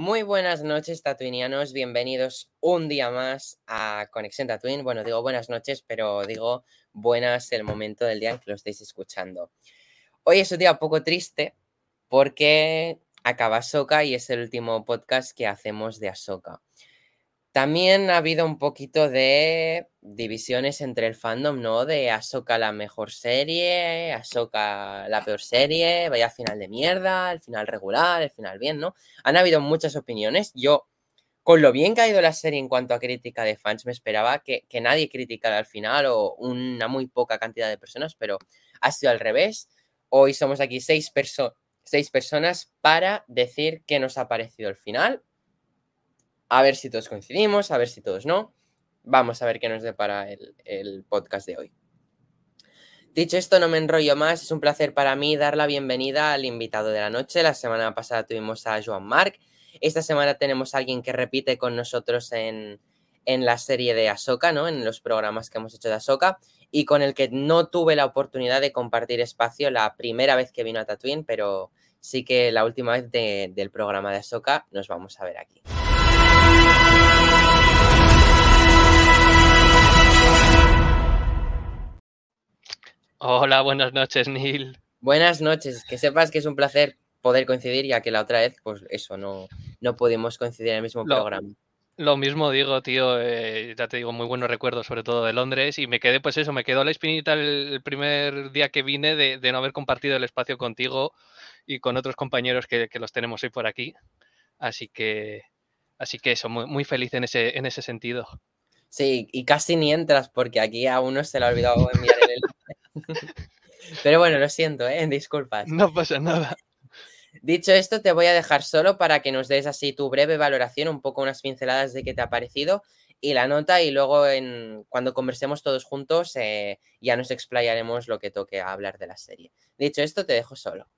Muy buenas noches, tatuinianos. Bienvenidos un día más a Conexión Tatuin. Bueno, digo buenas noches, pero digo buenas el momento del día en que lo estéis escuchando. Hoy es un día poco triste porque acaba Ahsoka y es el último podcast que hacemos de Ahsoka. También ha habido un poquito de divisiones entre el fandom, ¿no? De Ahsoka la mejor serie, Ahsoka la peor serie, vaya final de mierda, el final regular, el final bien, ¿no? Han habido muchas opiniones. Yo, con lo bien que ha ido la serie en cuanto a crítica de fans, me esperaba que, nadie criticara al final o una muy poca cantidad de personas, pero ha sido al revés. Hoy somos aquí seis, seis personas para decir qué nos ha parecido el final a ver si todos coincidimos, a ver si todos no. Vamos a ver qué nos depara el, el podcast de hoy. Dicho esto, no me enrollo más. Es un placer para mí dar la bienvenida al invitado de la noche. La semana pasada tuvimos a Joan Marc. Esta semana tenemos a alguien que repite con nosotros en, en la serie de Ahsoka, ¿no? En los programas que hemos hecho de Ahsoka. Y con el que no tuve la oportunidad de compartir espacio la primera vez que vino a Tatooine, pero sí que la última vez de, del programa de Ahsoka nos vamos a ver aquí. Hola, buenas noches, Neil. Buenas noches, que sepas que es un placer poder coincidir, ya que la otra vez, pues eso, no, no pudimos coincidir en el mismo Lo- programa. Lo mismo digo, tío, eh, ya te digo, muy buenos recuerdos, sobre todo de Londres, y me quedé, pues eso, me quedó la espinita el, el primer día que vine de, de no haber compartido el espacio contigo y con otros compañeros que, que los tenemos hoy por aquí. Así que, así que eso, muy, muy feliz en ese, en ese sentido. Sí, y casi ni entras porque aquí a uno se le ha olvidado enviar el. Pero bueno, lo siento, ¿eh? Disculpas. No pasa nada. Dicho esto, te voy a dejar solo para que nos des así tu breve valoración, un poco unas pinceladas de qué te ha parecido y la nota y luego en, cuando conversemos todos juntos eh, ya nos explayaremos lo que toque a hablar de la serie. Dicho esto, te dejo solo.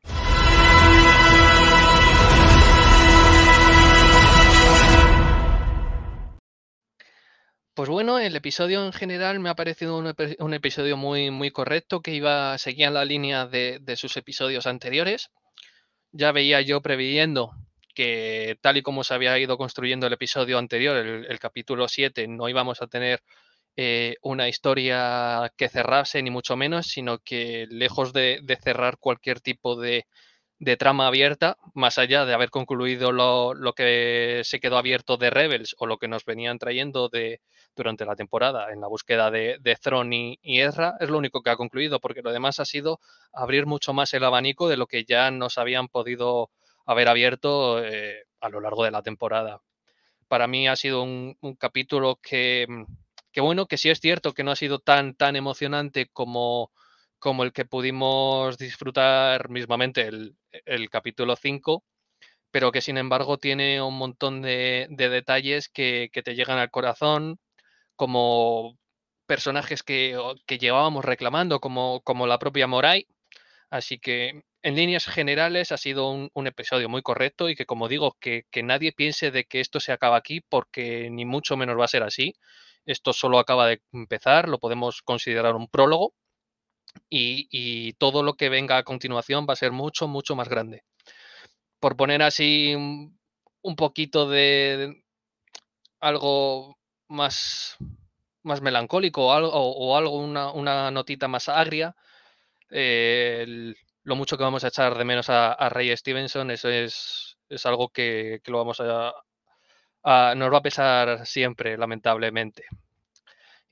Pues bueno, el episodio en general me ha parecido un, epi- un episodio muy, muy correcto que iba, seguía la línea de, sus episodios anteriores. Ya veía yo previendo que tal y como se había ido construyendo el episodio anterior, el, capítulo 7, no íbamos a tener eh, una historia que cerrase, ni mucho menos, sino que lejos de cerrar cualquier tipo de, de trama abierta, más allá de haber concluido lo, lo que se quedó abierto de Rebels o lo que nos venían trayendo de, durante la temporada en la búsqueda de, de Thrawn y, y Ezra, es lo único que ha concluido, porque lo demás ha sido abrir mucho más el abanico de lo que ya nos habían podido haber abierto eh, a lo largo de la temporada. Para mí ha sido un, un capítulo que, mm, que, bueno, que sí es cierto que no ha sido tan, tan emocionante como, como el que pudimos disfrutar mismamente el, capítulo 5, pero que sin embargo tiene un montón de, de detalles que, que, te llegan al corazón, como personajes que, que llevábamos reclamando, como, como, la propia Morai. Así que en líneas generales ha sido un, un episodio muy correcto y que como digo, que, que, nadie piense de que esto se acaba aquí porque ni mucho menos va a ser así. Esto solo acaba de empezar, lo podemos considerar un prólogo y, todo lo que venga a continuación va a ser mucho, mucho más grande. Por poner así un, poquito de, algo más, más melancólico o algo, o algo una, una, notita más agria, eh, lo mucho que vamos a echar de menos a, Ray Stevenson, eso es, es algo que, lo vamos a, nos va a pesar siempre, lamentablemente.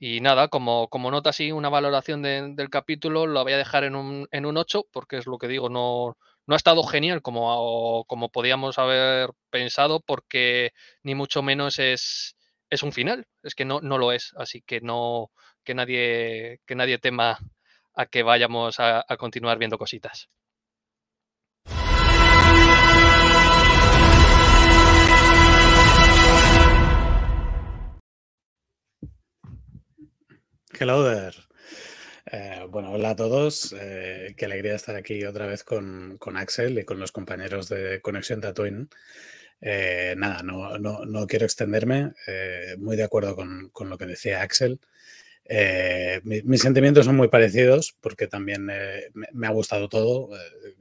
Y nada, como, como nota así, una valoración de, del capítulo, lo voy a dejar en un, en un 8, porque es lo que digo, no, no ha estado genial como, como podíamos haber pensado, porque ni mucho menos es, es un final, es que no, no lo es, así que no, que nadie, que nadie tema a que vayamos a, a continuar viendo cositas. Hello there. Eh, bueno, hola a todos. Eh, qué alegría estar aquí otra vez con, Axel y con los compañeros de Conexión Tatooine. Eh, nada, no, no, no, quiero extenderme. Muy de acuerdo con, con, lo que decía Axel. Mis sentimientos son muy parecidos porque también eh, me, ha gustado todo.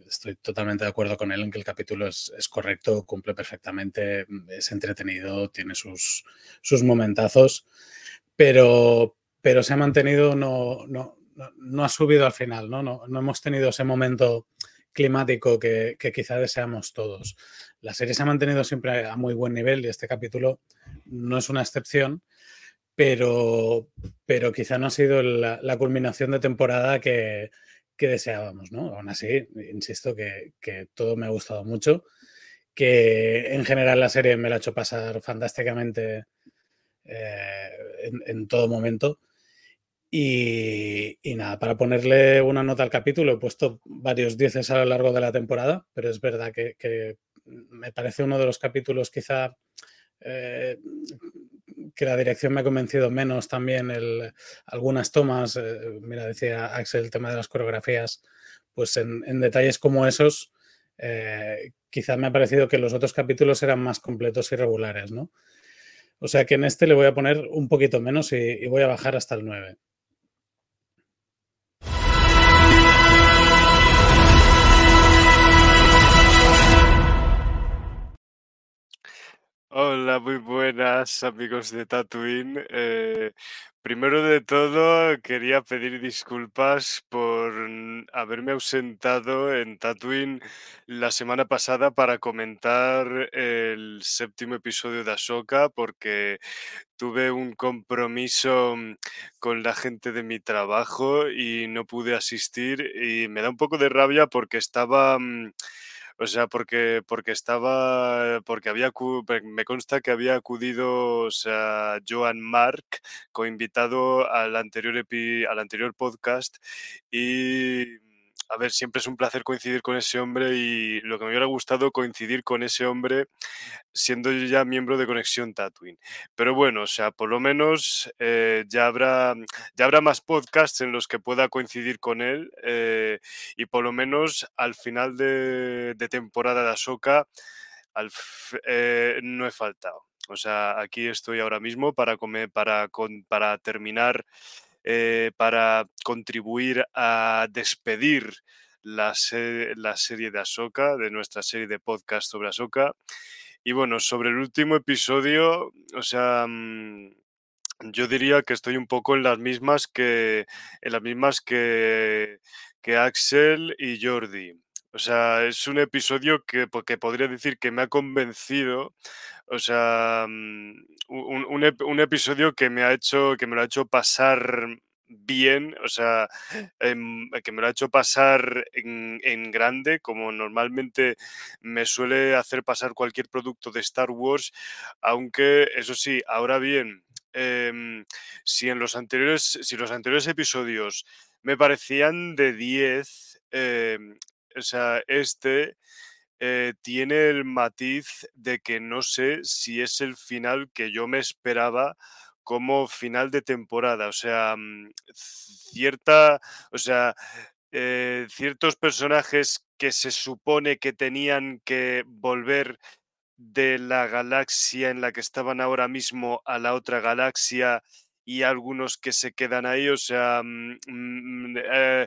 Estoy totalmente de acuerdo con él en que el capítulo es, correcto, cumple perfectamente, es entretenido, tiene sus, sus momentazos, pero, pero se ha mantenido, no, no, no, ha subido al final, ¿no? No, no hemos tenido ese momento climático que, que, quizá deseamos todos. La serie se ha mantenido siempre a muy buen nivel y este capítulo no es una excepción pero, pero quizá no ha sido la, culminación de temporada que, deseábamos, ¿no? Aún así, insisto que, todo me ha gustado mucho, que en general la serie me la ha hecho pasar fantásticamente eh, en, todo momento. Y, nada, para ponerle una nota al capítulo he puesto varios dieces a lo largo de la temporada, pero es verdad que, me parece uno de los capítulos quizá eh, que la dirección me ha convencido menos también algunas tomas, eh, mira, decía Axel, el tema de las coreografías, pues en, detalles como esos, eh, quizá me ha parecido que los otros capítulos eran más completos y regulares, ¿no? O sea que en este le voy a poner un poquito menos y, voy a bajar hasta el 9. Hola, muy buenas amigos de Tatooine. Eh, primero de todo, quería pedir disculpas por haberme ausentado en Tatooine la semana pasada para comentar el séptimo episodio de Ahsoka, porque tuve un compromiso mm, con la gente de mi trabajo y no pude asistir y me da un poco de rabia porque estaba... O sea, porque, porque estaba, porque había, me consta que había acudido, o sea, Joan Mark, coinvitado al anterior, epi, al anterior podcast y a ver, siempre es un placer coincidir con ese hombre y lo que me hubiera gustado coincidir con ese hombre siendo yo ya miembro de Conexión Tatooine. Pero bueno, o sea, por lo menos eh, ya, habrá, ya habrá más podcasts en los que pueda coincidir con él eh, y por lo menos al final de, temporada de Ahsoka eh, no he faltado. O sea, aquí estoy ahora mismo para, comer, para, para terminar eh, para contribuir a despedir la, la, serie de Ahsoka, de nuestra serie de podcast sobre Ahsoka. Y bueno, sobre el último episodio, o sea, mm, yo diría que estoy un poco en las mismas que en las mismas que, que Axel y Jordi. O sea, es un episodio que, podría decir que me ha convencido. O sea, mm, un, un, episodio que me ha hecho, que me lo ha hecho pasar bien, o sea, em, que me lo ha hecho pasar en, en, grande, como normalmente me suele hacer pasar cualquier producto de Star Wars, aunque eso sí, ahora bien, em, si en los anteriores, si los anteriores episodios me parecían de 10, em, o sea, este eh, tiene el matiz de que no sé si es el final que yo me esperaba como final de temporada. O sea, mm, cierta, o sea, eh, ciertos personajes que se supone que tenían que volver de la galaxia en la que estaban ahora mismo a la otra galaxia y algunos que se quedan ahí, o sea, mm, mm, eh,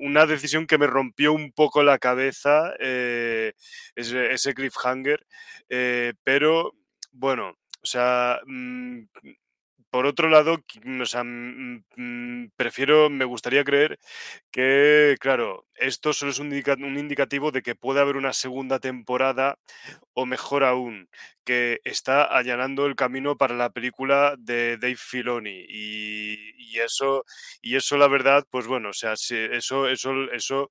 una decisión que me rompió un poco la cabeza, eh, ese, ese, cliffhanger, eh, pero bueno, o sea, por otro lado, mm, mm, prefiero, me gustaría creer que, claro, esto solo es un, indicativo de que puede haber una segunda temporada o mejor aún, que está allanando el camino para la película de Dave Filoni. Y, eso, y eso, la verdad, pues bueno, o sea, eso, eso, eso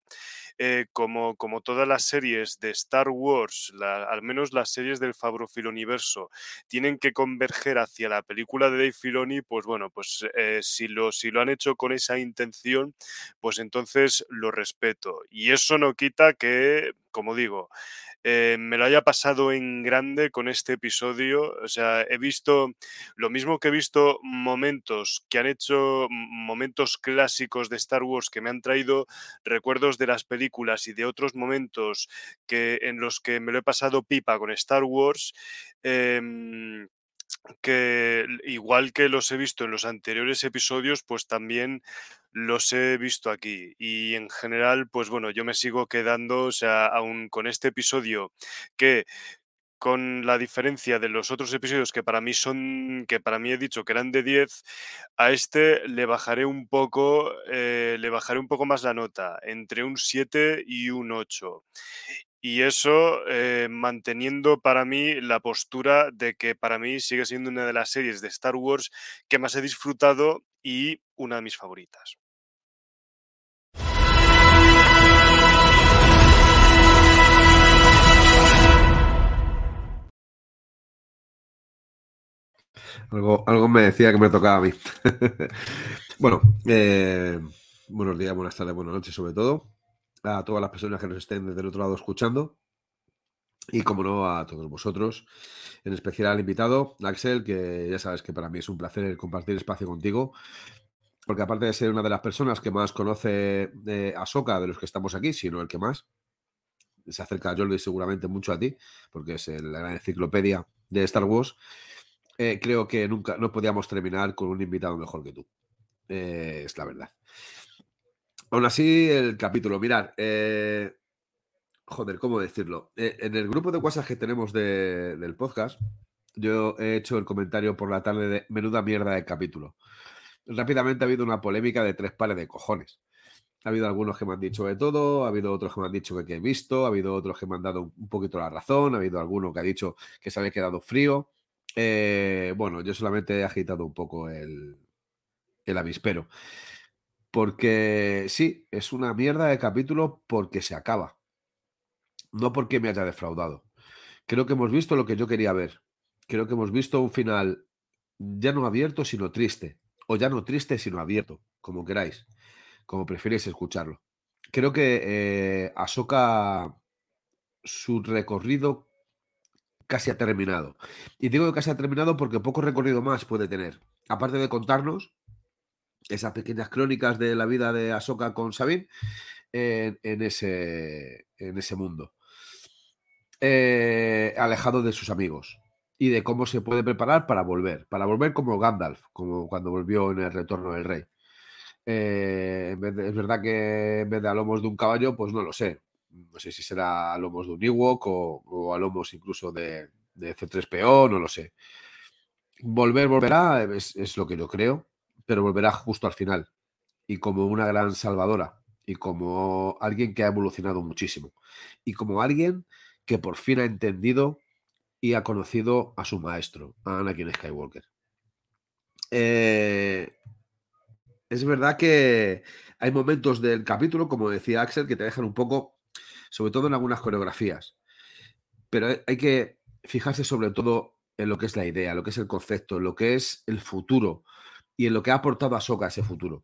eh, como, como todas las series de Star Wars, al menos las series del Fabro Filoniverso, tienen que converger hacia la película de Dave Filoni, pues bueno, pues eh, si, lo, si lo han hecho con esa intención, pues entonces lo respeto. Y eso no quita que, como digo, eh, me lo haya pasado en grande con este episodio. O sea, he visto lo mismo que he visto momentos que han hecho momentos clásicos de Star Wars que me han traído recuerdos de las películas y de otros momentos que en los que me lo he pasado pipa con Star Wars. Em, que igual que los he visto en los anteriores episodios, pues también los he visto aquí. Y en general, pues bueno, yo me sigo quedando, o sea, aún con este episodio que con la diferencia de los otros episodios que para mí son, que para mí he dicho que eran de 10, a este le bajaré un poco, eh, le bajaré un poco más la nota, entre un 7 y un 8. Y eso eh, manteniendo para mí la postura de que para mí sigue siendo una de las series de Star Wars que más he disfrutado y una de mis favoritas. Algo, algo me decía que me tocaba a mí. bueno, eh, buenos días, buenas tardes, buenas noches sobre todo a todas las personas que nos estén desde el otro lado escuchando y, como no, a todos vosotros, en especial al invitado, Axel, que ya sabes que para mí es un placer compartir espacio contigo, porque aparte de ser una de las personas que más conoce de Ahsoka de los que estamos aquí, sino el que más, se acerca a Jordi seguramente mucho a ti, porque es la gran enciclopedia de Star Wars. Eh, creo que nunca no podíamos terminar con un invitado mejor que tú. Eh, es la verdad. Aún así, el capítulo, mirad, eh, joder, ¿cómo decirlo? en el grupo de WhatsApp que tenemos del podcast, yo he hecho el comentario por la tarde de menuda mierda de capítulo. Rápidamente ha habido una polémica de tres pares de cojones. Ha habido algunos que me han dicho de todo, ha habido otros que me han dicho que, he visto, ha habido otros que me han dado un poquito la razón, ha habido alguno que ha dicho que se había quedado frío. Eh, bueno, yo solamente he agitado un poco el, el avispero. Porque sí, es una mierda de capítulo porque se acaba. No porque me haya defraudado. Creo que hemos visto lo que yo quería ver. Creo que hemos visto un final ya no abierto, sino triste. O ya no triste, sino abierto, como queráis. Como preferís escucharlo. Creo que eh, Ahsoka, su recorrido casi ha terminado. Y digo que casi ha terminado porque poco recorrido más puede tener. Aparte de contarnos esas pequeñas crónicas de la vida de Ahsoka con Sabine en, ese, en ese mundo. Eh, alejado de sus amigos y de cómo se puede preparar para volver, para volver como Gandalf, como cuando volvió en el retorno del rey. Eh, es verdad que en vez de a lomos de un caballo, pues no lo sé. No sé si será a lomos de un Ewok o, a lomos incluso de, de C3PO, no lo sé. Volver, volverá, es lo que yo creo pero volverá justo al final y como una gran salvadora y como alguien que ha evolucionado muchísimo y como alguien que por fin ha entendido y ha conocido a su maestro, a Anakin Skywalker. Eh, es verdad que hay momentos del capítulo, como decía Axel, que te dejan un poco, sobre todo en algunas coreografías, pero hay que fijarse sobre todo en lo que es la idea, lo que es el concepto, lo que es el futuro, y en lo que ha aportado a ese futuro.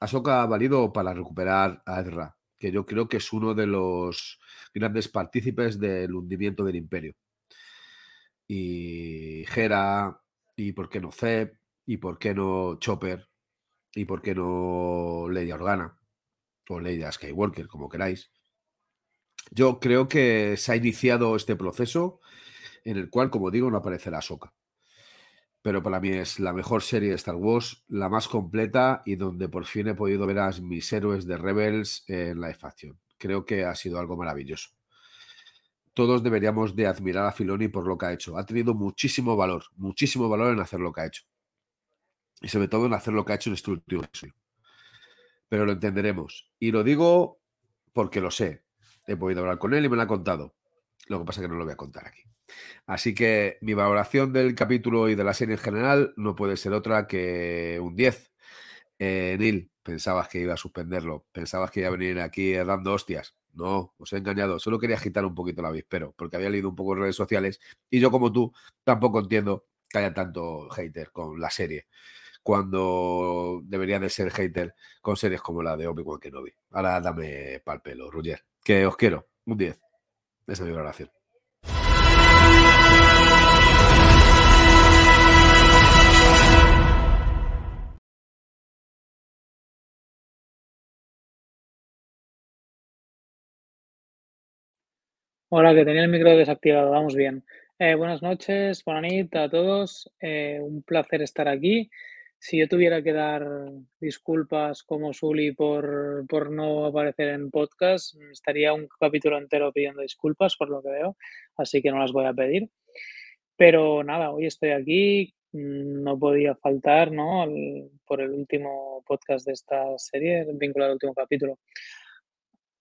Ahsoka ha valido para recuperar a Ezra, que yo creo que es uno de los grandes partícipes del hundimiento del imperio. Y Hera, y por qué no Zeb, y por qué no Chopper, y por qué no Lady Organa, o Lady Skywalker, como queráis. Yo creo que se ha iniciado este proceso en el cual, como digo, no aparecerá Ahsoka pero para mí es la mejor serie de Star Wars, la más completa y donde por fin he podido ver a mis héroes de Rebels en la action. Creo que ha sido algo maravilloso. Todos deberíamos de admirar a Filoni por lo que ha hecho. Ha tenido muchísimo valor, muchísimo valor en hacer lo que ha hecho. Y sobre todo en hacer lo que ha hecho en este último Pero lo entenderemos. Y lo digo porque lo sé. He podido hablar con él y me lo ha contado. Lo que pasa es que no lo voy a contar aquí. Así que mi valoración del capítulo y de la serie en general no puede ser otra que un 10. Eh, Neil, pensabas que iba a suspenderlo, pensabas que iba a venir aquí dando hostias. No, os he engañado. Solo quería agitar un poquito la avispero, porque había leído un poco en redes sociales y yo, como tú, tampoco entiendo que haya tanto hater con la serie, cuando debería de ser hater con series como la de Obi-Wan Kenobi. Ahora dame pal pelo, Roger, que os quiero. Un 10. Esa es mi valoración. Hola, que tenía el micro desactivado, vamos bien. Eh, buenas noches, buenas a todos. Eh, un placer estar aquí. Si yo tuviera que dar disculpas como Sully por, por no aparecer en podcast, estaría un capítulo entero pidiendo disculpas por lo que veo, así que no las voy a pedir. Pero nada, hoy estoy aquí, no podía faltar, ¿no? por el último podcast de esta serie, vinculado al último capítulo.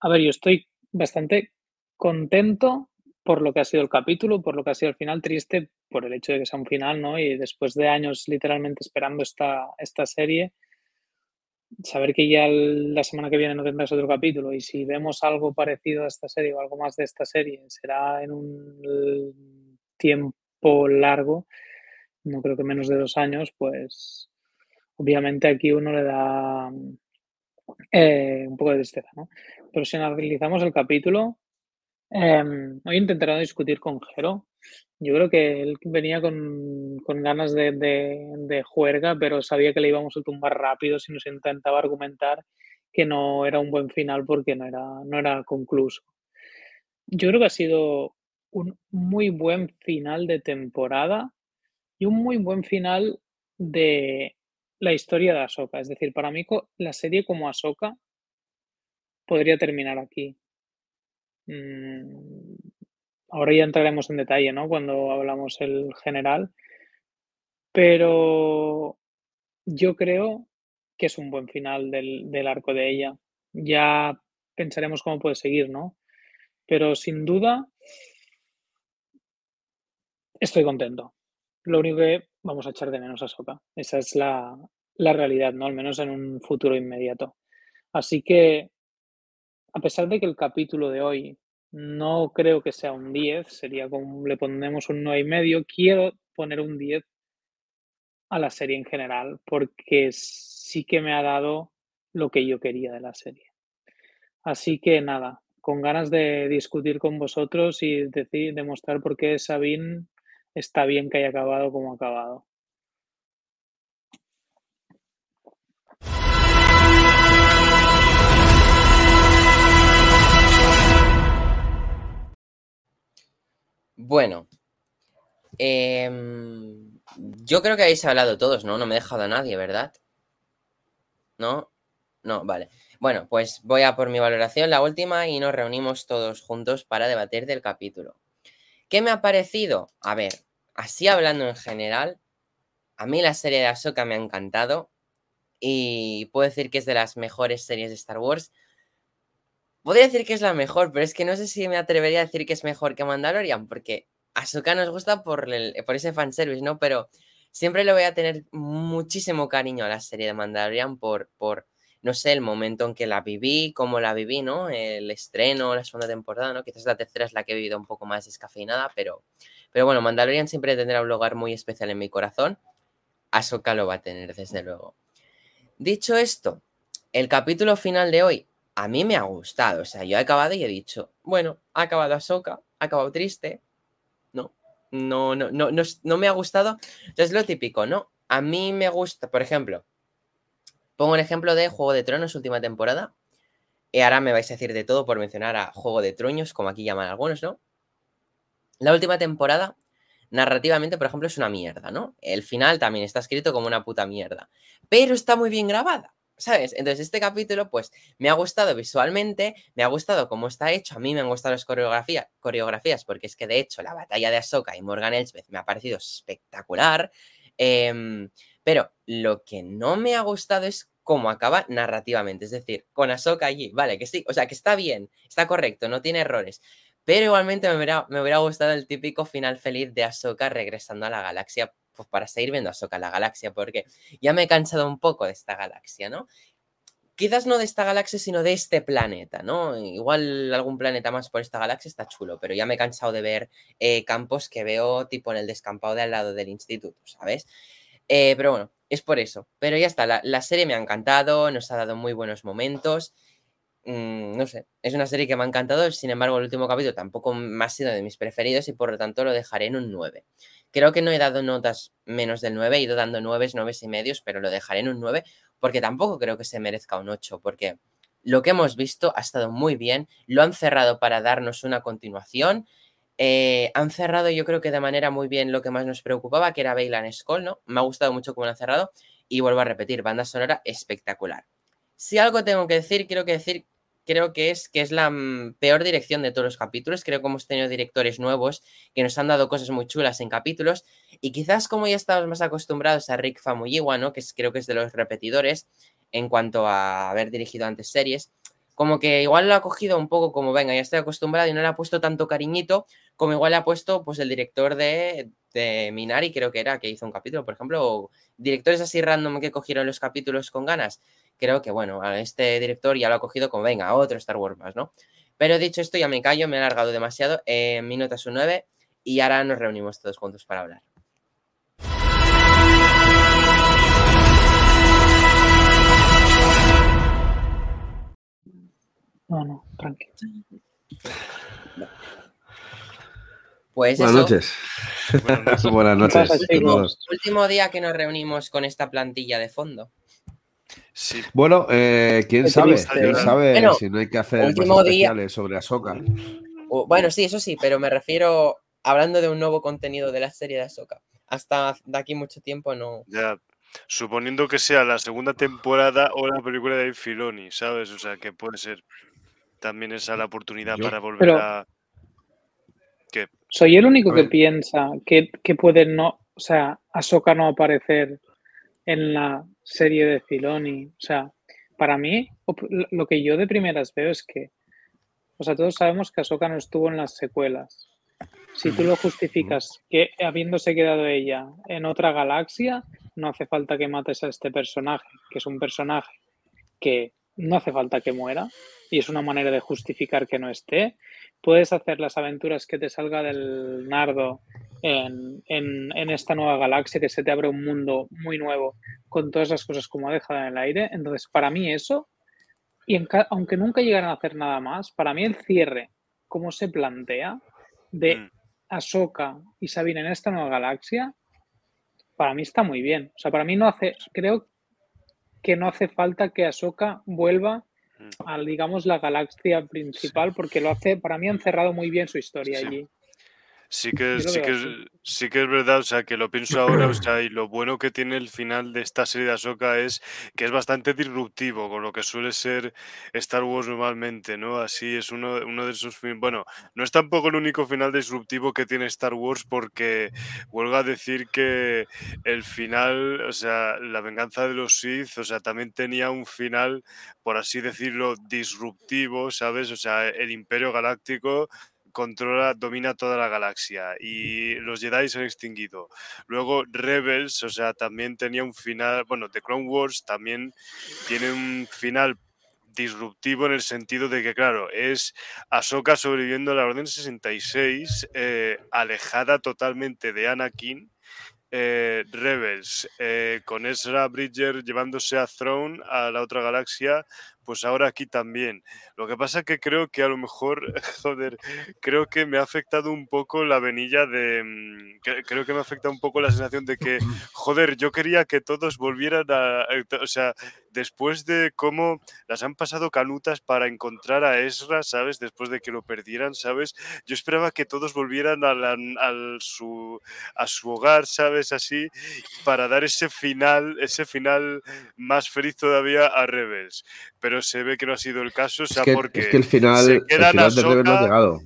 A ver, yo estoy bastante contento por lo que ha sido el capítulo, por lo que ha sido el final, triste por el hecho de que sea un final, ¿no? Y después de años literalmente esperando esta, esta serie, saber que ya la semana que viene no tendrás otro capítulo y si vemos algo parecido a esta serie o algo más de esta serie, será en un tiempo largo, no creo que menos de dos años, pues obviamente aquí uno le da eh, un poco de tristeza, ¿no? Pero si analizamos el capítulo, Em, hoy intentaré discutir con Jero. Yo creo que él venía con, ganas de, juerga, pero sabía que le íbamos a tumbar rápido si nos intentaba argumentar que no era un buen final porque no era, no era concluso. Yo creo que ha sido un muy buen final de temporada y un muy buen final de la historia de Ahsoka. Es decir, para mí la serie como Ahsoka podría terminar aquí. Mm, ahora ya entraremos en detalle, ¿no? Cuando hablamos el general. Pero yo creo que es un buen final del, del arco de ella. Ya pensaremos cómo puede seguir, ¿no? Pero sin duda, estoy contento. Lo único que vamos a echar de menos a Soka. Esa es la, la realidad, ¿no? Al menos en un futuro inmediato. Así que a pesar de que el capítulo de hoy no creo que sea un 10, sería como le ponemos un 9,5, quiero poner un 10 a la serie en general, porque sí que me ha dado lo que yo quería de la serie. Así que nada, con ganas de discutir con vosotros y decir, demostrar por qué Sabine está bien que haya acabado como ha acabado. Bueno, em, yo creo que habéis hablado todos, ¿no? No me he dejado a nadie, ¿verdad? ¿No? No, vale. Bueno, pues voy a por mi valoración, la última, y nos reunimos todos juntos para debatir del capítulo. ¿Qué me ha parecido? A ver, así hablando en general, a mí la serie de Ahsoka me ha encantado y puedo decir que es de las mejores series de Star Wars. Podría decir que es la mejor, pero es que no sé si me atrevería a decir que es mejor que Mandalorian, porque Ahsoka nos gusta por, el, por ese fanservice, ¿no? Pero siempre le voy a tener muchísimo cariño a la serie de Mandalorian por, por, no sé, el momento en que la viví, cómo la viví, ¿no? El estreno, la segunda temporada, ¿no? Quizás la tercera es la que he vivido un poco más descafeinada, pero, pero bueno, Mandalorian siempre tendrá un lugar muy especial en mi corazón. Ahsoka lo va a tener, desde luego. Dicho esto, el capítulo final de hoy a mí me ha gustado. O sea, yo he acabado y he dicho, bueno, ha acabado Ahsoka, ha acabado triste. No, no, no, no, no, me ha gustado. Es lo típico, ¿no? A mí me gusta, por ejemplo, pongo un ejemplo de Juego de Tronos, última temporada. Y ahora me vais a decir de todo por mencionar a Juego de Troños, como aquí llaman algunos, ¿no? La última temporada, narrativamente, por ejemplo, es una mierda, ¿no? El final también está escrito como una puta mierda. Pero está muy bien grabada. ¿Sabes? Entonces, este capítulo, pues, me ha gustado visualmente, me ha gustado cómo está hecho, a mí me han gustado las coreografías, porque es que, de hecho, la batalla de Ahsoka y Morgan Elsbeth me ha parecido espectacular, em, pero lo que no me ha gustado es cómo acaba narrativamente, es decir, con Ahsoka allí, vale, que sí, o sea, que está bien, está correcto, no tiene errores, pero igualmente me hubiera, me hubiera gustado el típico final feliz de Ahsoka regresando a la galaxia pues para seguir viendo a Soka la galaxia, porque ya me he cansado un poco de esta galaxia, ¿no? Quizás no de esta galaxia, sino de este planeta, ¿no? Igual algún planeta más por esta galaxia está chulo, pero ya me he cansado de ver eh, campos que veo tipo en el descampado de al lado del instituto, ¿sabes? Eh, pero bueno, es por eso. Pero ya está, la, serie me ha encantado, nos ha dado muy buenos momentos. Mm, no sé, es una serie que me ha encantado, sin embargo el último capítulo tampoco me ha sido de mis preferidos y por lo tanto lo dejaré en un 9. Creo que no he dado notas menos del 9, he ido dando 9, 9 y medios, pero lo dejaré en un 9 porque tampoco creo que se merezca un 8, porque lo que hemos visto ha estado muy bien, lo han cerrado para darnos una continuación Eh, han cerrado yo creo que de manera muy bien lo que más nos preocupaba, que era Bailan Skull, ¿no? Me ha gustado mucho cómo lo han cerrado y vuelvo a repetir, banda sonora espectacular. Si algo tengo que decir, quiero que decir, creo que es que es la mm, peor dirección de todos los capítulos. Creo que hemos tenido directores nuevos que nos han dado cosas muy chulas en capítulos y quizás como ya estamos más acostumbrados a Rick Famuyiwa, ¿no? Que creo que es de los repetidores en cuanto a haber dirigido antes series, como que igual lo ha cogido un poco como, venga, ya estoy acostumbrado y no le ha puesto tanto cariñito como igual le ha puesto pues el director de, de Minari, creo que era, que hizo un capítulo, por ejemplo, o directores así random que cogieron los capítulos con ganas. Creo que, bueno, a este director ya lo ha cogido como, venga, otro Star Wars más, ¿no? Pero dicho esto, ya me callo, me he alargado demasiado. Eh, mi nota es un 9 y ahora nos reunimos todos juntos para hablar. No, no, tranquilo. Pues Buenas eso, noches. Buenas noches. Buenas ¿Qué pasa, noches. último día que nos reunimos con esta plantilla de fondo. Sí, Bueno, eh, quién sabe, quién sabe Bueno, si no hay que hacer día- especiales sobre Ahsoka. Bueno, sí, eso sí, pero me refiero hablando de un nuevo contenido de la serie de Ahsoka. Hasta de aquí mucho tiempo no. ya. Suponiendo que sea la segunda temporada o la película de Filoni, ¿sabes? O sea, que puede ser también esa la oportunidad Yo- para volver Pero- a. ¿Qué? Soy el único que piensa que, que puede no, o sea, Ahsoka no aparecer en la serie de Filoni. O sea, para mí, lo que yo de primeras veo es que, o sea, todos sabemos que Ahsoka no estuvo en las secuelas. Si tú lo justificas que habiéndose quedado ella en otra galaxia, no hace falta que mates a este personaje, que es un personaje que no hace falta que muera y es una manera de justificar que no esté. Puedes hacer las aventuras que te salga del nardo en, en- en esta nueva galaxia, que se te abre un mundo muy nuevo con todas las cosas como ha dejado en el aire. Entonces, para mí eso, y en aunque nunca llegaran a hacer nada más, para mí el cierre, como se plantea, de Mm. Ahsoka y Sabine en esta nueva galaxia, para mí está muy bien. O sea, para mí no hace, creo que no hace falta que Ahsoka vuelva Mm. a, digamos, la galaxia principal, porque lo hace, para mí han cerrado muy bien su historia Sí. allí. Sí que, sí, que es, sí que es verdad, o sea, que lo pienso ahora, o sea, y lo bueno que tiene el final de esta serie de Ahsoka es que es bastante disruptivo con lo que suele ser Star Wars normalmente, ¿no? Así es uno, uno de esos Bueno, no es tampoco el único final disruptivo que tiene Star Wars porque vuelvo a decir que el final, o sea, la venganza de los Sith, o sea, también tenía un final, por así decirlo, disruptivo, ¿sabes? O sea, el Imperio Galáctico controla, domina toda la galaxia y los Jedi se han extinguido. Luego Rebels, o sea, también tenía un final, bueno, The Clone Wars también tiene un final disruptivo en el sentido de que, claro, es Ahsoka sobreviviendo a la Orden 66, eh, alejada totalmente de Anakin, eh, Rebels, eh, con Ezra Bridger llevándose a Throne a la otra galaxia, pues ahora aquí también. Lo que pasa que creo que a lo mejor, joder, creo que me ha afectado un poco la venilla de... mm, cre- Creo que me afecta un poco la sensación de que, joder, yo quería que todos volvieran a... eh, O sea, después de cómo las han pasado canutas para encontrar a Ezra, ¿sabes? Después de que lo perdieran, ¿sabes? Yo esperaba que todos volvieran a, la- su, a su hogar, ¿sabes? Así, para dar ese final, ese final más feliz todavía a Rebels. Pero se ve que no ha sido el caso, o Es sea, que, porque es que el final, se el de Rebels no ha llegado.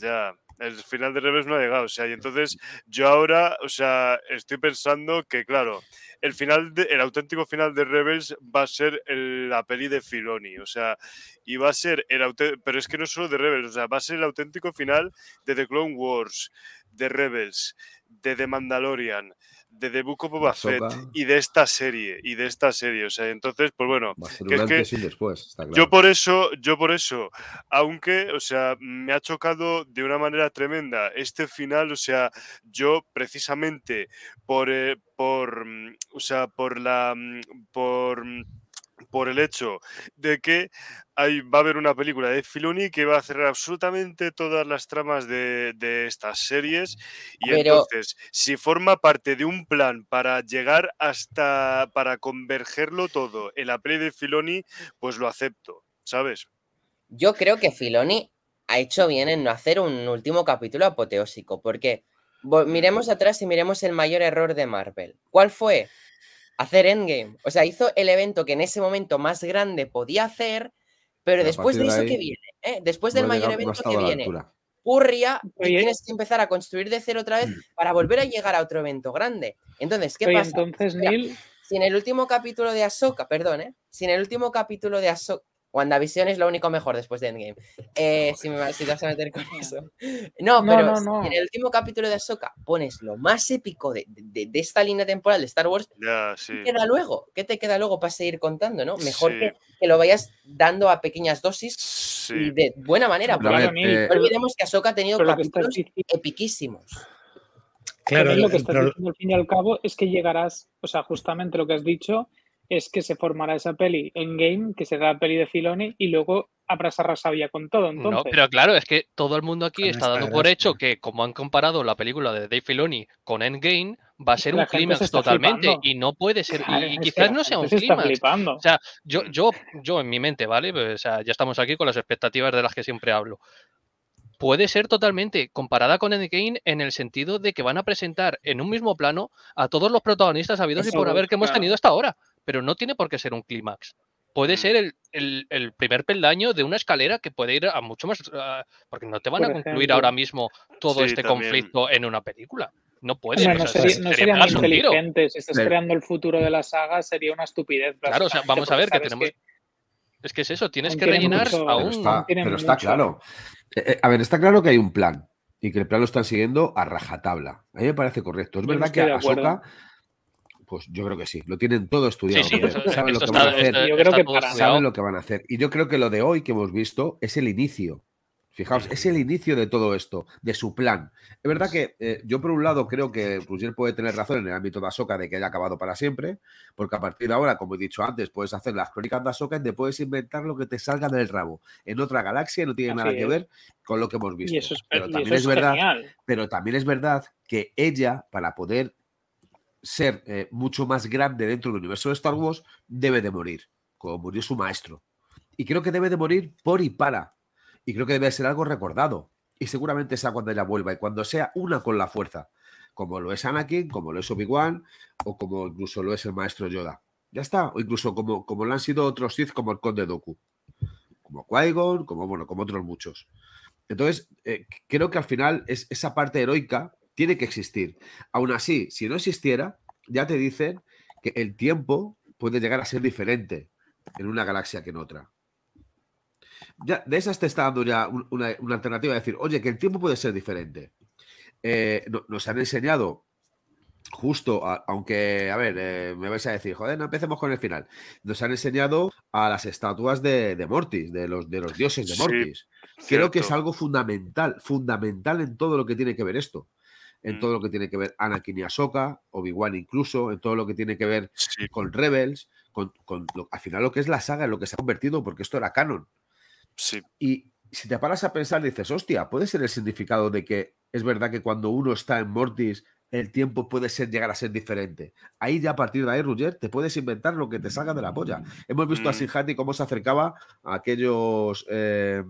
Ya, el final de Rebels no ha llegado, o sea, y entonces yo ahora, o sea, estoy pensando que, claro, el final, de- el auténtico final de Rebels va a ser el- la peli de Filoni, o sea, y va a ser el auténtico, pero es que no solo de Rebels, o sea, va a ser el auténtico final de The Clone Wars, de Rebels, de The Mandalorian, de The Book of Boba Fett y de esta serie, y de esta serie, o sea, entonces, pues bueno, que es que después, está claro. yo por eso, yo por eso, aunque, o sea, me ha chocado de una manera tremenda este final, o sea, yo precisamente por, eh, por, mm, o sea, por la, mm, por, mm, por el hecho de que hay, va a haber una película de Filoni que va a cerrar absolutamente todas las tramas de, de estas series y Pero- entonces, si forma parte de un plan para llegar hasta, para convergerlo todo en la de Filoni, pues lo acepto, ¿sabes? Yo creo que Filoni ha hecho bien en no hacer un último capítulo apoteósico, porque miremos atrás y miremos el mayor error de Marvel. ¿Cuál fue? Hacer Endgame. O sea, hizo el evento que en ese momento más grande podía hacer, pero después de eso de que viene, ¿eh? después del mayor evento que viene, purria y tienes que empezar a construir de cero otra vez para volver a llegar a otro evento grande. Entonces, ¿qué Oye, pasa? entonces, Neil, Si en el último capítulo de Ahsoka, perdón, ¿eh? Si en el último capítulo de Ahsoka, WandaVision es lo único mejor después de Endgame. Eh, si, me, va- si te vas a meter con eso. No, No, pero no, si no. en el último capítulo de Ahsoka pones lo más épico de, de- de esta línea temporal de Star Wars, Ya, sí. ¿qué queda luego? ¿Qué te queda luego para seguir contando, no? Mejor Sí. que, que lo vayas dando a pequeñas dosis y Sí. de buena manera. Porque ver, eh, no olvidemos que Ahsoka ha tenido capítulos epiquísimos. Claro, lo que estás diciendo al fin y al cabo es que llegarás, o sea, justamente lo que has dicho es que se formará esa peli en game, que será la peli de Filoni, y luego habrás arrasado ya con todo. Entonces, No, pero claro, es que todo el mundo aquí Con está dando por hecho que, como han comparado la película de Dave Filoni con Endgame, va a ser la un se clímax totalmente flipando. y no puede ser. Claro, Y, quizás no sea un se clímax. O sea, yo, yo, yo en mi mente, ¿vale? Pues, o sea, ya estamos aquí con las expectativas de las que siempre hablo. Puede ser totalmente comparada con Endgame en el sentido de que van a presentar en un mismo plano a todos los protagonistas habidos y por haber que hemos tenido hasta ahora. Pero no tiene por qué ser un clímax. Puede Mm. ser el, el- el primer peldaño de una escalera que puede ir a mucho más. porque no te van Por a concluir ejemplo. ahora mismo todo Sí, este también. conflicto en una película. No puede. Hombre, o no sea, sería, no sería muy inteligente. Si estás creando el futuro de la saga, sería una estupidez. Claro, o sea, vamos a ver que tenemos. Es que es eso, tienes aún que rellenar mucho- a Pero está, pero claro. Eh, eh, a ver, está claro que hay un plan y que el plan lo están siguiendo a rajatabla. A mí me parece correcto. Es no verdad que. Ahsoka, pues yo creo que sí, lo tienen todo estudiado. Sí, sí, Joder, eso- saben lo que van a hacer, esto- Yo creo está que todo para- estudiado. saben lo que van a hacer. Y yo creo que lo de hoy que hemos visto es el inicio. Fijaos, es el inicio de todo esto, de su plan. Es verdad que eh, yo, por un lado, creo que Roger puede tener razón en el ámbito de Ahsoka de que haya acabado para siempre, porque a partir de ahora, como he dicho antes, puedes hacer las crónicas de Ahsoka y te puedes inventar lo que te salga del rabo. En otra galaxia no tiene Así nada que ver con lo que hemos visto. Y eso es, pero y también eso es es verdad pero también es verdad que ella, para poder ser eh, mucho más grande dentro del universo de Star Wars, debe de morir, como murió su maestro. Y creo que debe de morir por y para. Y creo que debe ser algo recordado. Y seguramente sea cuando ella vuelva y cuando sea una con la fuerza, como lo es Anakin, como lo es Obi-Wan o como incluso lo es el maestro Yoda. Ya está. O incluso como, como lo han sido otros Sith como el Conde Doku. Como Qui-Gon, como, bueno, como otros muchos. Entonces, eh, creo que al final es, esa parte heroica tiene que existir. Aún así, si no existiera, ya te dicen que el tiempo puede llegar a ser diferente en una galaxia que en otra. Ya, de esas te está dando ya un- una, una alternativa de decir, oye, que el tiempo puede ser diferente. Eh, no- nos han enseñado justo, a- aunque, a ver, eh, me vais a decir, joder, no empecemos con el final. Nos han enseñado a las estatuas de, de Mortis, de los, de los dioses de Sí, Mortis. Creo que es algo fundamental, fundamental en todo lo que tiene que ver esto. En Mm. todo lo que tiene que ver Anakin y Ahsoka, Obi-Wan incluso, en todo lo que tiene que ver Sí, con Rebels, con, con lo- al final lo que es la saga, en lo que se ha convertido, porque esto era canon. sí. Y si te paras a pensar, dices, hostia, puede ser el significado de que es verdad que cuando uno está en Mortis, el tiempo puede ser llegar a ser diferente. Ahí ya a partir de ahí, Roger, te puedes inventar lo que te salga de la polla. Hemos visto a Mm. Sinjati cómo se acercaba a aquellos eh,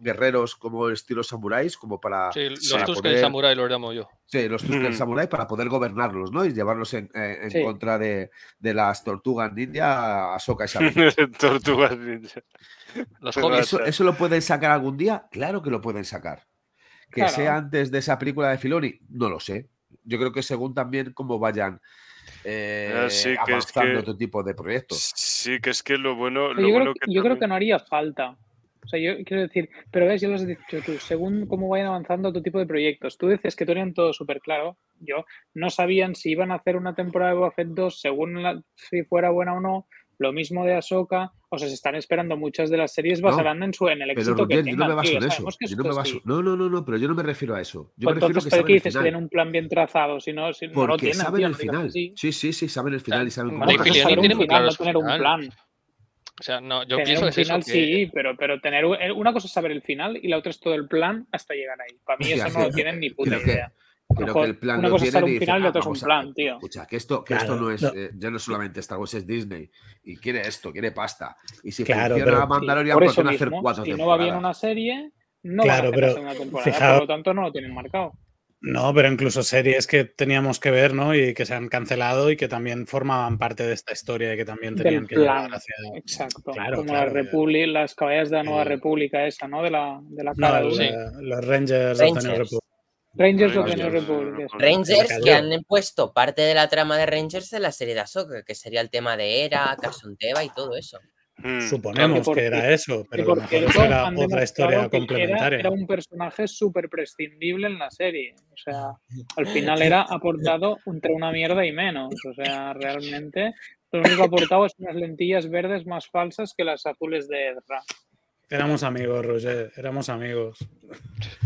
guerreros como estilo samuráis, como para, Sí, los para Tusken poder- Samurai los llamo yo. Sí, los Tusken Mm. Samurai para poder gobernarlos, ¿no? Y llevarlos en, eh, en Sí. contra de, de las tortugas ninja a Soka y Sabine. Tortugas ninja. Los. ¿Eso, ¿Eso lo pueden sacar algún día? Claro que lo pueden sacar. Que Claro. sea antes de esa película de Filoni, no lo sé. Yo creo que según también cómo vayan eh, Ah, sí, que es avanzando que- otro tipo de proyectos. Sí, que es que lo bueno, lo yo, bueno creo, que- creo no haría falta. O sea, yo quiero decir, pero ves, ya lo has dicho tú, según cómo vayan avanzando otro tipo de proyectos. Tú dices que tenían todo súper claro. Yo no sabían si iban a hacer una temporada de Boba Fett 2 según la- si fuera buena o no. Lo mismo de Ahsoka. O sea, se están esperando muchas de las series No, basarán en, su, en el Pero éxito que Roger, yo no tengan. me baso en eso. Yo no, me baso... no, no, no, no, pero yo no me refiero a eso. Yo Pues me refiero entonces, que ¿para saben qué el dices que tienen un plan bien trazado? Si no, si no lo Porque tienen, saben tío, el final. Sí, sí, sí, saben el final y saben cómo Vale, Una cosa es Filoni saber un tiene muy final, claro no su tener un plan. O sea, no, yo Tener pienso un que es final eso. Que, sí, pero, pero tener eh, una cosa es saber el final y la otra es todo el plan hasta llegar ahí. Para mí eso no lo sí, tienen ni puta que- idea. Creo Ojo, que el plan una lo cosa es tienen estar y un dicen, final y "Ah, es un a- plan, tío. Escucha, que esto, que esto Claro, no es, no. eh, ya no solamente Star Wars, es Disney. Y quiere esto, quiere pasta. Y si Claro, funciona pero- Mandalorian, Por ¿por eso qué no hacer cuatro si no va bien temporadas? una serie, no van a Claro, hacer pero segunda temporada, fijaos- por lo tanto no lo tienen marcado. No, pero incluso series que teníamos que ver, ¿no? Y que se han cancelado y que también formaban parte de esta historia y que también tenían que plan. llevar hacia. Exacto. Claro, como claro, las, ya. Republi- las caballas de la Nueva Eh, República esa, ¿no? De la, de la No, cara el- dura. Sí. los Rangers, of the New Rangers. Republic. Rangers of the New Rangers, Republic. Rangers cayó. que han puesto parte de la trama de Rangers en la serie de Ahsoka, que sería el tema de Era, Carson Teva y todo eso. Mm. Suponemos que era eso, pero lo mejor cierto, eso era otra historia era, complementaria. era un personaje súper prescindible en la serie. O sea, al final era aportado entre una mierda y menos. O sea, realmente lo único aportado es unas lentillas verdes más falsas que las azules de Ezra. Éramos amigos, Roger, éramos amigos.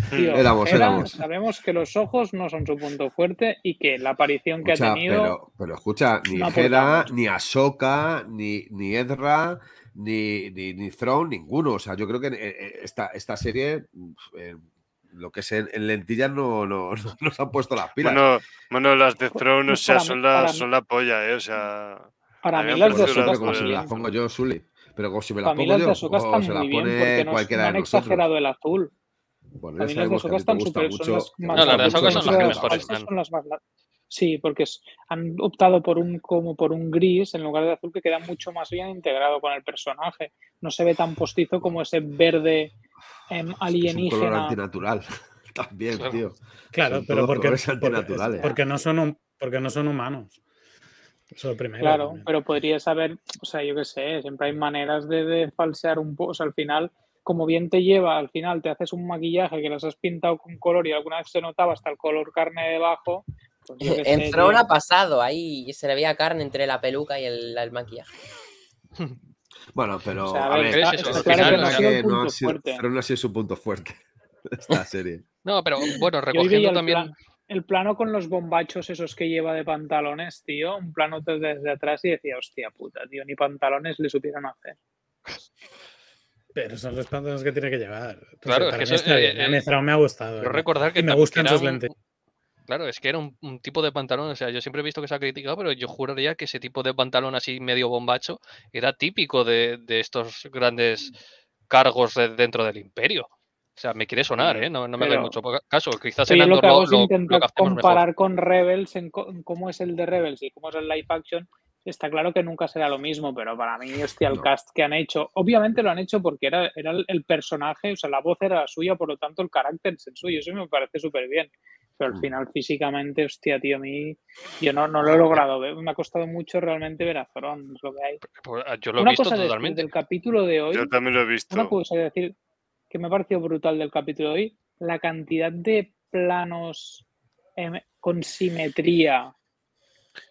Tío, Éramos, éramos. Sabemos que los ojos no son su punto fuerte y que la aparición que ha tenido. pero, pero escucha, ni Hera, ni Ahsoka, ni, ni Ezra, ni, ni, ni Thrawn, ninguno. O sea, yo creo que eh, eh, esta, esta serie, eh, lo que es en, en lentillas, no, no, no nos han puesto las pilas. Bueno, bueno, las de Pues- Throne, o pues sea, para son mí- la, son la polla, ¿eh? O sea. Para a mí mí las de Ahsoka las como si me las pongo yo, Sully. Pero como si me las Para mí pongo las de yo, Ahsoka o se las pone nos, cualquiera no de han nosotros. exagerado el azul. Bueno, Para ya mí las de a Ahsoka están súper, son las más No, las de Ahsoka son las que de mejores son las más Sí, porque han optado por un como por un gris en lugar de azul que queda mucho más bien integrado con el personaje. No se ve tan postizo como ese verde em, Es un color alienígena. antinatural. También, Claro. tío. Claro, Son pero porque, porque, antinaturales. porque no son hum- porque no son humanos. Eso es lo primero. Claro, también. pero podrías haber, o sea, yo qué sé, siempre hay maneras de, de falsear un poco. O sea, al final, como bien te lleva, al final te haces un maquillaje que las has pintado con color y alguna vez se notaba hasta el color carne debajo. Pues yo qué sé, En Throne tío. ha pasado, ahí se le veía carne entre la peluca y el, el maquillaje. Bueno, pero O sea, a ver, ver, está- es claro no ha verdad sido el que no punto ha sido, fuerte. Thrawn no ha sido su punto fuerte esta serie. No, pero bueno, recogiendo el, también. plan- el plano con los bombachos esos que lleva de pantalones, tío, un plano desde, atrás y decía, hostia puta, tío, ni pantalones le supieron hacer. Pero son los pantalones que tiene que llevar. Entonces, Claro, es que eso, eh, bien. A mí eh, me ha gustado. Pero ¿eh? recordar que, Y me gustan sus un- lentes. Claro, es que era un, un tipo de pantalón, o sea, yo siempre he visto que se ha criticado, pero yo juraría que ese tipo de pantalón así medio bombacho era típico de, de estos grandes cargos de- dentro del imperio. O sea, me quiere sonar, ¿eh? No, no me Pero- mucho po- caso. Quizás en lo Andor que hago lo, es lo- lo intentar que hacemos mejor. comparar con Rebels en, cómo es el de Rebels y cómo es el live action. Está claro que nunca será lo mismo, pero para mí, hostia, el No. cast que han hecho, obviamente lo han hecho porque era, era el, el personaje, o sea, la voz era la suya, por lo tanto el carácter es el suyo, eso me parece súper bien. Pero al Mm. final, físicamente, hostia, tío, a mí, yo no, no lo he logrado ver, me ha costado mucho realmente ver a Thrawn, es lo que hay. Pues, ah, Yo lo he Una visto cosa totalmente. del capítulo de hoy, Yo también lo he visto. una cosa que decir que me ha parecido brutal del capítulo de hoy, la cantidad de planos em, con simetría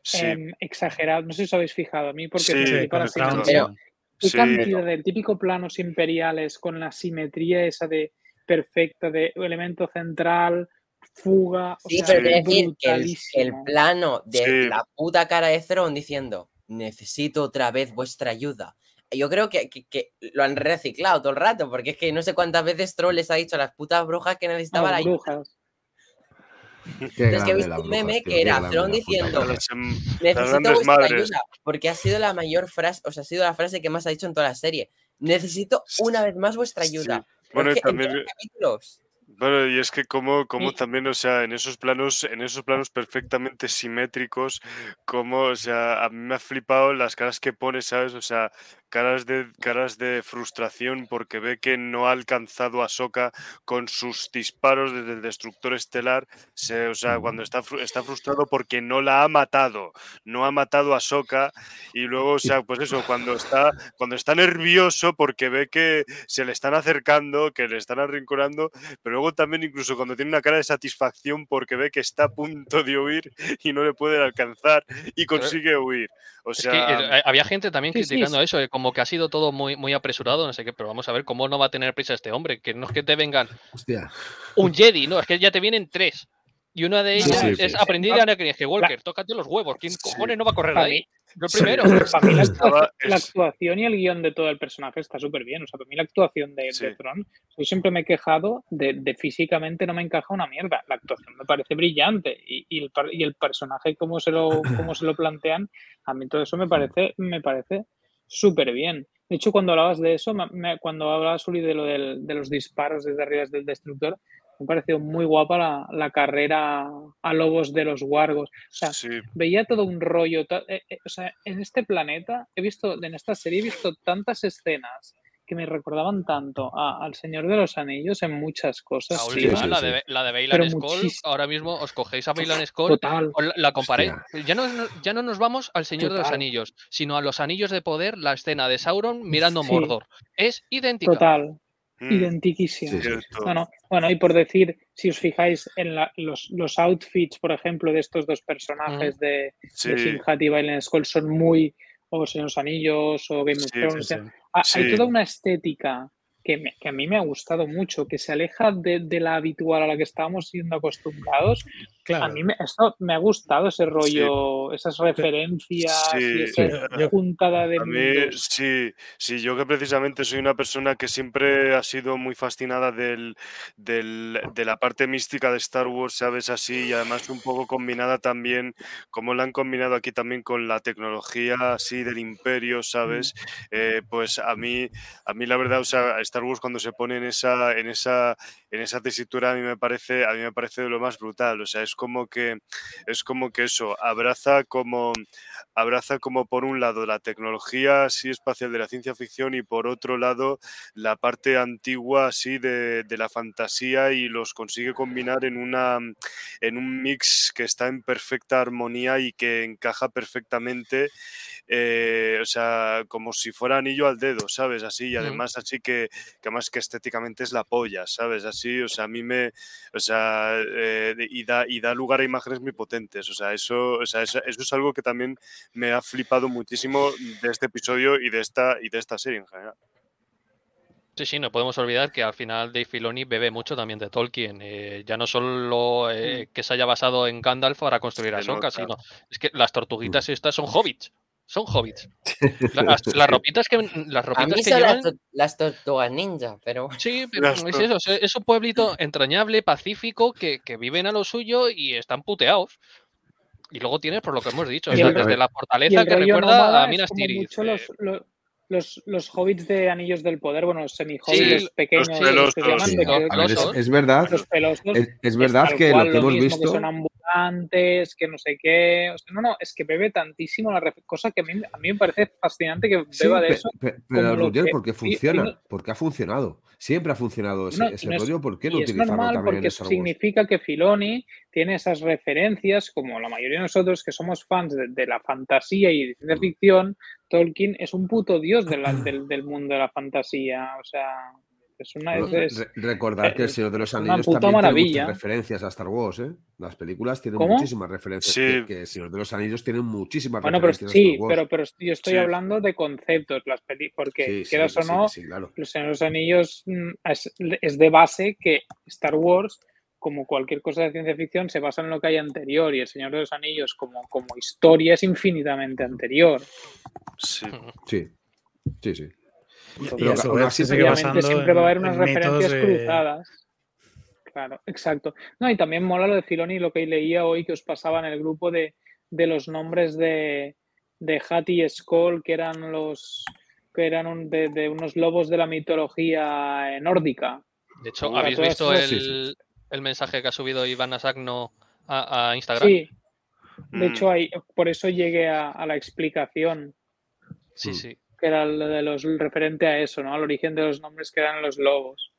Sí, em, exagerados. No sé si os habéis fijado a mí, porque Sí, me simetría. Pero- ¿Qué sí. cantidad del típico planos imperiales con la simetría esa de perfecta de elemento central, fuga? O Sí, sea, pero a decir que el, plano de Sí. la puta cara de Thrawn diciendo necesito otra vez vuestra ayuda. Yo creo que, que- que lo han reciclado todo el rato, porque es que no sé cuántas veces Thrawn les ha dicho a las putas brujas que A necesitaba la las ayuda. brujas. Qué Es que he grande visto las un meme que era putas diciendo, Necesito vuestra madres. ayuda, porque ha sido la mayor frase, o sea, ha sido la frase que más ha dicho en toda la serie. Necesito una vez más vuestra Sí. ayuda. Bueno, Es también, capítulos. Bueno, y es que como, como también, o sea, en esos planos, en esos planos perfectamente simétricos, como, o sea, a mí me ha flipado las caras que pone, ¿sabes? O sea, caras de, caras de frustración porque ve que no ha alcanzado a Soka con sus disparos desde el destructor estelar. Se, o sea, cuando está, está frustrado porque no la ha matado, no ha matado a Soka. Y luego, o sea, pues eso, cuando está, cuando está nervioso porque ve que se le están acercando, que le están arrinconando, pero luego también incluso cuando tiene una cara de satisfacción porque ve que está a punto de huir y no le pueden alcanzar y consigue huir. O Es que sea, eh, había gente también Sí, sí, criticando sí. eso, eh, como que ha sido todo muy, muy apresurado, no sé qué, pero vamos a ver cómo no va a tener prisa este hombre, que no es que te vengan Hostia. un Jedi, no, es que ya te vienen tres. Y una de Sí, ellas sí, es sí. aprendiz de Anakin Skywalker, tócate los huevos, ¿quién Sí. cojones no va a correr Para ahí? mí, Yo Sí. primero. para mí la, actuación, la actuación y el guion de todo el personaje está súper bien. O sea, para mí la actuación de, Sí. de Thrawn, yo siempre me he quejado de, de físicamente no me encaja una mierda. La actuación me parece brillante y, y el, y el personaje, como se lo, cómo se lo plantean, a mí todo eso me parece, me parece súper bien. De hecho, cuando hablabas de eso, me- cuando hablabas, Uli, de lo del- de los disparos desde arriba del destructor, me pareció muy guapa la, la carrera a lobos de los wargos. O sea, Sí, veía todo un rollo. eh, eh, o sea, en este planeta, he visto, en esta serie, he visto tantas escenas que me recordaban tanto a- al Señor de los Anillos en muchas cosas. La última, sí, la, sí. de, la de Bailan Skull, muchis- ahora mismo os cogéis a Bailan Skull Total. o la, la comparáis. Ya no, ya no nos vamos al Señor de los. Anillos, sino a los Anillos de Poder, la escena de Sauron mirando Sí. Mordor. Es idéntica. Total, mm, cierto. Bueno, bueno, y por decir, si os fijáis en la- los, los outfits, por ejemplo, de estos dos personajes de, Sí, de Simhat y Bailen Skull son muy o Señor de los Anillos o Game of Sí, Thrones. Sí, o sea, sí. ha- Hay toda una estética que, me- que a mí me ha gustado mucho, que se aleja de, de la habitual a la que estábamos siendo acostumbrados. Claro. A mí me, esto me ha gustado ese rollo, esas referencias Sí, y esa yo- juntada de A mí, sí, sí, yo que precisamente soy una persona que siempre ha sido muy fascinada del, del- de la parte mística de Star Wars, ¿sabes? Así, y además un poco combinada también, como la han combinado aquí también con la tecnología así del imperio, ¿sabes? Eh, pues a mí, a mí la verdad, o sea, Star Wars cuando se pone en esa, en esa, en esa tesitura a mí me parece, a mí me parece de lo más brutal, o sea, es como que, es como que eso, abraza como abraza como por un lado la tecnología así espacial de la ciencia ficción y por otro lado la parte antigua así de, de la fantasía y los consigue combinar en una en un mix que está en perfecta armonía y que encaja perfectamente eh, o sea como si fuera anillo al dedo sabes así y además así que, que además que estéticamente es la polla sabes así o sea a mí me o sea eh, y da y da lugar a imágenes muy potentes o sea eso o sea eso, eso es algo que también me ha flipado muchísimo de este episodio y de esta y de esta serie en general. Sí, sí, no podemos olvidar que al final Dave Filoni bebe mucho también de Tolkien. eh, ya no solo eh, que se haya basado en Gandalf para construir a nota. sino es que las tortuguitas estas son hobbits. Son hobbits. La- Las, las ropitas que las A ropitas mí que son llevan. las, to- las tortugas ninja, pero Sí, pero Las es eso, es- un pueblito entrañable, pacífico, que, que viven a lo suyo y están puteados. Y luego tienes, por lo que hemos dicho, o sea, desde la fortaleza que recuerda a Minas Tirith. mucho eh, los, los, los, hobbits de Anillos del Poder, bueno, los semi-hobbits pequeños, los que se pelosos, llaman, Sí, de los que- a ver, es, verdad, los pelosos. es, verdad que lo que hemos visto. que ambulantes, que no sé qué. o sea, no, no, es que bebe tantísimo la cosa que a mí, a mí me parece fascinante que Sí, beba de pe- eso. pe- pero Roger, que- porque funciona, porque ha funcionado. Siempre ha funcionado ese, No, ese no es- rollo, ¿por qué no es utilizarlo normal también en porque Star Wars? significa que Filoni tiene esas referencias, como la mayoría de nosotros que somos fans de, de la fantasía y de ciencia Mm. ficción, Tolkien es un puto dios de la- del, del mundo de la fantasía. O sea, es una... Bueno, es- es- re- recordar que El Señor de los Anillos también maravilla. tiene muchas referencias a Star Wars, ¿eh? Las películas tienen ¿Cómo? muchísimas referencias. Sí. Que, El Señor de los Anillos tiene muchísimas Bueno, pero referencias a sí, Star Wars. pero, pero yo estoy Sí. hablando de conceptos, las peli porque Sí, quieras o no, claro. Los Señor de los Anillos mm, es, es de base que Star Wars, como cualquier cosa de ciencia ficción, se basa en lo que hay anterior y El Señor de los Anillos como, como historia es infinitamente anterior. Sí. Sí, sí, sí. Y- y Pero a su aún vez así, se sigue Obviamente basando siempre va a haber unas referencias de- cruzadas. Claro, exacto. No, y también mola lo de Filoni, lo que leía hoy que os pasaba en el grupo de, de los nombres de, de Hattie y Skoll, que eran los que eran un- de, de unos lobos de la mitología nórdica. De hecho, ¿habéis visto el, Sí, sí. el mensaje que ha subido Iván Asagno a, a Instagram? Sí, de Mm. hecho, hay, por eso llegué a, a la explicación, sí. Mm. sí. Que era lo de los referente a eso, ¿no? Al origen de los nombres que eran los lobos.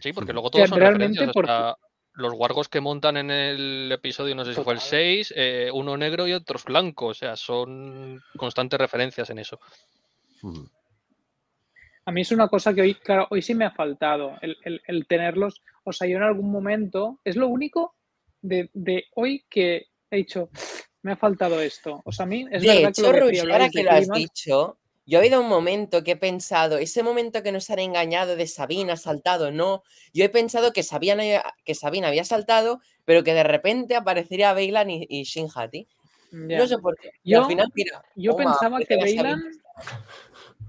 Sí, porque luego sea, todos son realmente o porque- sea, los wargos que montan en el episodio, no sé si fue el Total. 6, eh, uno negro y otros blancos. O sea, son constantes referencias en eso. A mí es una cosa que hoy, claro, hoy sí me ha faltado el, el- el tenerlos. O sea, yo en algún momento, es lo único de, de hoy que he dicho, me ha faltado esto. O sea, a mí es de verdad que hecho, lo Rush, ahora hablabais que de lo has dicho, yo he habido un momento que he pensado, ese momento que nos han engañado de Sabina ha saltado, no. Yo he pensado que Sabina, que Sabina había saltado, pero que de repente aparecería Bailan y, y Shin Hati. No sé por qué. Yo- al final, mira, Yo toma, pensaba que Bailan.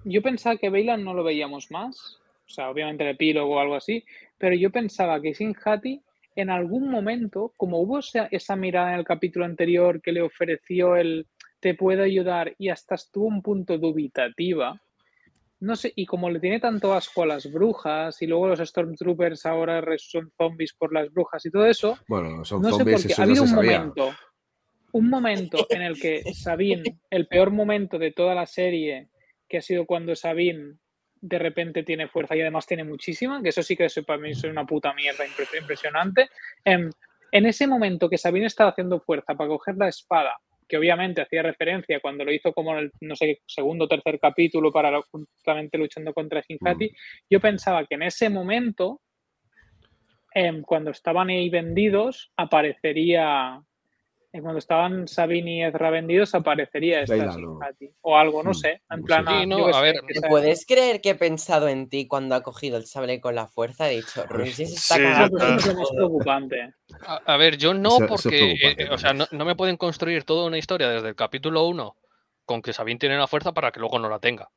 Yo pensaba que Bailan no lo veíamos más. O sea, obviamente el epílogo o algo así. Pero yo pensaba que Sin Hati, en algún momento, como hubo esa, esa mirada en el capítulo anterior que le ofreció el te puedo ayudar y hasta estuvo un punto dubitativa, no sé, y como le tiene tanto asco a las brujas y luego los Stormtroopers ahora son zombies por las brujas y todo eso, Bueno, son no sé por zombies, qué. Ha habido un sabía. momento, un momento en el que Sabine, el peor momento de toda la serie, que ha sido cuando Sabine de repente tiene fuerza y además tiene muchísima, que eso sí que eso para mí es una puta mierda impre- impresionante. Em, en ese momento que Sabine estaba haciendo fuerza para coger la espada, que obviamente hacía referencia cuando lo hizo como en el, no sé, segundo o tercer capítulo para lo- justamente luchando contra Shinhati, yo pensaba que en ese momento, em, cuando estaban ahí vendidos, aparecería, cuando estaban Sabine y Ezra vendidos, aparecería esta o algo, no Mm, sé, en no plan, Sí, no, a ver, que ¿Te sea- puedes creer que he pensado en ti cuando ha cogido el sable con la fuerza? He dicho, Ruiz se está Sí, cagando eso es lo más todo". preocupante. A, a ver, yo no, Eso- eso es porque, eh, eh, o sea, no, no me pueden construir toda una historia desde el capítulo 1 con que Sabine tiene la fuerza para que luego no la tenga.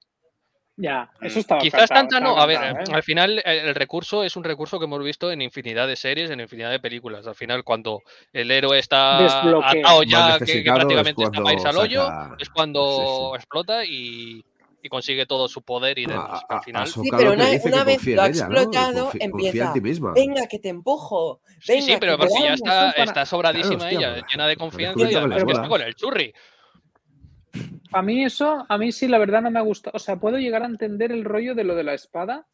Ya, Mm. eso estaba Quizás cantado, tanta no, a ver, cantado, eh, al final eh, el recurso es un recurso que hemos visto en infinidad de series, en infinidad de películas. Al final, cuando el héroe está Desbloquea. atado ya, que- que, necesitado es prácticamente está para irse al hoyo, saca- es cuando Sí, explota y, y consigue todo su poder y demás. a- que a- al final, Sí, pero una, vez lo ha explotado, Confía- empieza, ti misma. venga, que te empujo, sí, venga, sí, pero que porque ya volamos". está, sobradísima Claro, hostia, ella, pues, llena de confianza y además que está con el churri. A mí eso, a mí sí, la verdad no me ha gustado. O sea, puedo llegar a entender el rollo de lo de la espada,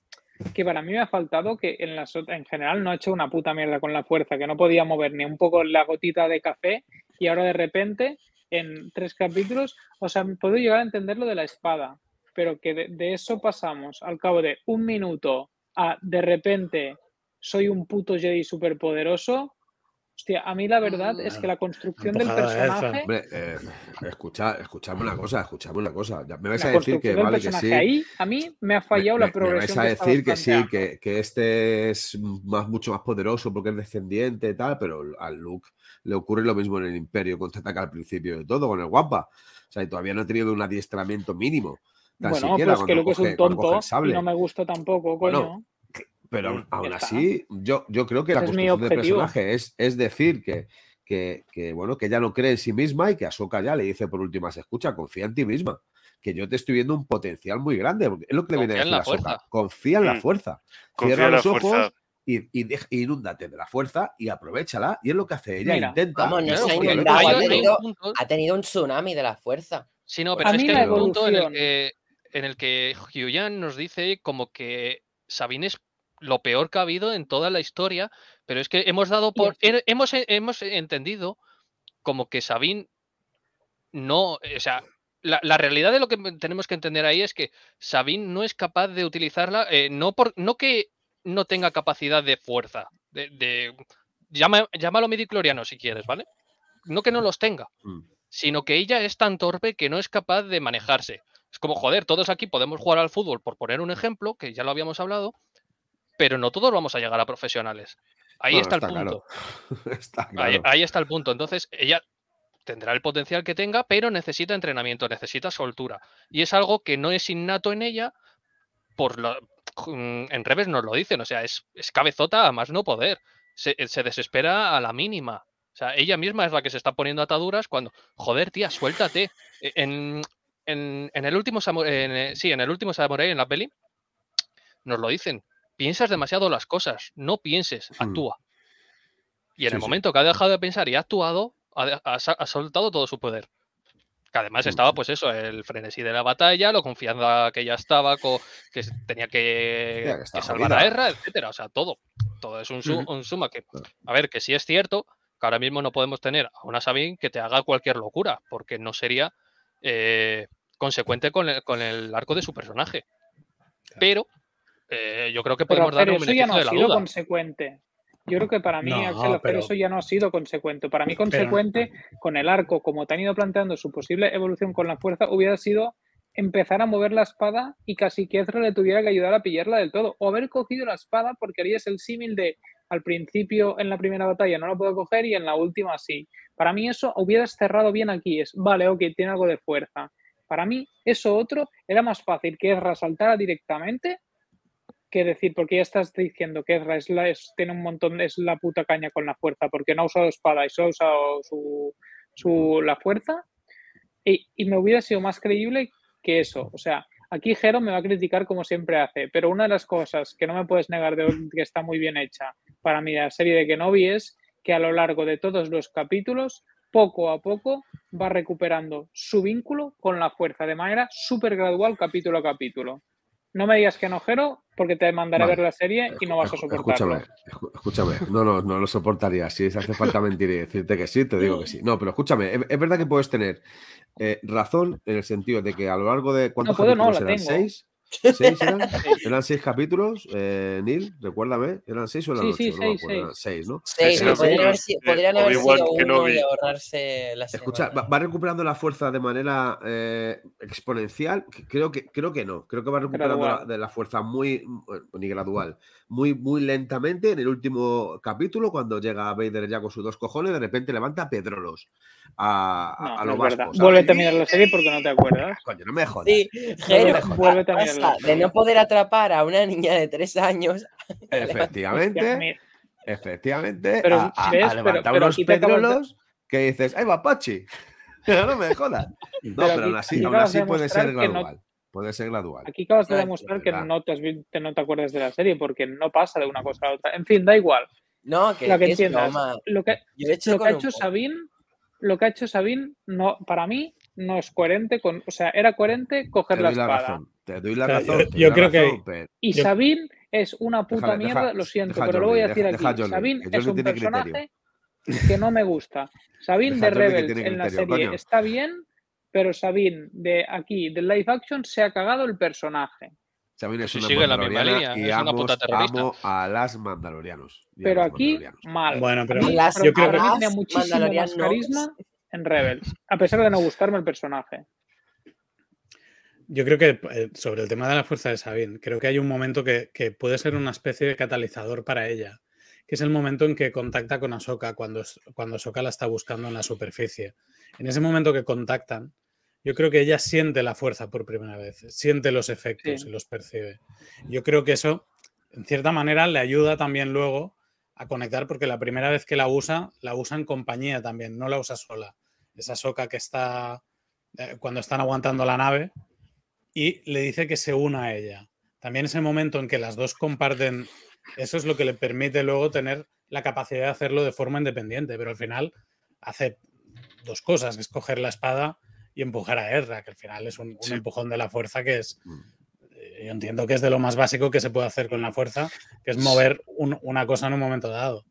que para mí me ha faltado que en, las, en general no ha hecho una puta mierda con la fuerza, que no podía mover ni un poco la gotita de café y ahora de repente, en tres capítulos, o sea, puedo llegar a entender lo de la espada, pero que de, de eso pasamos al cabo de un minuto a de repente soy un puto Jedi superpoderoso. Hostia, a mí la verdad es que la construcción del personaje... Hombre, eh, escucha, escuchadme una cosa, escuchadme una cosa. Ya me vais la a decir que vale que sí. ahí, a mí me ha fallado me, la me- me progresión. vais a decir que sí, que, que este es más, mucho más poderoso porque es descendiente y tal, pero al Luke le ocurre lo mismo en el Imperio contraataca al principio de todo con el guapa. O sea, y todavía no ha tenido un adiestramiento mínimo. Tan Bueno, siquiera pues que Luke es un tonto y no me gusta tampoco, coño. Bueno, Pero aún, está. así, yo, yo creo que la Ese construcción del objetivo. personaje es, es decir que, que, que, bueno, que ella no cree en sí misma y que Ahsoka ya le dice por últimas, escucha, confía en ti misma. Que yo te estoy viendo un potencial muy grande. porque Es lo que le viene a decir la a Ahsoka. fuerza. Confía en la Mm. fuerza. Confía Cierra en la los ojos y, y, deja- inúndate de la fuerza y aprovechala. Y es lo que hace ella. Mira, intenta. vamos, no Claro, se ha tenido, punto- ha tenido un tsunami de la fuerza. Sí, no, pero A es que hay un punto en el que, en el que Hyuyan nos dice como que Sabine es lo peor que ha habido en toda la historia, pero es que hemos dado por. he- hemos, hemos entendido como que Sabine no. O sea, la, la realidad de lo que tenemos que entender ahí es que Sabine no es capaz de utilizarla, eh, no, por, no que no tenga capacidad de fuerza, de. de- llama- llámalo midicloriano si quieres, ¿vale? No que no los tenga Mm. sino que ella es tan torpe que no es capaz de manejarse. Es como, joder, todos aquí podemos jugar al fútbol, por poner un ejemplo, que ya lo habíamos hablado, pero no todos vamos a llegar a profesionales. Ahí está el claro. punto. está Ahí, claro. ahí está el punto. Entonces, ella tendrá el potencial que tenga, pero necesita entrenamiento, necesita soltura. Y es algo que no es innato en ella, por lo, mm, en revés nos lo dicen, o sea, es, es cabezota a más no poder. Se, se desespera a la mínima. O sea, ella misma es la que se está poniendo ataduras cuando, joder, tía, suéltate. E- En, en, en el último en, eh, sí, en el último Samurai en la peli, nos lo dicen. Piensas demasiado las cosas, no pienses, Hmm. actúa. Y en Sí, el sí. momento que ha dejado de pensar y ha actuado, ha, soltado todo su poder. Que además Mm. estaba, pues eso, el frenesí de la batalla, lo confianza que ya estaba, que tenía que, salvar a jodida. Erra, etcétera. O sea, todo. Todo es un, su- un suma que, a ver, que sí es cierto que ahora mismo no podemos tener a una Sabine que te haga cualquier locura, porque no sería eh, consecuente con el, con el arco de su personaje. Pero eh, yo creo que Pero, podemos darle pero un eso ya beneficio no de ha la sido duda. consecuente. Yo creo que para mí, No, Axel, pero- eso ya no ha sido consecuente. Para mí, consecuente con el arco, como te han ido planteando su posible evolución con la fuerza, hubiera sido empezar a mover la espada y casi que Ezra le tuviera que ayudar a pillarla del todo. O haber cogido la espada porque harías el símil de al principio en la primera batalla no la puedo coger y en la última sí. Para mí eso hubieras cerrado bien aquí. Es, vale, ok, tiene algo de fuerza. Para mí eso otro era más fácil que Ezra saltara directamente que decir, porque ya estás diciendo que Ezra es la, es, tiene un montón, es la puta caña con la fuerza, porque no ha usado espada y solo ha usado su, su, la fuerza. Y, me hubiera sido más creíble que eso. O sea, Aquí Jero me va a criticar como siempre hace, pero una de las cosas que no me puedes negar de que está muy bien hecha para mí la serie de Kenobi es que a lo largo de todos los capítulos, poco a poco, va recuperando su vínculo con la fuerza de manera súper gradual capítulo a capítulo. No me digas que no, Jero, porque te mandaré a ver la serie y no vas a soportarlo. Escúchame, escúchame. No, no, no lo soportaría. Si hace falta mentir y decirte que sí, te digo que sí. No, pero escúchame, es, verdad que puedes tener eh, razón en el sentido de que a lo largo de. ¿Cuántos no puedo, no, la tengo. ¿Seis? ¿Seis eran? ¿Eran seis capítulos? Eh, Neil, recuérdame. ¿Eran seis o eran sí, ocho? Sí, no seis, eran seis, ¿no? Seis, Pero podrían haber, eh, sido, podrían haber sido uno Kenobi. y ahorrarse la Escucha, semana. ¿va, va recuperando la fuerza de manera eh, exponencial? Creo que, creo que no. Creo que va recuperando la, de la fuerza muy, bueno, ni gradual, muy, muy lentamente. En el último capítulo, cuando llega Vader ya con sus dos cojones, de repente levanta Pedrolos a, a- No, a no lo vasco. Vuélvete a mirar la serie porque no te acuerdas. Coño, no me jodas. Sí, vuélvete a pasa de no poder atrapar a una niña de tres años. Efectivamente, efectivamente, Pero, a, a- a. Pero- levantar pero unos te pedrolos que dices, ¡ay, va, Pachi! no me jodas. No, Pero pero, aquí- aún así, aún acabas así de puede demostrar ser que no- gradual. Puede ser gradual. Aquí acabas de Ay, demostrar de que no te, has que no te acuerdas de la serie porque no pasa de una cosa a otra. En fin, da igual. No, que, Lo que que es entiendas. broma. Lo que, he hecho lo que ha hecho. Sabine, lo que ha hecho Sabine, no, para mí, no es coherente con. O sea, era coherente coger Te la espada. razón. Te doy la razón. yo- yo creo que- pero- Y Sabine es una puta Déjale, mierda, deja- lo siento, pero lo voy a decir deja- aquí. Jordi, Sabine es un tiene criterio. personaje que no me gusta. Sabine de Rebels tiene en la serie coño. está bien, pero Sabine de aquí, de live action, se ha cagado el personaje. Sabine es Si una sigue la misma mandaloriana línea, y es una puta terrorista. amo a las mandalorianos. Pero los aquí, mandalorianos. mal. Bueno, pero Las- yo creo que- tenía muchísimo más carisma en Rebels, a pesar de no gustarme el personaje. Yo creo que eh, sobre el tema de la fuerza de Sabine, creo que hay un momento que, que puede ser una especie de catalizador para ella, que es el momento en que contacta con Ahsoka cuando, cuando Ahsoka la está buscando en la superficie. En ese momento que contactan, yo creo que ella siente la fuerza por primera vez, siente los efectos Sí. y los percibe. Yo creo que eso, en cierta manera, le ayuda también luego a conectar, porque la primera vez que la usa, la usa en compañía también, no la usa sola. Esa Ahsoka que está, eh, cuando están aguantando la nave, y le dice que se una a ella. También ese momento en que las dos comparten, eso es lo que le permite luego tener la capacidad de hacerlo de forma independiente, pero al final hace dos cosas, que es coger la espada y empujar a Ezra, que al final es un, un Sí. empujón de la fuerza que es, Mm. eh, yo entiendo que es de lo más básico que se puede hacer con la fuerza, que es mover un- una cosa en un momento dado.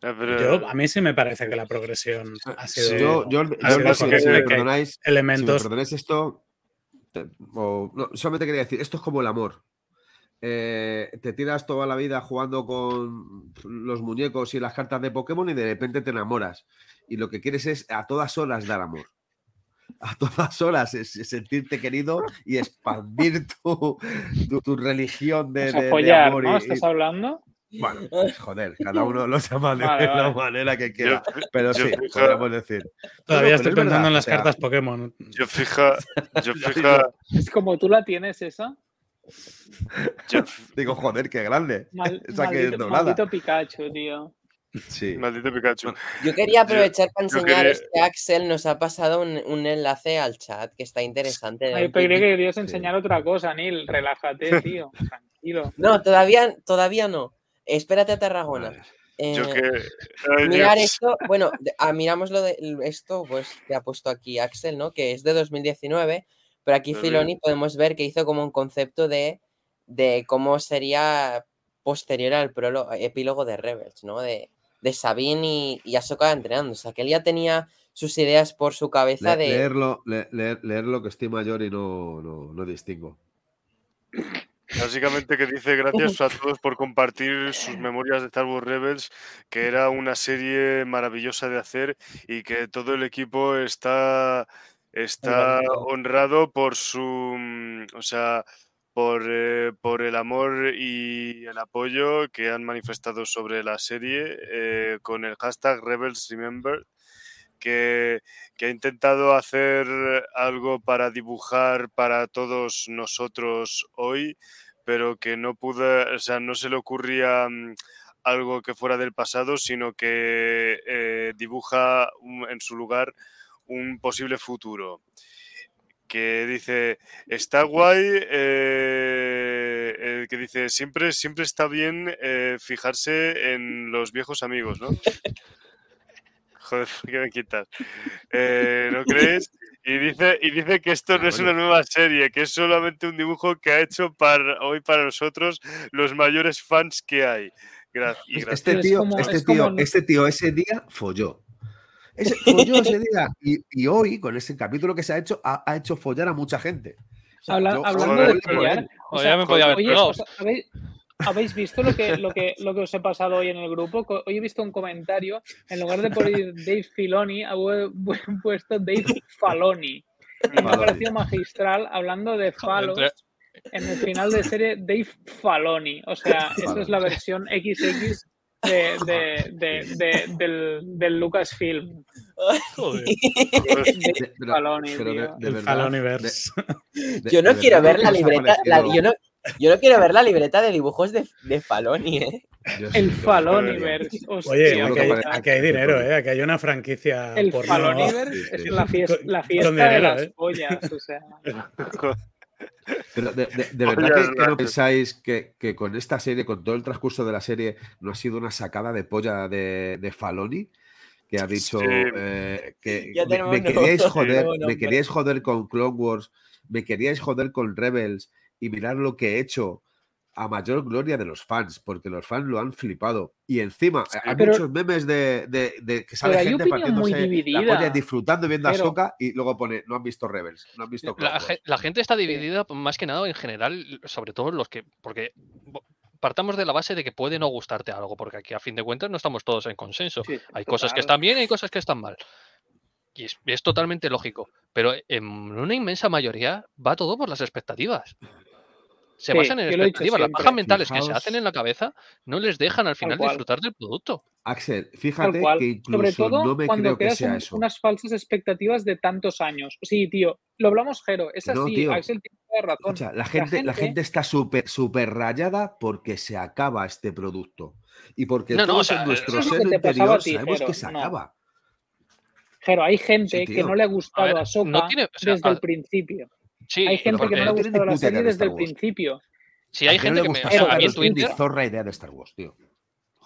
Pero- Yo, a mí sí me parece que la progresión ha sido... Yo, yo, ha yo- sido yo- si, me perdonáis, si me elementos perdonáis esto, o- no, solamente quería decir, esto es como el amor. Eh, te tiras toda la vida jugando con los muñecos y las cartas de Pokémon y de repente te enamoras. Y lo que quieres es a todas horas dar amor. A todas horas es, es sentirte querido y expandir tu, tu, tu religión de, O sea, de- de follar, amor. y- ¿no? y- ¿Estás hablando? Bueno, pues, joder, cada uno lo llama de Vale, la vale. manera que Yo, quiera. Pero yo sí, fija- podríamos decir. Todavía estoy pero es pensando verdad, en las o sea, cartas Pokémon. yo fija, yo fija, Es como tú la tienes esa. yo- Digo, joder, qué grande. Mal- Esa que es doblada. maldito Pikachu, tío. Sí. maldito Pikachu. Yo quería aprovechar para enseñaros quería- que Axel nos ha pasado un, un enlace al chat que está interesante. Ay, creí que querías enseñar otra cosa, Neil. Relájate, tío. Tranquilo. No, todavía, todavía no. Espérate a Tarragona. Yo Eh, que. Mirar esto, bueno, de- ah, miramos lo de esto, pues que ha puesto aquí Axel, ¿no? Que es de 2019, pero aquí Filoni podemos ver que hizo como un concepto de, de cómo sería posterior al prólogo, epílogo de Rebels, ¿no? De, de Sabine y, y Ahsoka entrenando. O sea, que él ya tenía sus ideas por su cabeza Le- de... leerlo, le- leer- leerlo que estoy mayor y no, no, no distingo. Básicamente que dice gracias a todos por compartir sus memorias de Star Wars Rebels, que era una serie maravillosa de hacer y que todo el equipo está, está honrado por su, mm, o sea, por, eh, por el amor y el apoyo que han manifestado sobre la serie eh, con el hashtag Rebels Remember que, ha intentado hacer algo para dibujar para todos nosotros hoy, pero que no pudo, o sea, no se le ocurría mm, algo que fuera del pasado, sino que eh, dibuja en su lugar un posible futuro. que dice, está guay, eh, que dice, siempre, siempre está bien eh, fijarse en los viejos amigos, ¿no? Joder, ¿por qué me quitas? Eh, ¿No crees? Y dice, y dice que esto no es una nueva serie, que es solamente un dibujo que ha hecho para, hoy para nosotros los mayores fans que hay. Gracias. Este Es tío, como- este, es tío, como- este tío ese día folló. Ese, folló ese día. Y, y hoy, con ese capítulo que se ha hecho, ha, ha hecho follar a mucha gente. O sea, Habla- yo- hablando joder, de follar, o sea, ya me podía haber oye, ¿habéis, visto lo que, lo, que, lo que os he pasado hoy en el grupo? Hoy he visto un comentario, en lugar de poner Dave Filoni, pu- puesto Dave Faloni. Y me ha parecido magistral hablando de falos en el final de serie Dave Faloni. O sea, esa es la versión XX de, de, de, de- del, del Lucasfilm. Joder. Faloni, de- Yo no quiero ver la libreta, la- yo, no, yo no quiero ver la libreta de dibujos de, de Faloni, ¿eh? yo El Faloniverse. Oye, aquí hay, aparece. aquí hay dinero, ¿eh? Aquí hay una franquicia El porno. Faloniverse Sí, es la fiesta, la fiesta de las ¿eh? pollas. O sea, Pero de, de- de Oye, verdad que, que no pensáis que, que con esta serie, con todo el transcurso de la serie, no ha sido una sacada de polla de, de Faloni? Que ha dicho Sí. eh, que me, me queríais joder, me queríais joder con Clone Wars, me queríais joder con Rebels y mirar lo que he hecho a mayor gloria de los fans, porque los fans lo han flipado. Y encima, hay Pero- muchos memes de, de- de que sale gente partiéndose la polla, disfrutando viendo Pero- a Soka y luego pone, no han visto Rebels, no han visto La, Wars". ge- la gente está dividida más que nada en general, sobre todo los que. Porque partamos de la base de que puede no gustarte algo, porque aquí a fin de cuentas no estamos todos en consenso. sí, Hay cosas que están bien y hay cosas que están mal. Y es, es totalmente lógico. Pero en una inmensa mayoría va todo por las expectativas. Se Sí, basan en expectativas. Las pajas mentales que se hacen en la cabeza no les dejan al final disfrutar del producto. Axel, fíjate que Sobre incluso todo no me cuando creo que sea un- eso. unas falsas expectativas de tantos años. Sí, tío, lo hablamos, Jero. Es No, así, tío. Axel tiene toda razón. Escucha, la, gente, la gente está súper súper rayada porque se acaba este producto. Y porque No, no, o todos sea, en nuestro que te pasaba interior ti, sabemos Jero, que se no. acaba. Jero, hay gente Sí, que no le ha gustado ver, a tiene- o sea, desde a- el principio. Sí, Hay gente que no le gustado la idea serie de desde el principio. sí hay ¿A quién gente no que me. gusta o sea, a mí en Twitter. zorra idea de Star Wars, tío.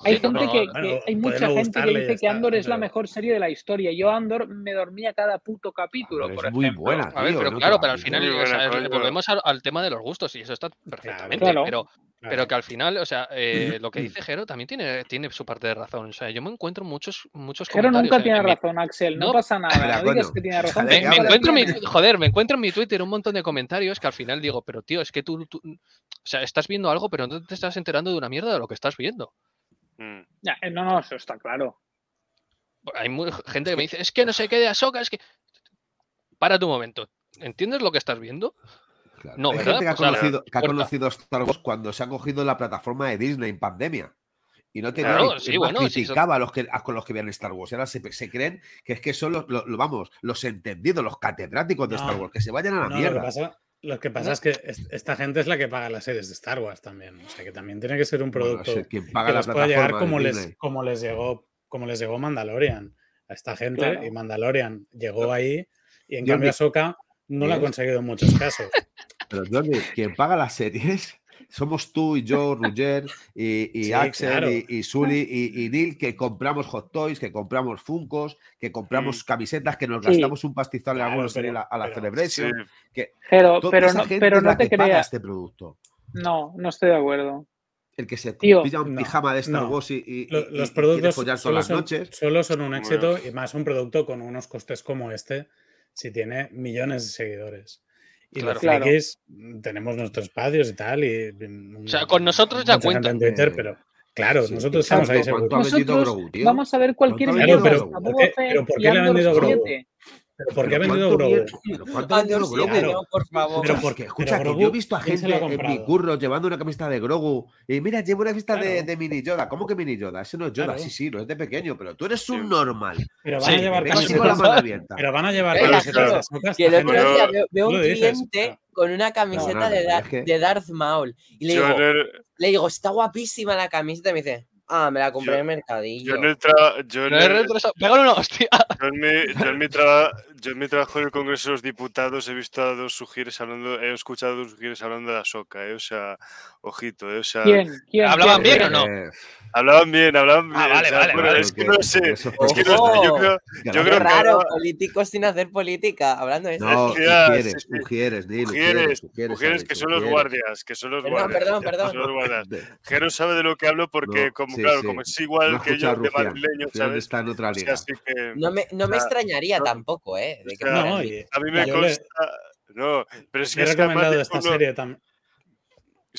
Hay Sí, gente no, que, hay mucha gente que dice que está, Andor es la mejor serie de la historia. Yo Andor me dormía cada puto capítulo, Pero por es muy buena, A ver, tío, pero no claro, pero al final Muy o sea, buena, volvemos al, al tema de los gustos y eso está perfectamente, Claro. pero, Claro. pero que al final, o sea, eh, lo que dice Jero también tiene, tiene su parte de razón. O sea, yo me encuentro muchos, muchos Jero comentarios nunca en- tiene en mi- razón, Axel. No, No, pasa nada. no digas que tiene razón. Me, encuentro mi, joder, me encuentro en mi Twitter un montón de comentarios que al final digo, pero tío, es que tú, tú- o sea, estás viendo algo, pero no te estás enterando de una mierda de lo que estás viendo. mm. Ya, eh, no, no, eso está claro. Hay gente que me dice, es que no sé qué de Ahsoka, es que. Para tu momento. ¿Entiendes lo que estás viendo? Claro. No, Hay ¿verdad? gente que ha, Pues, conocido, que ha conocido Star Wars cuando se han cogido la plataforma de Disney en pandemia. Y no tenía Claro, ni- sí, sí, criticaba a los que, a con los que veían Star Wars. Y ahora se, se creen que es que son los, los- vamos, los entendidos, los catedráticos de No, Star Wars, que se vayan a la No, lo que mierda. pasa, lo que pasa No. es que es- esta gente es la que paga las series de Star Wars también. O sea que también tiene que ser un Bueno, producto quien paga que la les pueda llegar como les, como les llegó, como les llegó Mandalorian a esta gente. Claro. Y Mandalorian llegó ahí y en Yo cambio Ahsoka no lo ha conseguido en muchos casos. Pero Jordi, quien paga las series somos tú y yo, Roger, y, y Sí, Axel, claro. y, y Sully, y, y Neil, que compramos hot toys, que compramos funcos, que compramos camisetas, que nos Sí. gastamos un pastizal en Claro, algunos pero- ir a, a la pero- Celebration. Sí. Que pero esa no, pero no te creas. este producto. No, no estoy de acuerdo. El que se Tío, pilla un no, pijama de Star no. Wars y, y- Lo- y- y los quiere productos follar todas solo las son, noches. solo son un Bueno. éxito y más un producto con unos costes como este si tiene millones de seguidores. Y Claro. los Claro. frikis mm, tenemos nuestros espacios y tal. Y, mm, O sea, con nosotros ya mucha gente cuenta. en Twitter, pero claro, Sí, nosotros estamos ahí exacto. ¿Cuánto seguros. ha vendido Nosotros Grogu, tío? vamos a ver cualquier ¿Cuánto ha vídeo vendido de Grogu? Boba ¿Por qué- pero por qué le ha vendido Grogu? 7. ¿Pero por qué ha vendido ¿cuánto Grogu? Claro. no, por favor. Pero Escucha, por- que, pero escucha, que yo he visto a ¿quién se gente en mi curro llevando una camiseta de Grogu y mira, llevo una camiseta de, Claro. de mini Yoda. ¿Cómo que mini Yoda? Ese no es Yoda, Claro. sí, sí, no es de pequeño, pero tú eres un normal. Pero van Sí, a llevar camisetas- con la mano abierta. Pero van a llevar camisetas Que el otro día veo, un cliente con una camiseta no, de, no, Dar- es que- de Darth Maul. Y le digo, le digo, está guapísima la camiseta. Y me dice, Ah, me la compré Yo- en el mercadillo. Yo en el, tra- yo en No he el- retrasado. Pégale una hostia. yo en mi, yo en mi traba- yo en mi trabajo en el Congreso de los Diputados he visto a dos sugieres hablando, he escuchado a dos sugieres hablando de Asoka, eh, o sea, ojito, eh, o sea, ¿Quién? ¿Quién? ¿Hablaban bien o no? Eh, hablaban bien, hablaban bien. Ah, vale, o sea, vale, bueno, vale. es que no sé, eso- es que no sé, yo creo, que yo la Qué creo que raro, ahora- políticos sin hacer política, hablando de eso. No, sí, sí. Mujeres, Ujieres, Ujieres, mujeres que son los guardias, que son los Perdón, guardias. perdón, perdón. son los guardias. De- Jero sabe de lo que hablo porque, No, como sí, claro, sí. como es igual No que yo de madrileño, Rufián ¿sabes? está en otra O sea, liga. así que No me, no me extrañaría no- tampoco, ¿eh? De que o sea, fueran No, así. y a mí me consta. No, pero es que, he recomendado esta serie también.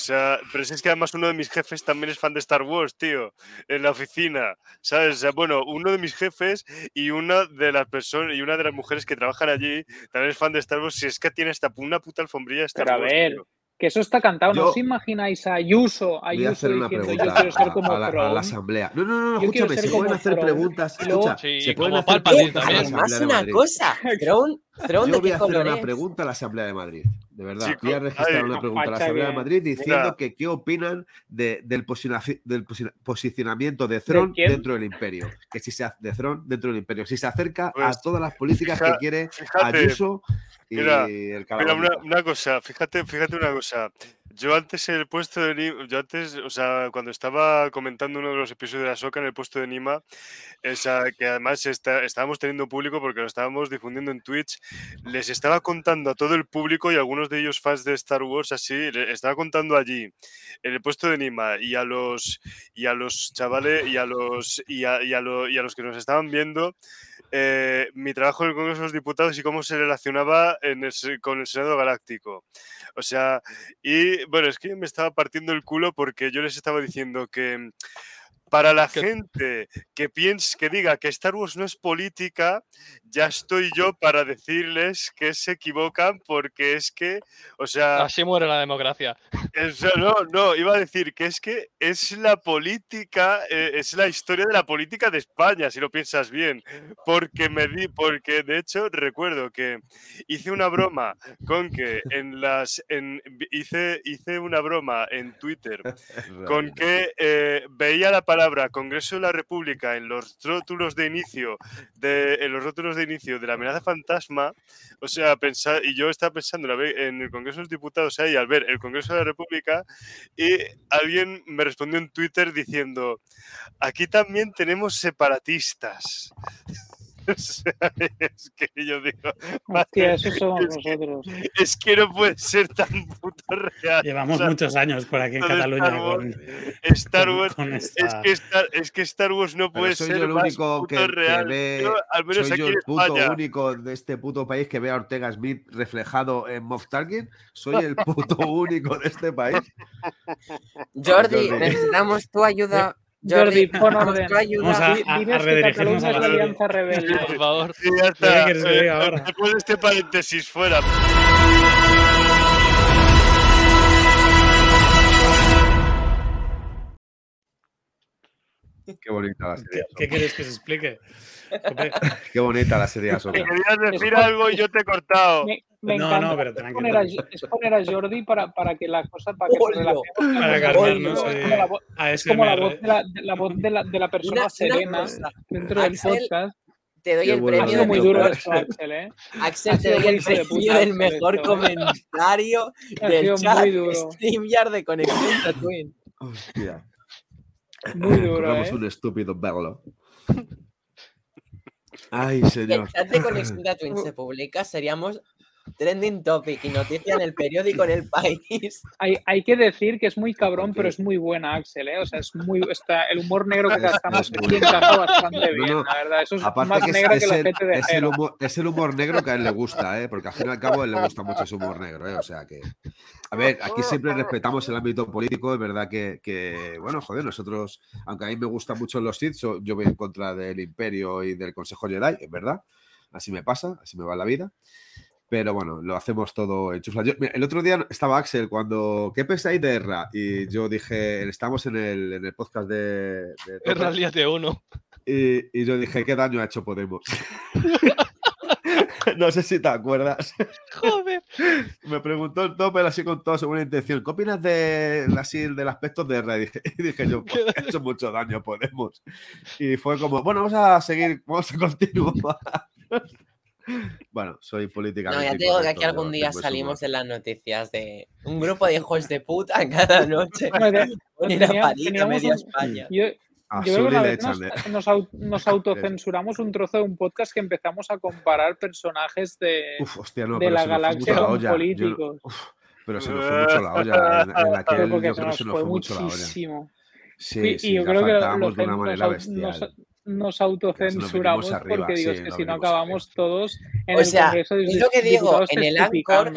O sea, pero si es que además uno de mis jefes también es fan de Star Wars, tío, en la oficina, ¿sabes? O sea, bueno, uno de mis jefes y una de las personas y una de las mujeres que trabajan allí también es fan de Star Wars, si es que tiene hasta una puta alfombría de Star Pero a Wars. ver, tío. que eso está cantado. ¿No Yo- os imagináis a Ayuso, Voy a Ayuso hacer una diciendo yo pregunta quiero ser a, como a la, a la Trump"? asamblea. No, no, no, Yo quiero escúchame, se pueden hacer preguntas. Escucha, Sí, se pueden hacer preguntas a. Además, una cosa, Throne, Throne, Yo ¿de voy qué a hacer una es? pregunta a la Asamblea de Madrid, de verdad. Chico, voy a registrar una pregunta a la Asamblea de Madrid diciendo Mira. que qué opinan de- del, del posi- posicionamiento de Throne quién? dentro del imperio. Que si se de Throne dentro del imperio, si se acerca Pues, a todas las políticas fija- que quiere fíjate, Ayuso y mira, el Mira, una, una cosa, fíjate, fíjate una cosa. Yo antes en el puesto de Nima, yo antes, o sea, cuando estaba comentando uno de los episodios de la Soca en el puesto de Nima, o sea, que además está- estábamos teniendo público porque lo estábamos difundiendo en Twitch, les estaba contando a todo el público y algunos de ellos fans de Star Wars así, le estaba contando allí en el puesto de Nima y a los y a los chavales y a los y a, y a lo- y a los que nos estaban viendo eh, mi trabajo en el Congreso de los Diputados y cómo se relacionaba con el Senado Galáctico. O sea, y bueno, es que me estaba partiendo el culo porque yo les estaba diciendo que para la gente que piense, que diga que Star Wars no es política, ya estoy yo para decirles que se equivocan porque es que, o sea, Así muere la democracia. eso no, no, iba a decir que es que es la política, eh, es la historia de la política de España, si lo piensas bien. Porque me di, porque de hecho recuerdo que hice una broma con que en las, en, hice, hice una broma en Twitter con que eh, veía la palabra Congreso de la República en los rótulos de inicio de en los rótulos de inicio de la amenaza fantasma, o sea, pensar y yo estaba pensando en el Congreso de los Diputados ahí al ver el Congreso de la República y alguien me respondió en Twitter diciendo, aquí también tenemos separatistas. O sea, es que yo digo, Hostia, eso somos es que- nosotros. es que no puede ser tan puto real. Llevamos O sea, muchos años por aquí en Cataluña Star Wars, con, Star Wars con Es esta- que, Star, es que Star Wars no puede soy ser yo el más único puto que, que real. ve, Yo, al menos soy aquí yo el puto España. único de este puto país que ve a Ortega Smith reflejado en Moff Target. Soy el puto único de este país. Jordi. necesitamos tu ayuda. Jordi, pon orden. Vamos a- a redirigirnos a la la- alianza rebelde. Por favor. Sí, ya ¿Qué está. Eh, ahora? Después de este paréntesis fuera. Qué bonita la ¿Qué, serie. qué quieres que se explique? Qué bonita la serie Ahsoka. Querías decir Es- algo y yo te he cortado. Me, me No, encanta no, pero tranquilo. poner, a, es poner a Jordi para, para que la cosa para que se Para calmarnos, Es como la vo- es como la voz de la, de la voz de la, de la persona Una- una serena cosa, dentro del podcast. Te doy Qué el bueno, Ha premio sido muy duro esto, Axel, ¿eh? Axel, Ha te doy el premio del mejor esto, ¿eh? comentario del chat. StreamYard de Conexión Tatooine. Hostia. Muy duro, ¿eh? un estúpido verlo. Ay, señor. el chat de Conexión Tatooine se publica, seríamos trending topic y noticia en el periódico en el país. Hay, hay que decir que es muy cabrón, pero es muy buena, Axel, ¿eh? O sea, es muy, está, el humor negro que Es- gastamos aquí encaja bastante bien, no. la verdad. Eso es más que es, negro es que el el, ojete de es el humor, es el humor negro que a él le gusta, ¿eh? porque al fin y al cabo a él le gusta mucho ese humor negro. ¿eh? O sea que. A ver, aquí siempre respetamos el ámbito político. Es verdad que, que, bueno, joder, nosotros, aunque a mí me gustan mucho los Sith, so- yo voy en contra del Imperio y del Consejo Jedi, es verdad. Así me pasa, así me va la vida. Pero bueno, lo hacemos todo en chufla. Yo- mira, el otro día estaba Axel cuando. ¿Qué pensáis de Erra? Y yo dije, estamos en el, en el podcast de. de Tope, de uno. y, y yo dije, ¿qué daño ha hecho Podemos? no sé si te acuerdas. Joder. Me preguntó el Topper así con toda su buena intención. ¿Qué opinas de, así, del aspecto de Reddit? Y dije yo, pues, ha hecho mucho daño, podemos. Y fue como, bueno, vamos a seguir, vamos a continuar. Bueno, soy política. No, ya te digo que aquí algún día salimos en las noticias de un grupo de hijos de puta cada noche. teníamos España. Yo, yo creo que una vez nos, nos, autocensuramos un trozo de un podcast que empezamos a comparar personajes de, de la galaxia con políticos. pero se nos fue mucho la olla. En, en aquel, yo creo que se nos fue mucho la olla. Sí, sí, y yo creo que lo, de una manera bestial nos autocensuramos porque digo, es que si no acabamos todos en o sea, el Congreso lo que digo, en el Anchor,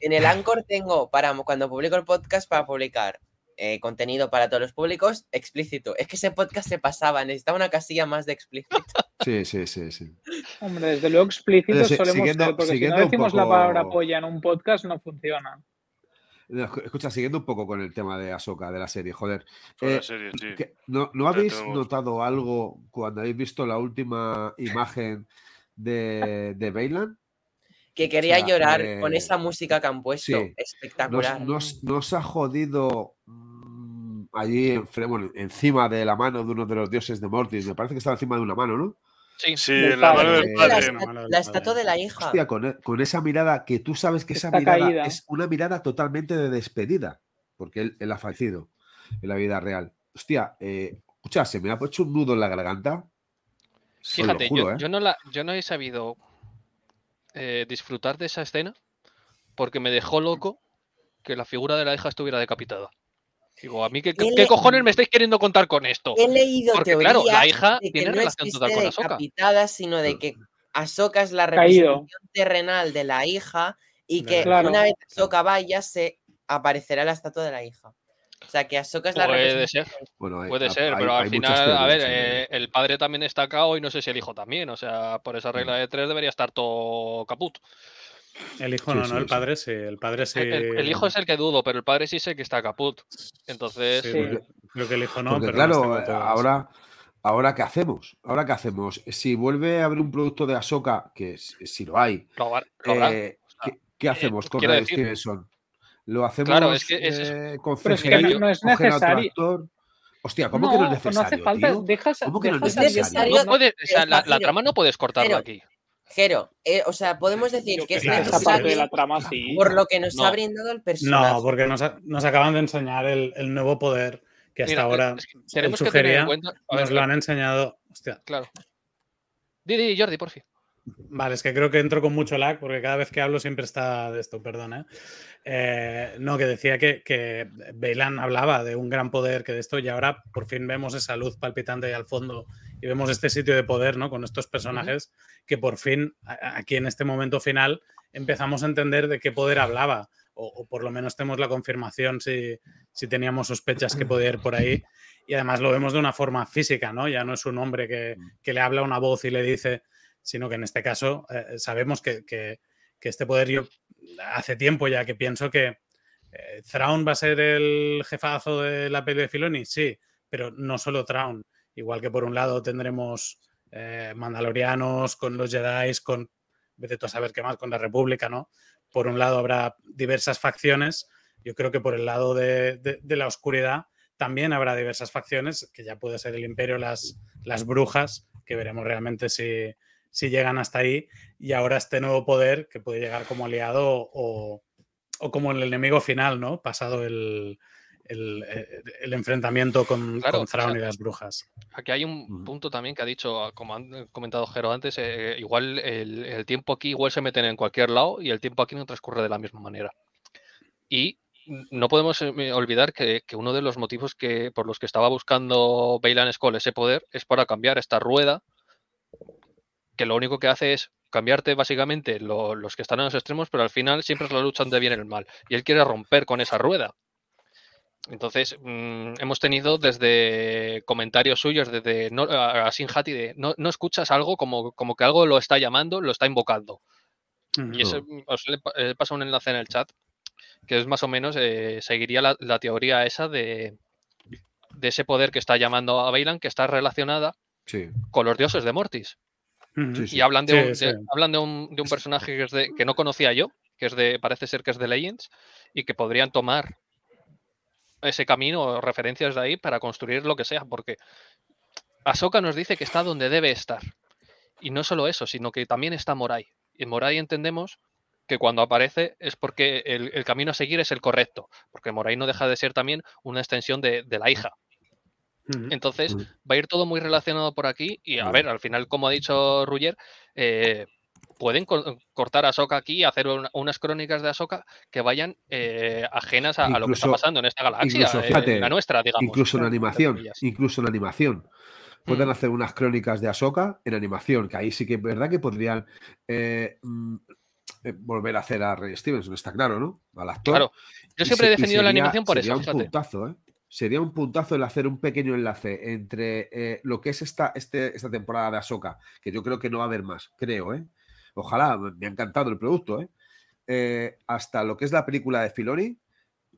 en el Anchor tengo para cuando publico el podcast para publicar eh, contenido para todos los públicos explícito. Es que ese podcast se pasaba, necesitaba una casilla más de explícito. Sí, sí, sí, sí. Hombre, desde luego explícito solemos ser, porque si no decimos la palabra polla en un podcast no funciona. Escucha, siguiendo un poco con el tema de Ahsoka, de la serie, joder. Eh, ¿no, ¿no, habéis notado algo cuando habéis visto la última imagen de, de Bailan? Que quería llorar con esa música que han puesto. Espectacular. Nos, ha jodido mm, allí encima de la mano de uno de los dioses de Mortis. Me parece que estaba encima de una mano, ¿no? Sí, sí la mano del padre. La, estatua de la hija. Hostia, con, e, con, esa mirada que tú sabes que esa mirada es una mirada totalmente de despedida, porque él, él, ha fallecido en la vida real. Hostia, eh, escucha, se me ha puesto un nudo en la garganta. Fíjate, yo, ¿eh? yo, no la, yo no he sabido eh, disfrutar de esa escena porque me dejó loco que la figura de la hija estuviera decapitada. Digo, a mí, ¿qué, ¿qué cojones me estáis queriendo contar con esto? He leído Porque, claro, la hija tiene no relación total con Ahsoka. sino de que Ahsoka es la representación terrenal de la hija y que una vez Ahsoka vaya, se aparecerá la estatua de la hija. O sea, que Ahsoka es la Puede ser, puede ser, pero al final, a ver, eh, el padre también está cao y no sé si el hijo también. O sea, por esa regla de tres debería estar todo caput. El hijo no, ¿no? El padre sí. El padre sí. El, hijo es el que dudo, pero el padre sí sé que está caput. Entonces. creo que el hijo no. pero claro, ahora, ahora ¿qué hacemos? Ahora ¿qué hacemos? Si vuelve a haber un producto de Ahsoka, que si lo hay, eh, ¿qué, hacemos con Ray Stevenson? ¿Lo hacemos claro, es que es, eh, con pero es que no es necesario. Hostia, ¿cómo que no es necesario? No hace falta, tío? Dejas, ¿Cómo que no es necesario? No puede, o sea, la, la, trama no puedes cortarla aquí. Jero, eh, o sea, podemos decir que, es necesario de la trama, sí. por lo que nos ha brindado el personaje. No, porque nos, nos acaban de enseñar el, el, nuevo poder que hasta ahora es él sugería. Cuenta... nos lo han enseñado. Hostia. Claro. Didi, Jordi, por fin. Vale, es que creo que entro con mucho lag porque cada vez que hablo siempre está de esto, perdón. ¿eh? Eh, no, que decía que, que Bailan hablaba de un gran poder que de esto y ahora por fin vemos esa luz palpitante ahí al fondo y vemos este sitio de poder, ¿no? Con estos personajes que por fin aquí en este momento final empezamos a entender de qué poder hablaba o, por lo menos tenemos la confirmación si, si, teníamos sospechas que podía ir por ahí y además lo vemos de una forma física, ¿no? Ya no es un hombre que, que le habla una voz y le dice sino que en este caso eh, sabemos que, este poder yo hace tiempo ya que pienso que eh, Thrawn va a ser el jefazo de la peli de Filoni, sí, pero no solo Thrawn, igual que por un lado tendremos eh, mandalorianos con los Jedi, con, vete tú a saber qué más, con la República, ¿no? Por un lado habrá diversas facciones, yo creo que por el lado de, la oscuridad también habrá diversas facciones, que ya puede ser el imperio, las, las brujas, que veremos realmente si, si llegan hasta ahí. Y ahora este nuevo poder que puede llegar como aliado o, como el enemigo final, ¿no? Pasado el, el, eh, enfrentamiento con, Thrawn y las brujas. Aquí hay un punto también que ha dicho, como han comentado Jero antes, eh, igual el, tiempo aquí igual se meten en cualquier lado y el tiempo aquí no transcurre de la misma manera. Y no podemos eh, olvidar que, uno de los motivos que, por los que estaba buscando Bailan Skull ese poder es para cambiar esta rueda que lo único que hace es cambiarte básicamente los que están en los extremos, pero al final siempre es la lucha donde viene el mal. Y él quiere romper con esa rueda. Entonces, mm, hemos tenido desde comentarios suyos, desde no, a, Sinjati, de no, escuchas algo como, como que algo lo está llamando, lo está invocando. Y eso, os le, pasa un enlace en el chat, que es más o menos, eh, seguiría la, la, teoría esa de, de ese poder que está llamando a Bailan, que está relacionada con los dioses de Mortis. Ujú. Y hablan de, Sí, un, sí. de- hablan de un, de un personaje que, es de, que no conocía yo, que es de, parece ser que es de Legends, y que podrían tomar ese camino o referencias de ahí para construir lo que sea, porque Ahsoka nos dice que está donde debe estar. Y no solo eso, sino que también está Morai. Y en Morai entendemos que cuando aparece es porque el, el camino a seguir es el correcto, porque Morai no deja de ser también una extensión de, de la hija. Entonces va a ir todo muy relacionado por aquí y a ver, al final, como ha dicho Ruger, eh, pueden co- cortar a Ahsoka aquí y hacer una- unas crónicas de Ahsoka que vayan eh, ajenas a, a lo que está pasando en esta galaxia, incluso, eh, fíjate, la nuestra, digamos. incluso en animación, incluso en animación. Pueden Mm. hacer unas crónicas de Ahsoka en animación, que ahí sí que es verdad que podrían eh, mm, eh, volver a hacer a Ray Stevenson, está claro, ¿no? Al actor. Claro, yo siempre he se- defendido la sería- animación por sería eso, un fíjate. puntazo, ¿eh? Sería un puntazo el hacer un pequeño enlace entre eh, lo que es esta, este, esta temporada de Ahsoka, que yo creo que no va a haber más, creo, ¿eh? Ojalá, me ha encantado el producto, ¿eh? Eh, hasta lo que es la película de Filoni,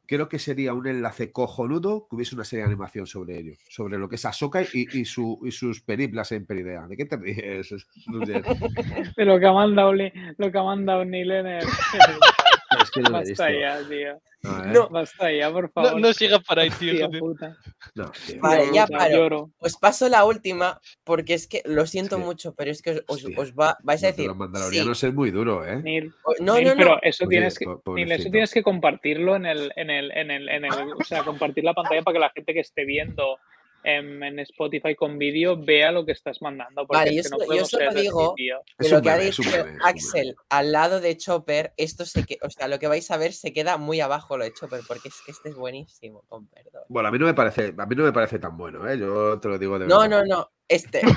creo que sería un enlace cojonudo que hubiese una serie de animación sobre ello, sobre lo que es Ahsoka y, y, su, y sus periplas en Peridea. ¿De qué te ríes? De lo que ha mandado, Li- lo que ha mandado Neil en el- Es que no. Basta ya, tío. No, ¿eh? No. Basta ya, por No, favor. no sigas para ahí, tío. Puta. No, tío. Vale, ya paro. Os paso la última porque es que lo siento Sí. mucho, pero es que os, os- va, vais a decir. Los sí, mandalorianos es muy duro, ¿eh? Neil, o- no, Neil, no, pero no. eso Oye, tienes que, eso tienes que compartirlo en el, en el, en el, en el, o sea, compartir la pantalla para que la gente que esté viendo en, en Spotify con vídeo vea lo que estás mandando. Porque Vale, es yo que no solo- yo digo. Que lo que ha dicho. Axel al lado de Chopper, esto se que, o sea, lo que vais a ver se queda muy abajo lo de Chopper, porque es que este es buenísimo, con perdón. Bueno, a mí no me parece, a mí no me parece tan bueno, ¿eh? Yo te lo digo de No, verdad. no, no, este.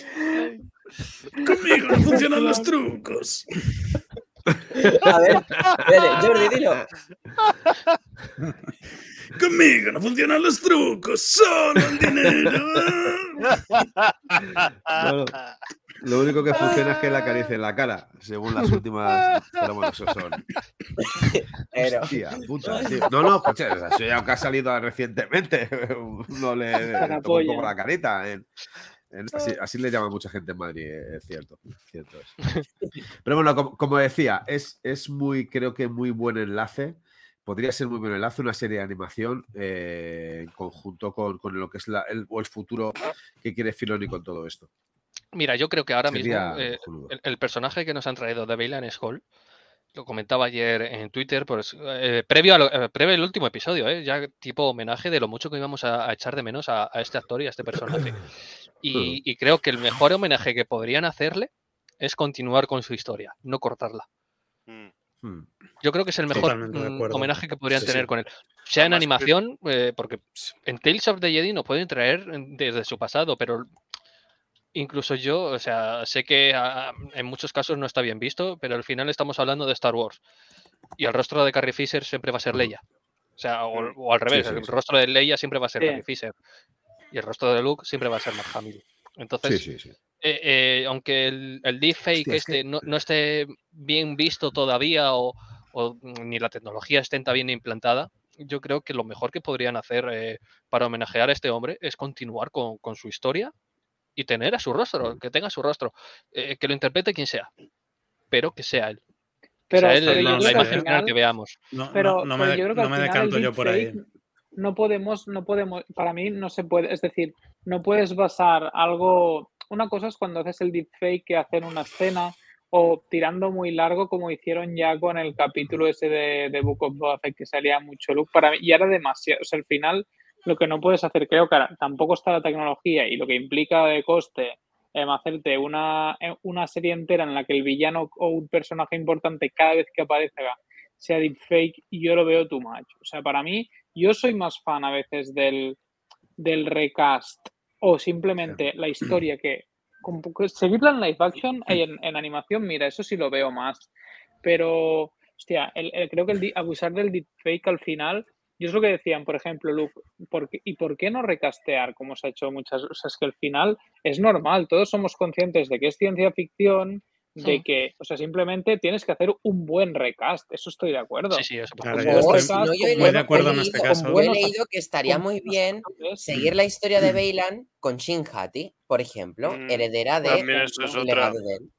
Conmigo no funcionan los trucos. A ver, espere, Jordi, dilo. Conmigo no funcionan los trucos, solo el dinero. Bueno, lo único que funciona es que la acaricia en la cara, según las últimas. Pero bueno, eso son. Pero, Hostia, puta, tío. No, no, coche, o sea, eso ya que ha salido recientemente. No le Para tocó un poco polla. la carita. en- en- así, así le llama mucha gente en Madrid, eh, es cierto. cierto es. Pero bueno, como, como decía, es, es muy, creo que muy buen enlace. Podría ser muy buen enlace una serie de animación eh, en conjunto con, con lo que es la- el, o el futuro que quiere Filoni con todo esto. Mira, yo creo que ahora Sería mismo eh, el, el personaje que nos han traído de Bailan Skull, lo comentaba ayer en Twitter, pues eh, previo, a lo- eh, previo al último episodio, eh, ya tipo homenaje de lo mucho que íbamos a, a echar de menos a, a este actor y a este personaje. Y, y creo que el mejor homenaje que podrían hacerle es continuar con su historia, no cortarla. Mm. Hmm. Yo creo que es el mejor mm, homenaje que podrían Sí, tener sí. con él. Sea en que- animación, eh, porque en Tales of the Jedi nos pueden traer en- desde su pasado, pero incluso yo, o sea, sé que ah, en muchos casos no está bien visto, pero al final estamos hablando de Star Wars. Y el rostro de Carrie Fisher siempre va a ser. Leia. O sea, o, Mm. o al revés, sí, el sí. rostro de Leia siempre va a ser Sí. Carrie Fisher. Y el rostro de Luke siempre va a ser Mark Hamill. Entonces, Sí, sí, sí. eh, eh, aunque el, el deepfake Hostia, es que- este no, no esté bien visto todavía o, o, mm, ni la tecnología esté tan bien implantada, yo creo que lo mejor que podrían hacer eh, para homenajear a este hombre es continuar con, con su historia y tener a su rostro, que tenga su rostro, eh, que lo interprete quien sea, pero que sea él. Pero, sea él creo la imagen final que veamos. No, Pero, no, no pero me, yo creo que no al me final decanto el yo por ahí. No podemos, no podemos, para mí no se puede, es decir, no puedes basar algo, una cosa es cuando haces el deepfake que hacen una escena o tirando muy largo como hicieron ya con el capítulo ese de, de Book of Boba que salía mucho look, para mí ya era demasiado, o sea, al final lo que no puedes hacer, creo que tampoco está la tecnología y lo que implica de coste em, hacerte una, em, una serie entera en la que el villano o un personaje importante cada vez que aparezca sea deepfake y yo lo veo too much. O sea, para mí, yo soy más fan a veces del, del recast o simplemente la historia que con- seguirla en live action y en, en animación, mira, eso sí lo veo más. Pero, hostia, el- el- creo que el, abusar del deepfake al final, yo es lo que decían, por ejemplo, Luke, ¿por qué- ¿y por qué no recastear como se ha hecho muchas? O sea, es que al final es normal, todos somos conscientes de que es ciencia ficción, de Mm. que, o sea, simplemente tienes que hacer un buen recast, eso estoy de acuerdo. Sí, sí, eso por Claro, Un yo buen estoy recast no, yo con he muy de acuerdo en este caso. Yo he buenos leído que estaría muy bien seguir la historia de Beylan con Shin Hati, por ejemplo, Mm, heredera de es otra. él.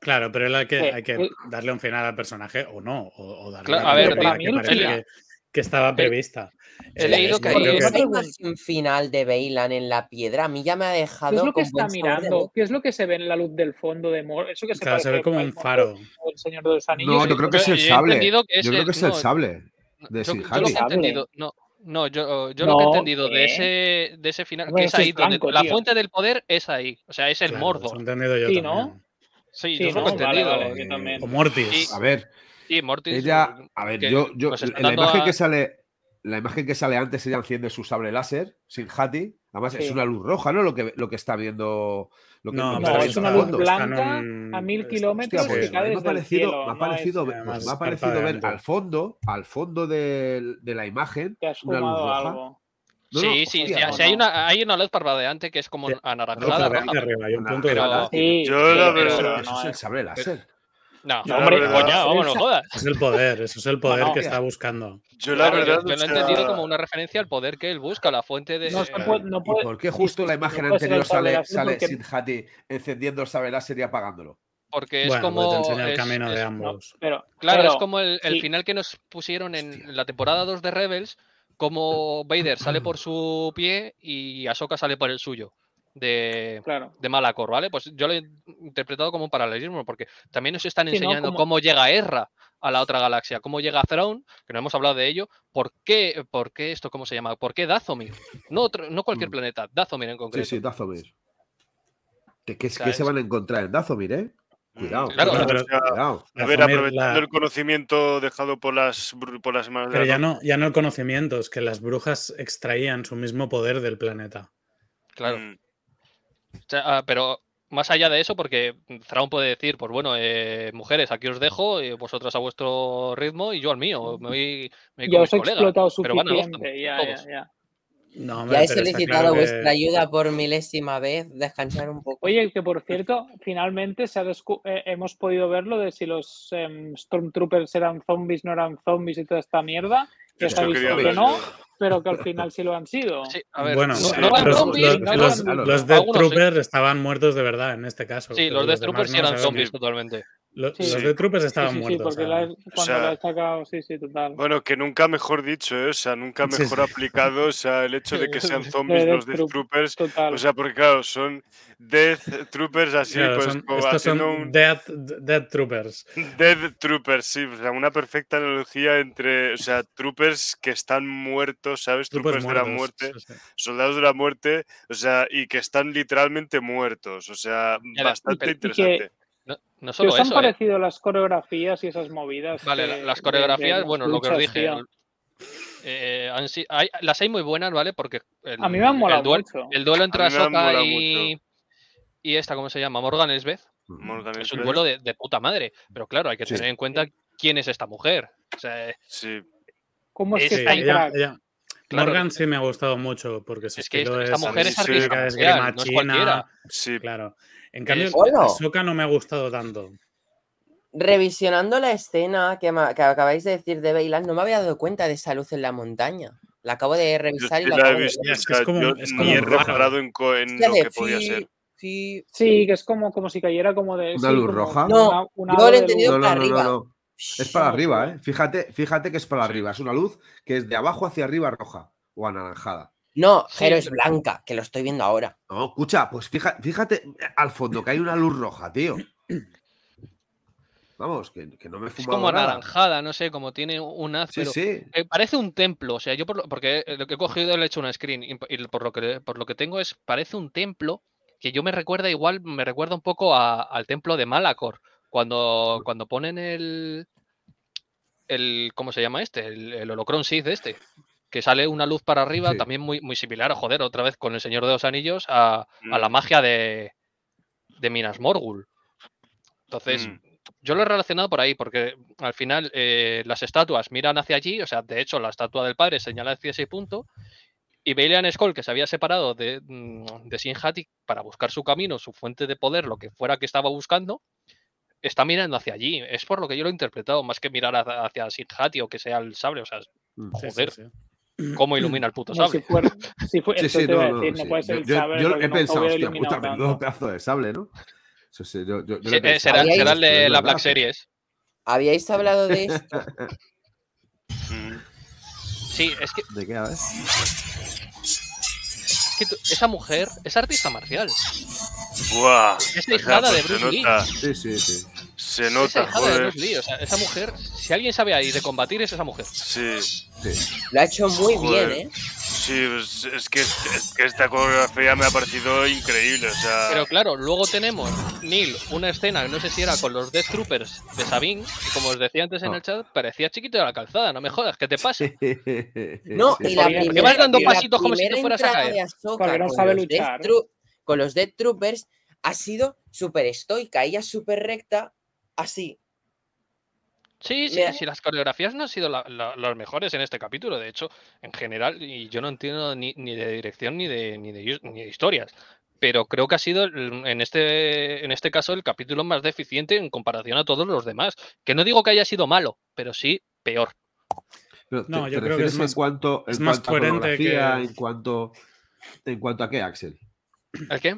Claro, pero él hay que, hay que eh. darle un final al personaje o no, o, o darle Claro, una a ver, para que que, que estaba prevista. he Es- leído que ahí ¿No que- hay más un final de Beylan en la piedra? A mí ya me ha ¿Qué dejado es lo que está mirando? ¿Qué es lo que se ve en la luz del fondo de Mor? Eso que se Claro, se ve como un faro. del Señor de los Anillos. No, yo creo que es el sable. Yo creo el- que es el no, sable de Yo, yo Sin lo que he entendido, no, no, yo, yo lo que he No, entendido de ¿qué? ese, de ese final, Hombre, que es eso es ahí donde blanco, la fuente del poder es ahí, o sea, es el Claro, Mordor. eso he entendido yo Sí, también. ¿no? Sí, Sí, yo eso lo ¿no? he entendido. Vale, vale, yo Eh, también. O Mortis. Y- A ver, Sí, Mortis. ella, a ver, que yo, yo está la imagen a- que sale, la imagen que sale antes ella enciende su sable láser sin Hati. Además es Sí. una luz roja, ¿no? Lo que, lo que está viendo. Lo que, No, lo que No, está es viendo una luz blanca un- a mil kilómetros Hostia, que pues, cae me ha desde parecido, cielo. me ha no parecido, es- ver- Además, me ha parecido ver al fondo, al fondo de, de la imagen, que una luz roja. algo. No, sí, no, sí, hostia, sí, no, sí, hay, no. una, hay una luz parpadeante que es como Sí. anaranjada, roja. arriba, hay un punto de. Sí, Yo la verdad- Eso no es el es- sable láser. No, hombre, verdad- coña, vamos, no jodas. Es el poder, eso es el poder no. que está buscando. Yo la Claro, yo- verdad, yo, o lo he entendido como una referencia al poder que él busca, la fuente de. No se eh, puede, no ¿Y puede- por qué justo la imagen puede anterior sale, sale porque- sin Hati encendiendo el sable láser y apagándolo? porque es bueno, pues como. te enseña el es- camino de ambos. Pero, Claro, pero- es como el, el sí. final que nos pusieron en la temporada 2 de Rebels, como Vader sale por su pie y Ahsoka sale por el suyo, de, Claro. de Malacor, ¿vale? Pues yo lo he interpretado como un paralelismo, porque también nos están Sí, ¿no? enseñando cómo llega Erra a la otra galaxia, cómo llega Thrawn, que no hemos hablado de ello, ¿por qué, por qué esto, cómo se llama? ¿Por qué Dathomir? No, otro- no cualquier Mm. planeta, Dathomir en Sí, concreto. sí, Dathomir. ¿Qué, qué, sea, qué se van a encontrar en Dathomir, eh? Cuidado. Claro, Bueno, o pero- sea, Cuidado. a ver, aprovechando la- el conocimiento dejado por las, por las manos de Pero la ya no, ya no el conocimiento, es que las brujas extraían su mismo poder del planeta. Claro. Mm. Sea, ah, pero más allá de eso, porque Thrawn puede decir, pues bueno, eh, mujeres, aquí os dejo, eh, vosotras a vuestro ritmo y yo al mío. Me voy, me voy Ya con os he mis colegas. explotado pero van a. Ya, todos. ya, ya. No, hombre, Ya he solicitado claro que- vuestra ayuda por milésima vez. Descansar un poco. Oye, que por cierto, finalmente se ha descu- eh, hemos podido ver lo de si los em, Stormtroopers eran zombies, no eran zombies y toda esta mierda. Ya se ha visto que no. Pero que al final sí lo han sido. Sí, a ver, Bueno, no, sí, no eran los- zombies, los, no los- eran- los Death sí. Troopers estaban muertos de verdad en este caso. Sí, los Death Troopers sí eran zombies totalmente. Lo- Sí. Los. Death Troopers estaban sí, sí, muertos. porque la cuando sea- la he sacado, sí, sí, total. Bueno, que nunca mejor dicho, ¿eh? o sea, nunca Sí, mejor aplicado, o sea, el hecho de que sean zombies los Death Troop- Troopers, total. o sea, porque claro, son Death Troopers así, Claro, pues son- como estos haciendo son un Death, Death Troopers. Death Troopers, sí, o sea, una perfecta analogía entre, o sea, troopers que están muertos, ¿sabes? Troopers Troopers, de la muerte, soldados de la muerte, o sea, y que están literalmente muertos, o sea, bastante interesante. No, ¿Qué solo os han eso, eh. parecido las coreografías y esas movidas? Vale, de- las de coreografías, bueno, lo que os dije. eh, han hay- las hay muy buenas, ¿vale? Porque el, A mí me han molado el, duel- mucho. el duelo entre Ahsoka y, y esta, ¿cómo se llama? Morgan Elsbeth. Morgan Es un duelo de, de puta madre. Pero claro, hay que Sí. tener en cuenta quién es esta mujer. O sea, Sí, ¿Cómo es, Es que Sí, es tan ella- ella- Claro. Morgan sí me ha gustado mucho porque su es que estilo esta es, mujer es técnica, es esgrima no es china, cualquiera. sí. Claro. En cambio, Es- Hola. Ahsoka no me ha gustado tanto. Revisionando la escena que, acabáis de decir de Bailan, no me había dado cuenta de esa luz en la montaña. La acabo de Yo revisar y la he visto, es que es como- yo es ni como he raro. reparado en, co- en Hostia, lo de que podía ser. Sí, que es como, como si cayera como de. ¿Una sí, luz como roja? No, una- una yo lo he entendido para no, arriba. no, no. Es para arriba. ¿eh? Fíjate, fíjate que es para arriba. Es una luz que es de abajo hacia arriba roja o anaranjada. No, Sí, pero es blanca, que lo estoy viendo ahora. No, escucha, pues fíjate, fíjate al fondo que hay una luz roja, tío. Vamos, que, que no me he Es como nada. anaranjada, no sé, como tiene un haz, Sí, pero sí. eh, parece un templo. O sea, yo por lo, porque lo que he cogido le he hecho una screen y, y por lo que por lo que tengo es parece un templo que yo me recuerda igual, me recuerda un poco a- al templo de Malacor cuando cuando ponen el el ¿cómo se llama este? El, el holocron Sith este. Que sale una luz para arriba, Sí. también muy, muy similar, joder, otra vez con el Señor de los Anillos, a, a la Mm, magia de, de Minas Morgul. Entonces, mm. yo lo he relacionado por ahí, porque al final eh, las estatuas miran hacia allí, o sea, de hecho, la estatua del padre señala hacia ese punto, y Belian Skull, que se había separado de, mm, de Sin Hati para buscar su camino, su fuente de poder, lo que fuera que estaba buscando, está mirando hacia allí. Es por lo que yo lo he interpretado, más que mirar hacia, hacia Sinjati o que sea el sable. O sea, Mm. Sí, sí, joder, sí. cómo ilumina el puto si sable. fuera, si fue, ser Yo, el yo- sable yo porque he pensado, hostia, puta, menudo pedazo de sable, ¿no? Eso sí, yo, yo, yo Sí, lo he eh, pensado, será, el de la verdad Black Series. ¿Habíais hablado de esto? Sí, es que, ¿De qué, a ver? es que tú- esa mujer es artista marcial. Buah. Es la hijada de pues Bruce se Lee. nota, Sí, sí, sí. se Es nota, hijada de joder. Bruce Lee. O sea, esa mujer, si alguien sabe ahí de combatir, es esa mujer. Sí, sí. Lo ha hecho muy Joder. bien, ¿eh? sí, pues, es que, es que esta coreografía me ha parecido increíble. O sea, Pero claro, luego tenemos, Neil, una escena, no sé si era con los Death Troopers de Sabine, y como os decía antes en Ah. el chat, parecía chiquito de la calzada, no me jodas, ¿qué te pasa? No, y la ¿Por qué primera, vas dando pasitos como si te fueras a caer? de Ahsoka Porque no sabe luchar. Con los Death Troopers ha sido súper estoica, ella súper recta, así. Sí, sí, sí, las coreografías no han sido la- la- las mejores en este capítulo, de hecho, en general, y yo no entiendo ni, ni de dirección ni de, ni, de, ni de historias, pero creo que ha sido en este, en este caso el capítulo más deficiente en comparación a todos los demás. Que no digo que haya sido malo, pero sí peor. Pero No, te yo creo que es más- en cuanto, en es más cuanto a coherente que- en cuanto en cuanto a qué, Axel. ¿El qué?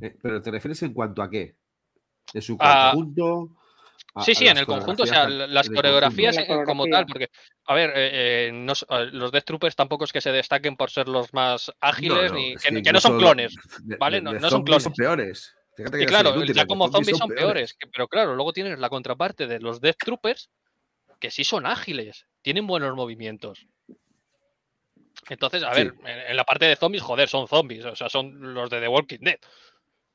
Eh, pero te refieres en cuanto a qué? En su Ah, conjunto. a- Sí, a sí, en el conjunto, o sea, las coreografías conjunto. eh, como tal, porque, a ver, eh, no los Death Troopers tampoco es que se destaquen por ser los más ágiles, No, no, ni que, que que no son clones. de- ¿vale? de- No- de no son clones. peores. Fíjate que Sí, ya claro, son ya de como zombies son peores, que- pero claro, luego tienes la contraparte de los Death Troopers, que sí son ágiles, tienen buenos movimientos. Entonces, a Sí. ver, en, en la parte de zombies, joder, son zombies, o sea, son los de The Walking Dead.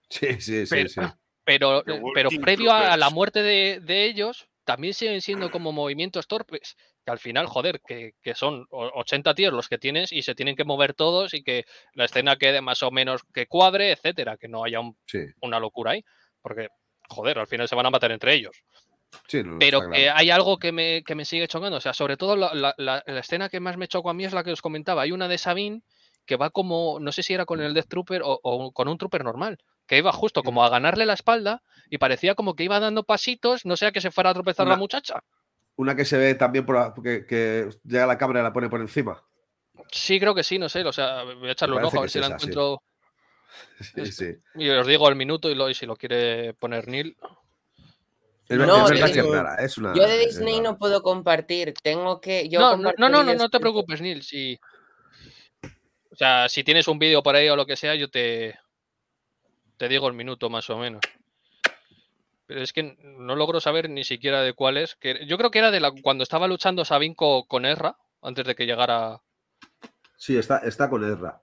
Sí, sí, sí, Pero, sí. pero, The eh, pero previo a la muerte de, de ellos, también siguen siendo como movimientos torpes. Que al final, joder, que, que son o- 80 tíos los que tienes y se tienen que mover todos y que la escena quede más o menos que cuadre, etcétera, que no haya un- Sí, una locura ahí. Porque, joder, al final se van a matar entre ellos. Sí, no, Pero está que claro. hay algo que me, que me sigue chocando. O sea, sobre todo la, la- la- la escena que más me chocó a mí es la que os comentaba. Hay una de Sabine que va como, no sé si era con el Death Trooper o, o con un Trooper normal, que iba justo como a ganarle la espalda y parecía como que iba dando pasitos, no sea que se fuera a tropezar la muchacha. Una que se ve también por la- que, que llega la cámara y la pone por encima. Sí, creo que sí, no sé. O sea, voy a echarle un ojo a ver si la sí. encuentro. Sí, sí. Y os digo el minuto y, lo, y si lo quiere poner Neil. Es, No, es verdad yo- que es rara. Es una, Yo de Disney no puedo compartir, tengo que... Yo No, no, no, no, no, te con- preocupes, Neil. Si... O sea, si tienes un vídeo por ahí o lo que sea, yo te, te digo el minuto más o menos. Pero es que no logro saber ni siquiera de cuál es. Que yo creo que era de la cuando estaba luchando Sabin co- con Erra, antes de que llegara. Sí, está, está con Ezra.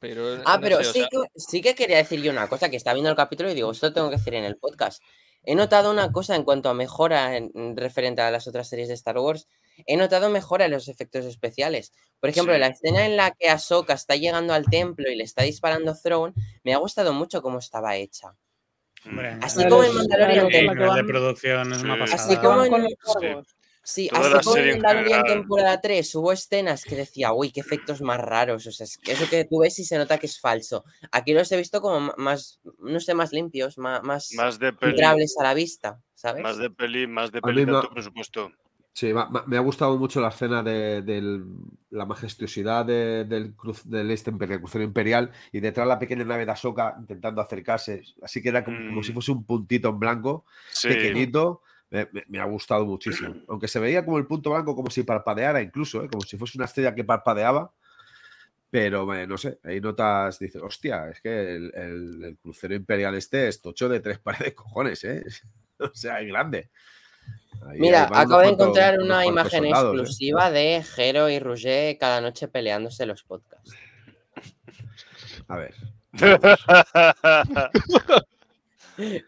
Pero, Ah, no pero sé, o sí, sea, que, sí que quería decir yo una cosa, que está viendo el capítulo y digo, esto lo tengo que decir en el podcast. He notado una cosa en cuanto a mejora en- en referente a las otras series de Star Wars. He notado mejora en los efectos especiales. Por ejemplo, Sí. la escena en la que Ahsoka está llegando al templo y le está disparando Throne, me ha gustado mucho cómo estaba hecha. Hombre, Así como en el- Mandalorian, de producción es una pasada. Así como en-. Sí, Toda así la como en general. temporada 3 hubo escenas que decía, uy, qué efectos más raros. O sea, es que eso que tú ves y se nota que es falso. Aquí los he visto como más, no sé, más limpios, más, más Más de peli, entrables a la vista, ¿sabes? más de peli, más de peli de no- presupuesto. Sí, ma- ma- me ha gustado mucho la escena de, del- la majestuosidad de- del, cruz, del este imperial, el crucero imperial y detrás la pequeña nave de Ahsoka intentando acercarse. Así que era como, como si Mm. fuese un puntito en blanco, Sí, pequeñito. Me, me- me ha gustado muchísimo. Aunque se veía como el punto blanco, como si parpadeara incluso, ¿eh? como si fuese una estrella que parpadeaba. Pero eh, no sé, ahí notas, dices, hostia, es que el, el- el crucero imperial este es tocho de tres pares de cojones, ¿eh? o sea, es grande. Ahí Mira, acabo de cuantos- encontrar una imagen soldados, ¿eh? exclusiva de Jero y Rouget cada noche peleándose los podcasts. A ver.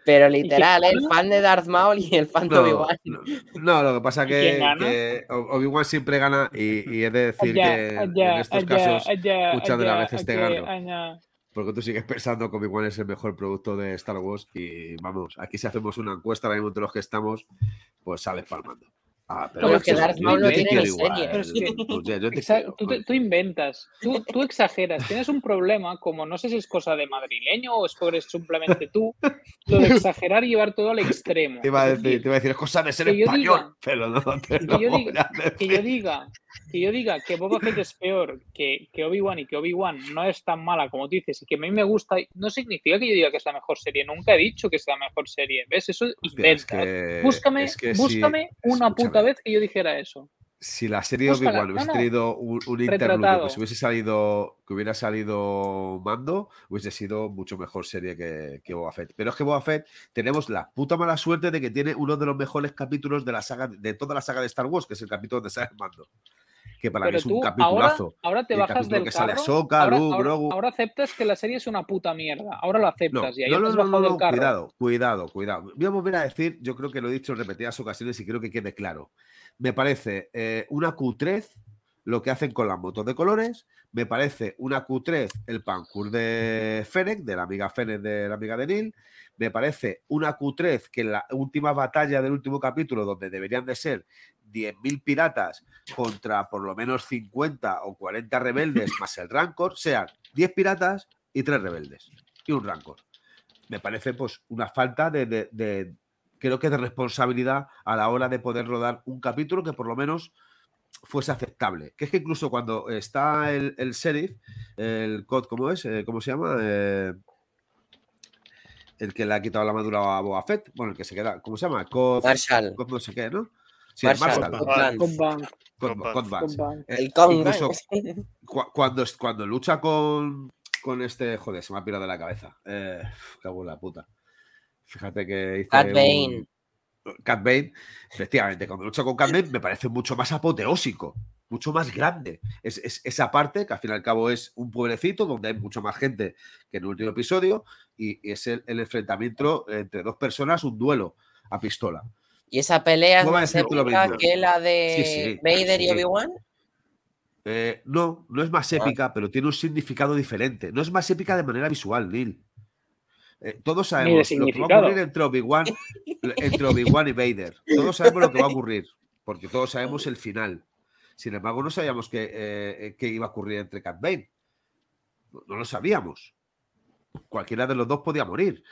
Pero literal, el fan de Darth Maul y el fan de Obi-Wan. no, no, lo que pasa ¿Y que, que Obi-Wan siempre gana y, y he de decir Allá, que en- allá, en estos allá, casos, muchas de las veces te gano. porque tú sigues pensando que Obi-Wan es el mejor producto de Star Wars y vamos, aquí si hacemos una encuesta ahora mismo entre los que estamos, pues sales palmando. Ah, Pero que que Darth Maul no tiene serie. Pero es que- te tú, te- coño. tú inventas, tú, tú exageras, tienes un problema, como no sé si es cosa de madrileño o es porque eres simplemente tú, lo de exagerar y llevar todo al extremo. Te iba a decir, decir, te iba a decir, es cosa de ser que español, diga- pero no te que lo yo voy diga- a decir. que yo diga que yo diga que Boba Fett es peor que, que Obi-Wan y que Obi-Wan no es tan mala como tú dices y que a mí me gusta, no significa que yo diga que es la mejor serie. Nunca he dicho que es la mejor serie. ¿Ves? Eso Hostia, es que- búscame es que búscame una puta vez que yo dijera eso. Si la serie Obi-Wan hubiese no, no. tenido un, un interludio, que si hubiese salido, que hubiera salido Mando, hubiese sido mucho mejor serie que, que Boba Fett. Pero es que Boba Fett tenemos la puta mala suerte de que tiene uno de los mejores capítulos de la saga, de toda la saga de Star Wars, que es el capítulo donde sale Mando. Que para mí Pero es un ahora, capitulazo. ahora te bajas del que sale carro. Ahora, Luke, ahora- Grogu. ahora aceptas que la serie es una puta mierda. Ahora lo No, aceptas y ahí no, no, no, no, no, cuidado, cuidado, cuidado. Voy a volver a decir, yo creo que lo he dicho en repetidas ocasiones y creo que quede claro. Me parece eh, una Q3 lo que hacen con las motos de colores. Me parece una Q3 el pancur de Fennec, de la amiga Fennec de la amiga de Neil. Me parece una Q3 que en la última batalla del último capítulo, donde deberían de ser 10.000 piratas contra por lo menos 50 o 40 rebeldes más el Rancor, sean 10 piratas y 3 rebeldes y un Rancor. Me parece pues una falta de, de- de- creo que de responsabilidad a la hora de poder rodar un capítulo que por lo menos fuese aceptable. Que es que incluso cuando está el, el sheriff, el COD, ¿cómo es? Eh, ¿Cómo se llama? Eh, el que le ha quitado la madura a Boba Fett. Bueno, el que se queda, ¿cómo se llama? COD, Marshall. COD no sé qué, ¿no? Sí, Marshall. Marshall. Cobb Vanth. Con Bank, COD- Cobb COD Vance. con Bank. Eh, El incluso cu- cuando, cuando lucha con, con este, joder, se me ha pirado de la cabeza. Eh, cago en la puta. Fíjate que hice Cat un- Bane. Cat Bane, efectivamente, cuando lucha con Cat Bane me parece mucho más apoteósico, mucho más grande. Es, es- esa parte, que al fin y al cabo es un pueblecito donde hay mucho más gente que en el último episodio, y, y es el, el enfrentamiento entre dos personas, un duelo a pistola. ¿Y esa pelea es más que la de Sí, sí, Vader y. Obi-Wan? Eh, no, no es más Ah. épica, pero tiene un significado diferente. No es más épica de manera visual, Neil. Eh, todos sabemos lo que va a ocurrir entre Obi-Wan entre Obi-Wan y Vader. Todos sabemos lo que va a ocurrir, porque todos sabemos el final. Sin embargo, no sabíamos qué eh, qué iba a ocurrir entre Cat Bane. No, no lo sabíamos. Cualquiera de los dos podía morir.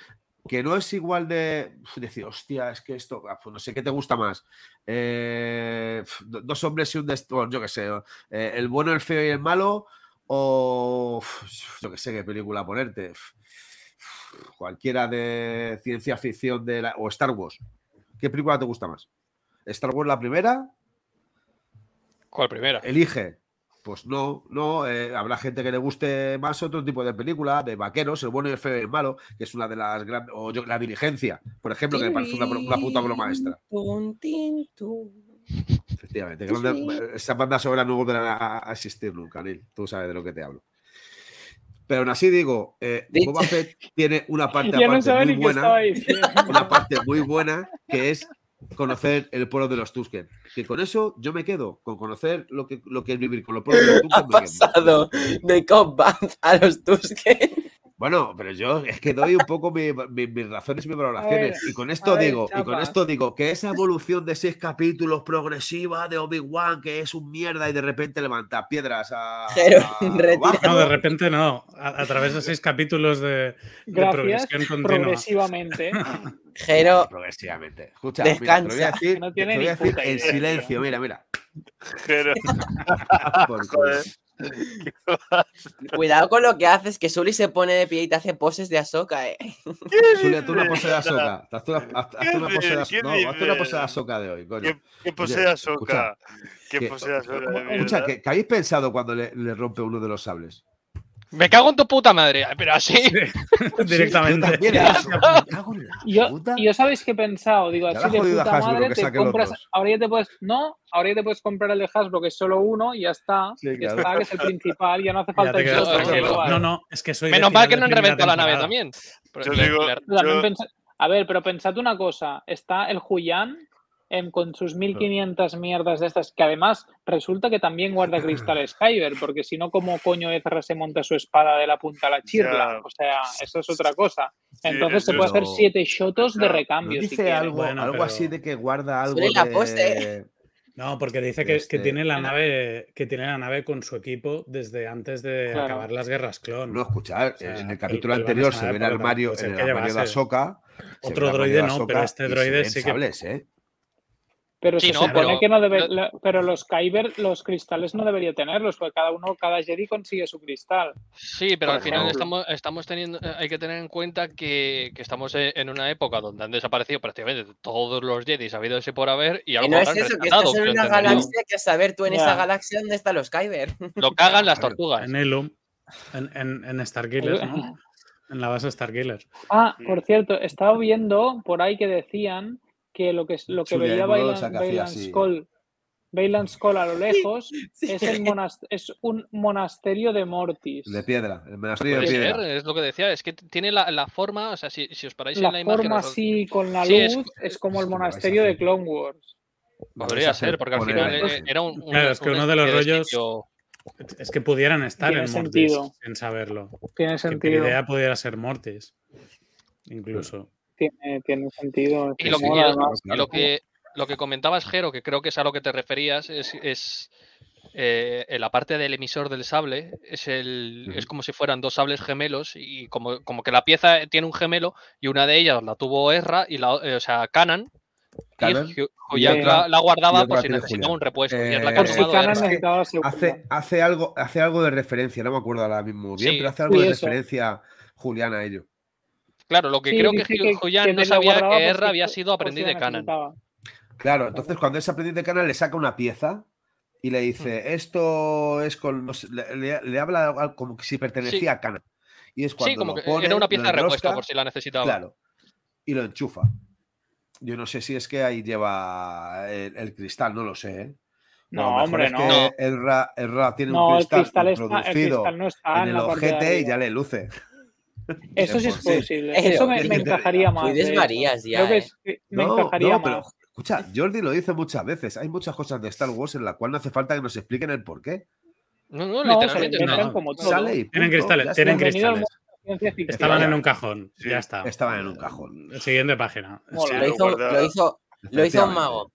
Que no es igual de decir, hostia, es que esto, ah, pues no sé qué te gusta más. Eh, do- dos hombres y un destino, yo qué sé, eh, el bueno, el feo y el malo, o yo qué sé qué película ponerte. Cualquiera de ciencia ficción de la- o Star Wars. ¿Qué película te gusta más? ¿Star Wars la primera? ¿Cuál primera? Elige. Pues no, no, eh, habrá gente que le guste más otro tipo de película, de vaqueros, el bueno y el feo y el malo, que es una de las grandes, o yo, la diligencia, por ejemplo, que me parece una, una puta broma maestra. Efectivamente, grande- esas bandas sonora no volverán a, a existir nunca, Neil. Tú sabes de lo que te hablo. Pero aún así digo, eh, Boba Fett tiene una parte no muy buena, una parte muy buena que es conocer el pueblo de los Tusken. Que con eso yo me quedo, con conocer lo que, lo que es vivir con los pueblos de los Ha Tusken. quedo. pasado de Cobb Vanth a los Tusken. Bueno, pero yo es que doy un poco mi- mi- mis razones y mis valoraciones. ver, y con esto ver, digo, y con esto digo que esa evolución de seis capítulos progresiva de Obi-Wan, que es un mierda y de repente levanta piedras a. Jero, a No, de repente no. A, a través de seis capítulos de, progresión continua. progresivamente. Jero, Progresivamente. Escucha, mira, te lo voy a Descansa. decir, No te tiene lo voy a ni decir puta en silencio. Mira, mira. Pero, Por culo. cuidado con lo que haces, que Sully se pone de pie y te hace poses de Ahsoka, eh. Zulia, haz una pose de Ahsoka. Haz una, haz- haz ¿Qué una pose de Ahsoka. No, haz una pose de? Ahsoka de hoy, coño. ¿qué, posee Oye, Ahsoka? ¿Qué que- posee Ahsoka de Escucha, qué habéis pensado cuando le, le rompe uno de los sables? Me cago en tu puta madre. Pero así. Directamente. Yo también, ¿eh? Yo, puta. yo sabéis que he pensado, digo, así de puta Hasbro madre te compras, ahora ya te puedes, no, ahora ya te puedes comprar el de Hasbro que es solo uno y ya está, Sí, ya claro. está, que es el principal, ya no hace Ya falta te el quedas otro. No, no, es que soy. Menos mal que no han reventado la nave también. Pero Yo digo- Yo- A ver, pero pensad una cosa, está el Julián em, con sus 1500 mierdas de estas, que además resulta que también guarda cristal Skyber, porque si no, ¿cómo coño Ezra se monta su espada de la punta a la chirla? Ya. O sea, eso es otra cosa. Sí, Entonces se puede hacer siete shotos de Claro. ¿No recambio. si dice algo, Bueno, algo pero- así de que guarda algo la de... No, porque dice que, que Este- tiene la nave, que tiene la nave con su equipo desde antes de Claro. acabar las guerras clon. No, escuchar, O sea, en el capítulo el anterior se ve el armario, en el que armario de Ahsoka. Otro droide de no, Ahsoka pero este droide sí que- sables, ¿eh? Pero Sí, se no, supone pero- que no debe, pero- la- pero los Kyber, los cristales no debería tenerlos, porque cada uno, cada Jedi consigue su cristal. Sí, pero por al final estamos, estamos teniendo, eh, hay que tener en cuenta que, que estamos e- en una época donde han desaparecido prácticamente todos los Jedi habido ese por haber y algo no es eso, que estás en una galaxia que a saber tú en esa galaxia dónde están los Kyber. Lo cagan las tortugas. En Elum, en, en, en Starkiller, ¿no? En la base Starkiller. Ah, por cierto, estaba viendo por ahí que decían que lo que, lo que veía Bailan, que Bailan Skull a lo lejos Sí. es, el monas- es un monasterio de Mortis. De piedra, el monasterio de ser, piedra. es lo que decía, es que tiene la, la forma, o sea, si, si os paráis en La la imagen, forma os- así con la Sí, es- luz es, como el que monasterio de. Clone Wars. Podría ser, porque al final la eh, era un, un- Claro, es que uno de los rollos- sitio- Es que pudieran estar Tiene en Mortis sentido. sin saberlo. Tiene Que sentido. la idea pudiera ser Mortis. Incluso. Tiene, tiene sentido. Y lo Sí, que, mola, y lo- además. y lo que, lo que comentabas, Jero, que creo que es a lo que te referías, es, es eh, en la parte del emisor del sable, es, el, es como si fueran dos sables gemelos y como, como que la pieza tiene un gemelo y una de ellas la tuvo Erra, y la, o- eh, o sea, Canan, Canan, y la, la guardaba por si necesitaba un repuesto. y es la que Eh. Hace, hace, algo, hace algo de referencia, no me acuerdo ahora mismo bien, Sí. pero hace algo Sí, de eso. referencia Julián a ello. Claro, lo que Sí, creo que que no sabía que Erra había sido aprendiz de Canan. Claro, entonces cuando es aprendiz de Canan le saca una pieza y le dice, esto es con. no sé, le, le- le habla como que si pertenecía a Canan. Y es cuando Sí, como lo que pone, era una pieza de repuesto enrosca, por si la necesitaba. Claro. Y lo enchufa. Yo no sé si es que ahí lleva el, el cristal, no lo sé. ¿eh? No, hombre, es no. que El Ra, el Ra tiene No, un el cristal, cristal, está, el introducido cristal no está en el ojete y ya le luce. Eso sí es sí. posible. Pero, Eso me, ¿qué me encajaría más. Hecho. desvarías ya, Creo que ¿eh? es- me No, encajaría no, más. pero escucha, Jordi lo dice muchas veces. Hay muchas cosas de Star Wars en la cual no hace falta que nos expliquen el por qué. No, no, No, literalmente. no. no. como todo. Sale y Tienen punto, cristales, tienen cristales. ciencia ficción. Estaban en un cajón. Sí, ya está. estaban en un cajón. Siguiente página. Mola. Sí, Lo hizo, lo hizo, lo hizo un mago.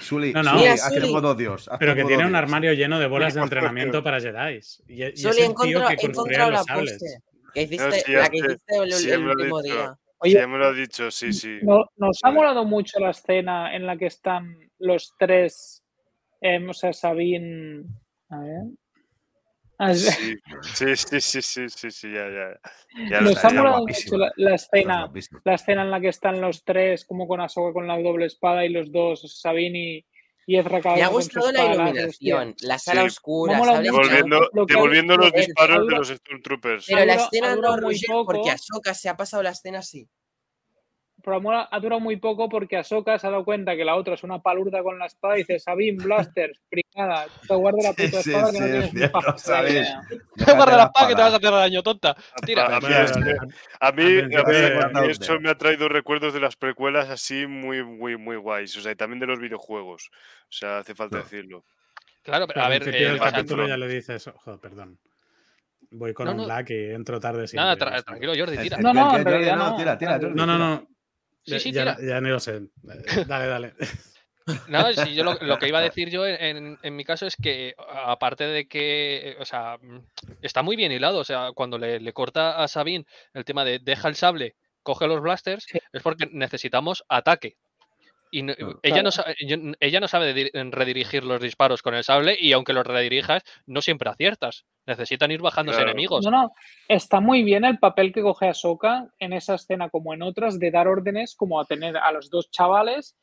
Sully, No, no. Sully, Mira, haz Sully. el modo Dios. haz Pero que tiene un armario lleno de bolas de entrenamiento para Jedi. Y, y es Solo el tío encontrado, que construía los sables. Que hiciste, No, sí, la que hiciste el, sí, el último dicho. día. Oye, ya me lo ha dicho, sí, sí. no- nos ha Sí. molado mucho la escena en la que están los tres, eh, o sea, Sabine... A ver... Ah, Sí, sí, sí, sí, sí, sí, sí, ya, ya. Ya Nos ha molado mucho la, la escena, la escena en la que están los tres, como con Ahsoka con la doble espada y los dos, Sabine y, y Ezra cada Me ha gustado la iluminación, hostia. la sala Sí. oscura. Devolviendo, Lo los lo que- disparos de los Stormtroopers. Pero la escena no Roger poco. porque Ahsoka se ha pasado la escena así. Pero ha ha durado muy poco porque Ahsoka se ha dado cuenta que la otra es una palurda con la espada y dice, Sabine, Blaster, pringada, te guarda la puta sí, espada sí, que no es tienes paja idea". Guarda la espada que te vas a hacer daño, tonta. Tira. A, a mí, a mí, a mí- eso me ha traído recuerdos de las precuelas así muy, muy, muy guays. O sea, y también de los videojuegos. O sea, hace falta No. decirlo. Claro, pero Pero a ver, eh, sea, capítulo ya le dices, joder, perdón. Voy con No, un no. lag y entro tarde siempre. nada, tra- tranquilo, Jordi, tira. No, no, ¿Qué, en realidad no, tira, tira, Jordi, No, no, tira. no. Sí, sí, ya, ya ni lo sé. Eh, Dale, dale. No, yo lo, lo que iba a decir yo en, mi caso es que, aparte de que, o sea, está muy bien hilado. O sea, cuando le, le corta a Sabine el tema de deja el sable, coge los blasters, Sí. es porque necesitamos ataque. Y no- Claro. ella, no Claro. sabe, ella no sabe di- redirigir los disparos con el sable y aunque los redirijas, no siempre aciertas. Necesitan ir bajándose Claro. enemigos. No, no, está muy bien el papel que coge Ahsoka en esa escena como en otras de dar órdenes como a tener a los dos chavales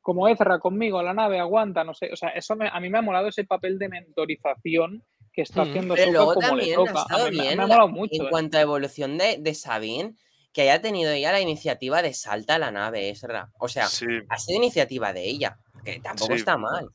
como Ezra conmigo la nave, aguanta, no sé, o sea, eso me- a mí me ha molado ese papel de mentorización que está Mm. haciendo Ahsoka como le también ha toca. estado A mí me- bien me ha la- molado mucho. en eh. cuanto a evolución de, de Sabine, que haya tenido ella la iniciativa de salta a la nave, Ezra. O sea, Sí. ha sido iniciativa de ella, que tampoco Sí. está mal.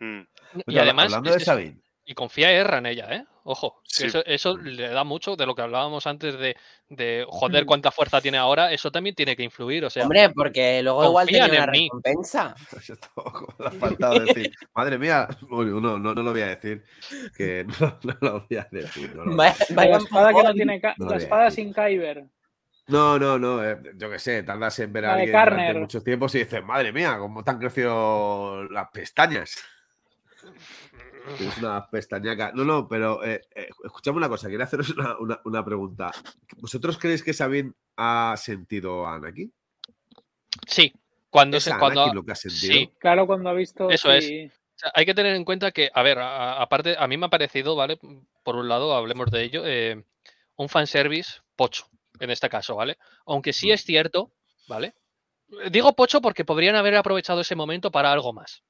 mm. Y Oye, además, hablando de es- Sabine, y confía Erra en ella, ¿eh? Ojo, Sí. eso, eso le da mucho de lo que hablábamos antes de, de joder Mm. cuánta fuerza tiene ahora, eso también tiene que influir, o sea, Hombre, porque luego igual tenía una recompensa. faltado decir. Madre mía, bueno, no, no, no lo voy a decir. Que no, no lo voy a decir. no lo voy a Vaya, decir. vaya la espada que no tiene la voy a esada decir. sin Kyber. No, no, no. eh, yo qué sé, tardas en ver a alguien durante muchos tiempos y dices, madre mía, cómo te han crecido las pestañas. Tienes una pestañaca. No, no, pero eh, eh, escuchame una cosa, quería haceros una, una- una pregunta. ¿Vosotros creéis que Sabine ha sentido a Anakin? Sí, cuando, ¿Es se, a cuando Anakin lo que ha sentido? sí, Claro, cuando ha visto. Eso es. sí, O sea, hay que tener en cuenta que, a ver, a- a- aparte, a mí me ha parecido, ¿vale? Por un lado, hablemos de ello, eh, un fanservice pocho, en este caso, ¿vale? Aunque sí Mm. es cierto, ¿vale? Digo pocho porque podrían haber aprovechado ese momento para algo más.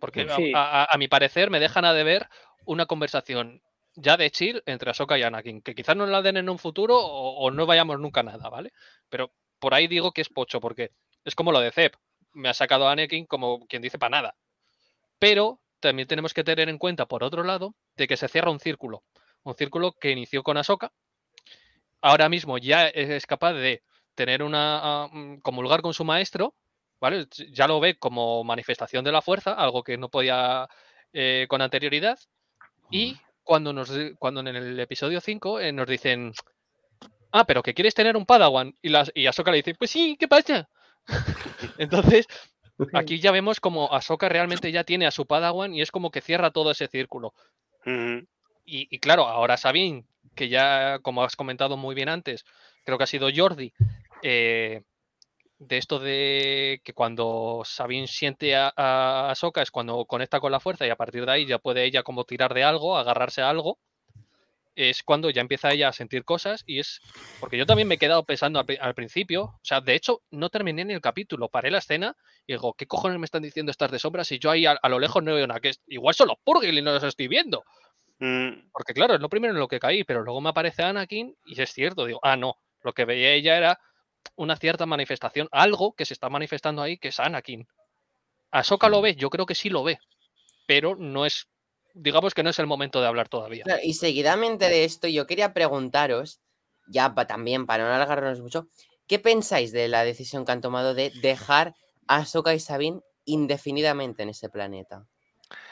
Porque a- Sí. a, a- a mi parecer me dejan a deber una conversación ya de chill entre Ahsoka y Anakin, que quizás no la den en un futuro o, o no vayamos nunca a nada, ¿vale? Pero por ahí digo que es pocho, porque es como lo de Zeb. Me ha sacado a Anakin como quien dice para nada. Pero también tenemos que tener en cuenta, por otro lado, de que se cierra un círculo. Un círculo que inició con Ahsoka. Ahora mismo ya es capaz de tener una. ah, mm, comulgar con su maestro, ¿vale? Ya lo ve como manifestación de la fuerza, algo que no podía eh, con anterioridad. Y cuando, nos, cuando en el episodio 5 eh, nos dicen. Ah, pero que quieres tener un Padawan. Y, las, y Ahsoka le dice, pues sí, ¿qué pasa? Entonces, aquí ya vemos como Ahsoka realmente ya tiene a su Padawan y es como que cierra todo ese círculo. Y, y claro, ahora Sabine, que ya, como has comentado muy bien antes, creo que ha sido Jordi, eh, de esto de que cuando Sabine siente a, a Ahsoka es cuando conecta con la fuerza y a partir de ahí ya puede ella como tirar de algo, agarrarse a algo, es cuando ya empieza ella a sentir cosas y es... Porque yo también me he quedado pensando al, pri- al principio, o sea, de hecho no terminé ni el capítulo, paré la escena y digo, ¿qué cojones me están diciendo estas de sombras si yo ahí a, a lo lejos no veo nada? Que es- igual son los Purgil y no los estoy viendo. Mm, Porque claro, es lo primero en lo que caí, pero luego me aparece Anakin y es cierto, digo, ah, no, lo que veía ella era una cierta manifestación, algo que se está manifestando ahí que es Anakin. ¿Ahsoka lo ve? Yo creo que sí lo ve, pero no es, digamos que no es el momento de hablar todavía. Claro, y seguidamente de esto, yo quería preguntaros, ya pa- también para no alargarnos mucho, ¿qué pensáis de la decisión que han tomado de dejar a Ahsoka y Sabine indefinidamente en ese planeta?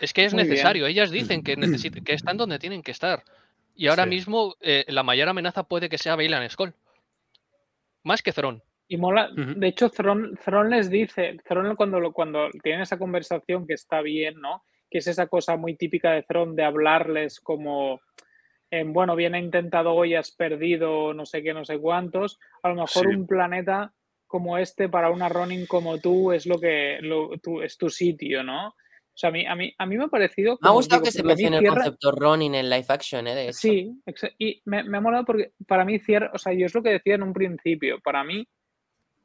Es que es Muy bien. necesario, ellas dicen que, que están donde tienen que estar. Y ahora Sí. mismo eh, la mayor amenaza puede que sea Bailan Skull. Más que Thron. Y mola, de hecho, Thron, Thron les dice, Thron cuando, lo- cuando tienen esa conversación que está bien, ¿no? Que es esa cosa muy típica de Thron de hablarles como, en, bueno, bien he intentado hoy, has perdido no sé qué, no sé cuántos. A lo mejor Sí. un planeta como este para una Ronin como tú es lo que lo, tú, es tu sitio, ¿no? O sea, a mí, a mí, a mí me ha parecido. Me ha gustado digo, que se mencione el concepto Ronin en live action, ¿eh? De hecho. Sí, y me, me ha molado porque para mí cierra, o sea, yo es lo que decía en un principio, para mí,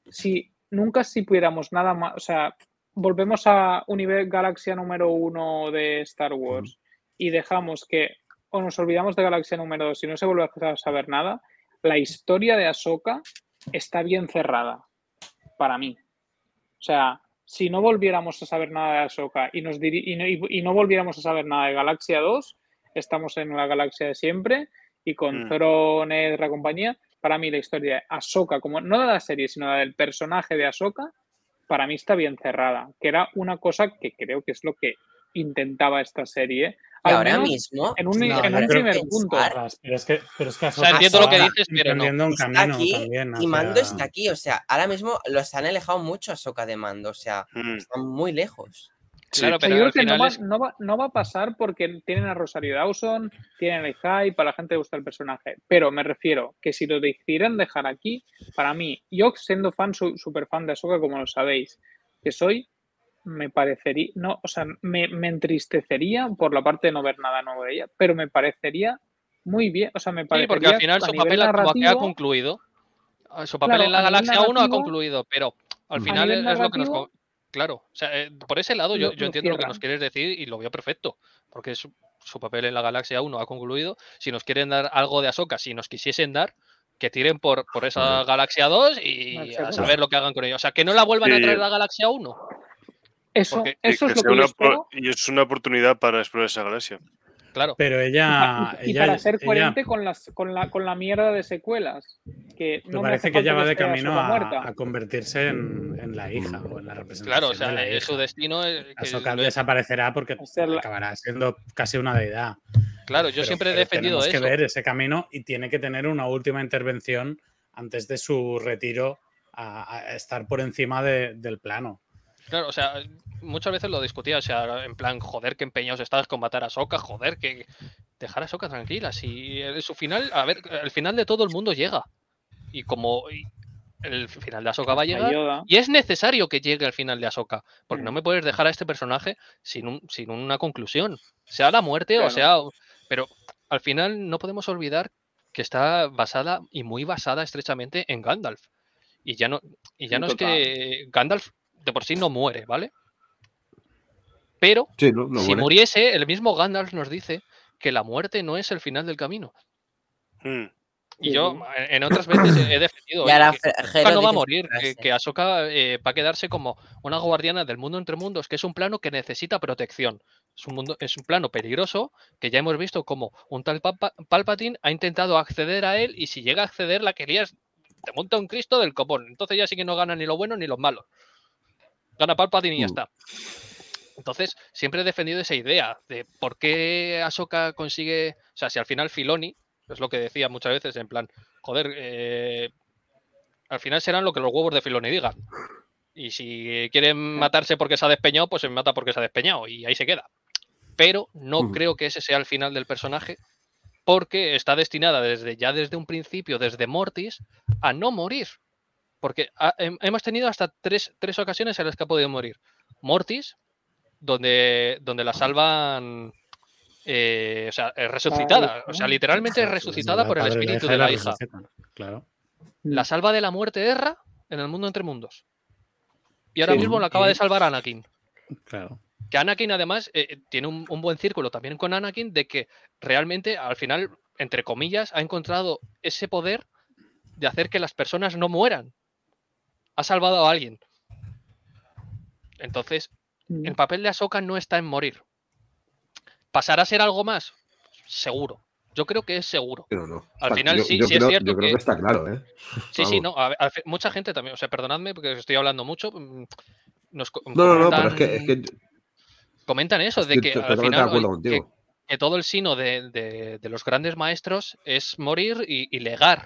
si nunca si pudiéramos nada más, o sea, volvemos a Universe Galaxia número uno de Star Wars y dejamos que, o nos olvidamos de Galaxia número dos y no se vuelve a saber nada, la historia de Ahsoka está bien cerrada, para mí. O sea, si no volviéramos a saber nada de Ahsoka y, nos diri- y, no, y- y no volviéramos a saber nada de Galaxia 2, estamos en la galaxia de siempre y con Mm. Thrawn, Ezra, compañía, para mí la historia de Ahsoka, como no de la serie, sino la del personaje de Ahsoka, para mí está bien cerrada, que era una cosa que creo que es lo que intentaba esta serie. Al ahora menos mismo. en un, No, en un primer punto. Pero es que, pero es que O sea, entiendo lo que dices, pero no. un está camino aquí también y hacia- Mando está aquí. O sea, ahora mismo los han alejado mucho a Ahsoka de Mando. O sea, mm, están muy lejos. sí. Claro, pero yo creo que no va, es- no, va, no va a pasar porque tienen a Rosario Dawson, tienen el hype, a la gente le gusta el personaje. Pero me refiero que si lo decidieran dejar aquí, para mí, yo siendo fan, súper fan de Ahsoka, como lo sabéis, que soy, me parecería, no, o sea, me, me entristecería por la parte de no ver nada nuevo de ella, pero me parecería muy bien, o sea, me Sí, parecería porque al final a su papel ha- como que ha narrativo- concluido. Ah, Su papel Claro, en la Galaxia 1 ha narrativo- concluido, pero al final es, lo que nos... narrativo- Claro, o sea, eh, por ese lado yo, Lo- yo entiendo lo que nos quieres decir y lo veo perfecto, porque su, su papel en la Galaxia 1 ha concluido. Si nos quieren dar algo de Ahsoka, si nos quisiesen dar, que tiren por, por esa. Galaxia 2 y a 2. saber lo que hagan con ello. O sea, que no la vuelvan a Sí. traer a la Galaxia 1. Eso, porque- eso es lo que yo espero. y es una oportunidad para explorar esa galaxia. Claro. Pero Y, ella. y- y ella- para ser ella- coherente con, las, con, la, con la mierda de secuelas. Que me no me parece que ella va de camino a, a convertirse en, en la hija o en la representación Claro, o de sea, la eh, su hija. destino es que lo- desaparecerá porque O sea, la- acabará siendo casi una deidad. Claro, yo Pero- siempre he defendido tenemos eso. que ver ese camino y tiene que tener una última intervención antes de su retiro a, a estar por encima de- del plano. Claro, o sea, muchas veces lo discutía, o sea, en plan, joder, que empeñados estás con matar a Soka, joder, que dejar a Soka tranquila. Si su final, a ver, el final de todo el mundo llega. Y como el final de Ahsoka va a llegar, y es necesario que llegue al final de Ahsoka, porque no me puedes dejar a este personaje sin, un- sin una conclusión. Sea la muerte o sea... Pero al final no podemos olvidar que está basada y muy basada estrechamente en Gandalf. Y ya no, y ya no es que Gandalf de por sí no muere, ¿vale? Pero Sí, no, no si muere. muriese, el mismo Gandalf nos dice que la muerte no es el final del camino. Mm. Y yo sí. en otras veces he defendido Ya oye, la que Jero no va a morir, que, Ahsoka eh, va a quedarse como una guardiana del mundo entre mundos, que es un plano que necesita protección. Es un, mundo, es un plano peligroso que ya hemos visto como un tal Palpa- Palpatine ha intentado acceder a él y si llega a acceder la querías, te monta un Cristo del copón. Entonces ya sí que no gana ni los buenos ni los malos. Gana Palpatine y ya Mm. está. Entonces, siempre he defendido esa idea de por qué Ahsoka consigue. O sea, si al final Filoni, es lo que decía muchas veces, en plan, joder, eh, al final serán lo que los huevos de Filoni digan. Y si quieren matarse porque se ha despeñado, pues se mata porque se ha despeñado y ahí se queda. Pero no creo que ese sea el final del personaje, porque está destinada desde ya desde un principio, desde Mortis, a no morir. Porque ha- hemos tenido hasta tres, tres ocasiones en las que ha podido morir. Mortis, donde, donde la salvan, eh, o sea, es resucitada. O sea, literalmente es resucitada por el de espíritu de la hija. Claro. La salva de la muerte Erra en el mundo entre mundos. Y ahora Sí. mismo la acaba de salvar Anakin. Claro. Que Anakin además eh, tiene un, un buen círculo también con Anakin de que realmente al final, entre comillas, ha encontrado ese poder de hacer que las personas no mueran. Ha salvado a alguien. Entonces, Mm. el papel de Ahsoka no está en morir. ¿Pasará a ser algo más? Seguro. Yo creo que es seguro. Pero no. Al final yo- sí- yo sí es cierto Yo creo que- que está claro, ¿eh? Sí, sí, no. a mucha gente también, o sea, perdonadme porque estoy hablando mucho. mm, Nos No, no, no, pero es que, es comentan- que comentan eso, de que al final que, todo el sino de, de- de los grandes maestros es morir y, y legar.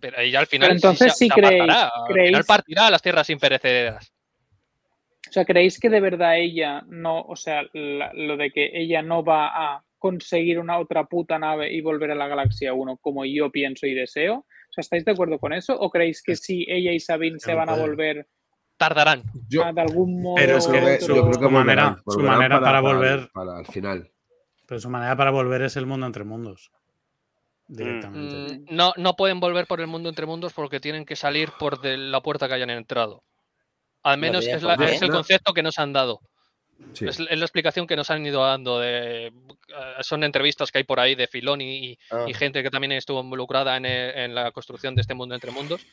Pero ella al final entonces se, sí se creéis- apartará, al final creéis- partirá a las tierras imperecederas. O sea, ¿creéis que de verdad ella no, o sea, la- lo de que ella no va a conseguir una otra puta nave y volver a la galaxia 1 como yo pienso y deseo? O sea, ¿estáis de acuerdo con eso? ¿O creéis que sí, ella y Sabine se van a volver Tardarán. Yo, de algún modo Pero es que creo que- otro? yo creo que su manera- volverán, su volverán manera para volver- para el final. Pero su manera para volver es el mundo entre mundos. Directamente. Mm, No, no pueden volver por el mundo entre mundos porque tienen que salir por de la puerta que hayan entrado. Al menos es, la- el concepto que nos han dado. Sí. Es, es la explicación que nos han ido dando. De, eh, son entrevistas que hay por ahí de Filoni y, Ah. y gente que también estuvo involucrada en, e- en la construcción de este mundo entre mundos,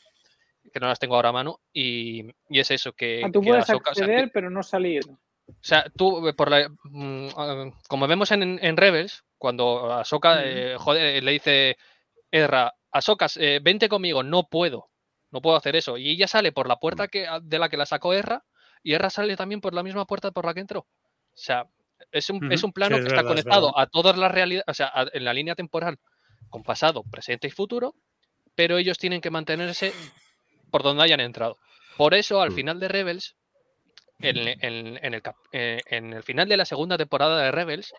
que no las tengo ahora a mano. Y, y es eso, que, Ah, tú que puedes Ahsoka- o sea, acceder, pero no salir. o sea, tú, eh, por la, mm, ah, como vemos en, en Rebels, cuando Ahsoka eh, joder, le dice Ezra, Ahsoka, eh, vente conmigo, no puedo, no puedo hacer eso. Y ella sale por la puerta que, de la que la sacó Ezra, y Ezra sale también por la misma puerta por la que entró. O sea, es un, es un plano sí, que es está verdad, conectado a todas las realidades, o sea, a- en la línea temporal, con pasado, presente y futuro, pero ellos tienen que mantenerse por donde hayan entrado. Por eso, al Mm. final de Rebels, en, en- en el, eh, en el final de la segunda temporada de Rebels,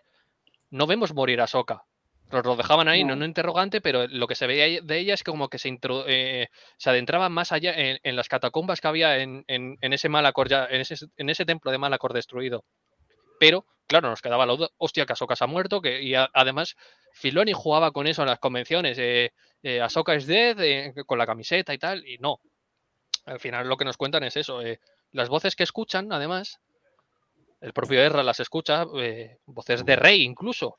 no vemos morir a Soka. Nos lo dejaban ahí, no. No. en un interrogante, pero lo que se veía de ella es que como que se, introdu- eh, se adentraba más allá en, en las catacumbas que había en, en- en ese Malacor ya, en ese, en ese templo de Malacor destruido. Pero, claro, nos quedaba la duda, hostia, que Ahsoka se ha muerto, que, y a- además Filoni jugaba con eso en las convenciones, eh, eh, Ahsoka es dead, eh, con la camiseta y tal, y no. Al final lo que nos cuentan es eso, las voces que escuchan, además, el propio Erra las escucha, eh, voces de Rey incluso,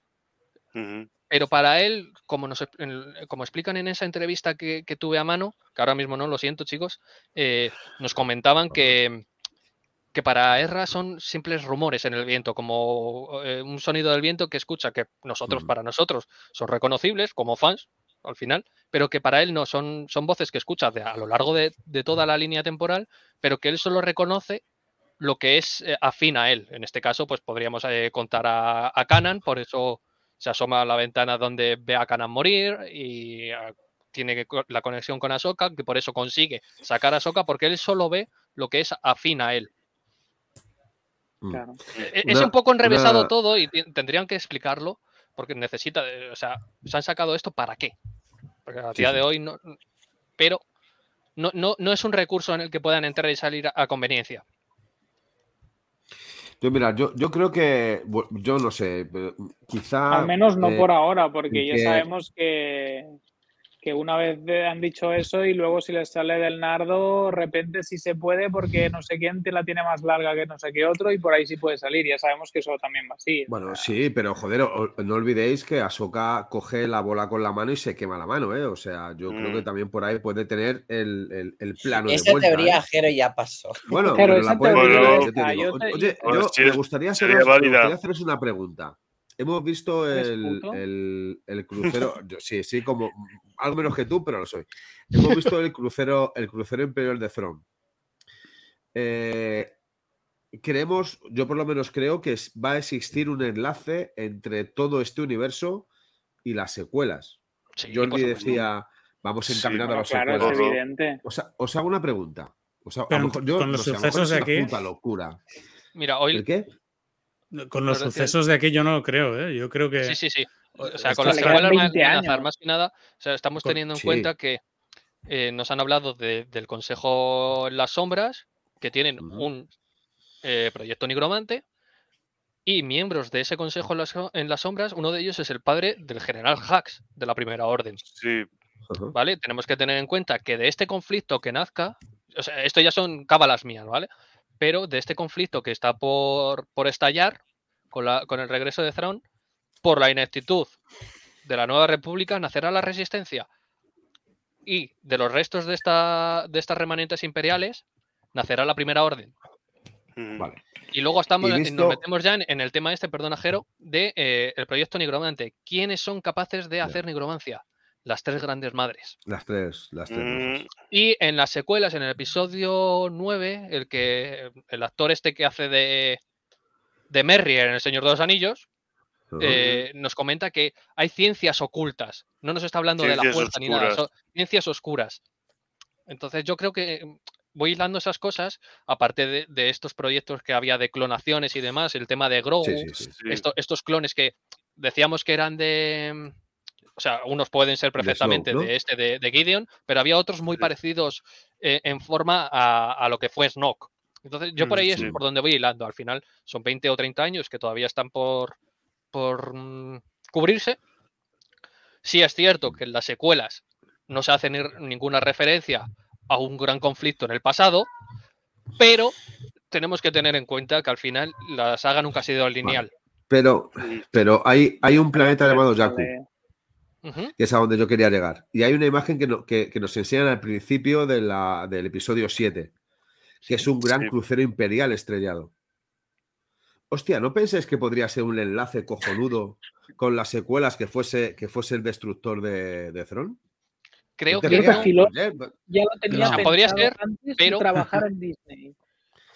pero para él, como, nos, como explican en esa entrevista que, que tuve a mano, que ahora mismo no lo siento chicos, eh, nos comentaban que, que para Erra son simples rumores en el viento, como eh, un sonido del viento que escucha, que nosotros, para nosotros, son reconocibles como fans al final, pero que para él no, son, son voces que escucha de- a lo largo de, de toda la línea temporal, pero que él solo reconoce lo que es eh, afín a él. En este caso, pues podríamos eh, contar a, a Kanan, por eso se asoma a la ventana donde ve a Kanan morir y a tiene la conexión con Ahsoka, que por eso consigue sacar a Ahsoka, porque él solo ve lo que es afín a él. Mm. Claro. E- Es un poco enrevesado todo y tendrían que explicarlo porque necesita, eh, o sea, se han sacado esto para qué. Porque a Sí, día sí. de hoy no, pero no, no, no es un recurso en el que puedan entrar y salir a, a conveniencia. Yo, mira, yo, yo creo que, yo no sé, quizá... Al menos no eh, por ahora, porque ya sabemos que, que una vez de- han dicho eso y luego si les sale del nardo, de repente sí se puede porque no sé quién te la tiene más larga que no sé qué otro y por ahí sí puede salir. Ya sabemos que eso también va así. Bueno, sí, pero joder, no olvidéis que Ahsoka coge la bola con la mano y se quema la mano, ¿eh? O sea, yo creo que Mm. también por ahí puede tener el, el- el plano de Esa vuelta. teoría, ¿eh? Jero, ya pasó. Bueno, Pero pero esa la teoría yo te digo. yo te- Oye, Bueno, yo me gustaría, sería haceros, me válida. gustaría haceros una pregunta. Hemos visto ¿Eres el, el- el crucero, yo, sí, sí, como algo menos que tú, pero lo soy. Hemos visto el crucero, el crucero imperial de Throne. Eh, creemos, yo por lo menos creo que es- va a existir un enlace entre todo este universo y las secuelas. Sí, supuesto. decía, vamos Sí, encaminando a las claro, es secuelas. Todo. evidente. O sea, os hago una pregunta. O sea, a Pero lo mejor yo con los no sé, a lo mejor sucesos es de una aquí- puta locura. Mira, hoy ¿El qué? Con los sucesos de aquí yo no lo creo, ¿eh? Yo creo que. Sí, sí, sí. O sea, con las se- le quedan secuelas ma- 20 de Nazar, años. más que nada, o sea, estamos Con- teniendo en sí. cuenta que eh, nos han hablado de- del Consejo en las Sombras, que tienen un eh, proyecto nigromante, y miembros de ese Consejo en las, en las Sombras, uno de ellos es el padre del general Hax de la Primera Orden. Sí. ¿vale? Tenemos que tener en cuenta que de este conflicto que nazca, o sea, esto ya son cábalas mías, ¿vale? Pero de este conflicto que está por, por estallar con, la, con el regreso de Thrawn, por la ineptitud de la nueva república, nacerá la resistencia. Y de los restos de, esta, de estas remanentes imperiales, nacerá la primera orden. mm, Vale. Y luego estamos, Y nos metemos ya en, en el tema este, perdona, Jero, de eh, el proyecto nigromante. ¿Quiénes son capaces de hacer nigromancia? Las tres grandes madres. Las tres, las tres. mm. Y en las secuelas, en el episodio 9, el que el actor este que hace de, de Merry en El Señor de los Anillos, eh, nos comenta que hay ciencias ocultas. No nos está hablando de la Ciencias fuerza ni nada, oscuras. son ciencias oscuras. Entonces yo creo que mm, voy hilando esas cosas, aparte de, de estos proyectos que había de clonaciones y demás, el tema de Grogu, Sí, sí, sí. sí. esto- estos clones que decíamos que eran de. O sea, unos pueden ser perfectamente ¿no? de este, de, de Gideon, pero había otros muy Sí. parecidos eh, en forma a, a lo que fue Snoke. Entonces, yo por Mm, ahí es por donde voy hilando. Al final son 20 o 30 años que todavía están por, por mm, cubrirse. Sí es cierto que en las secuelas no se hace ni- ninguna referencia a un gran conflicto en el pasado, pero tenemos que tener en cuenta que al final la saga nunca ha sido lineal. Pero, mm, pero hay, hay un planeta llamado Jakku, Que es a donde yo quería llegar. Y hay una imagen que, no- que- que nos enseñan al principio de la- del episodio 7, que es un gran Sí. crucero imperial estrellado. Hostia, ¿no pensáis que podría ser un enlace cojonudo con las secuelas que fuese, que fuese el destructor de, de Thrawn? Creo ¿Te que que no, Oye, ya lo tenía O sea, podría ser, antes pero- de trabajar en Disney.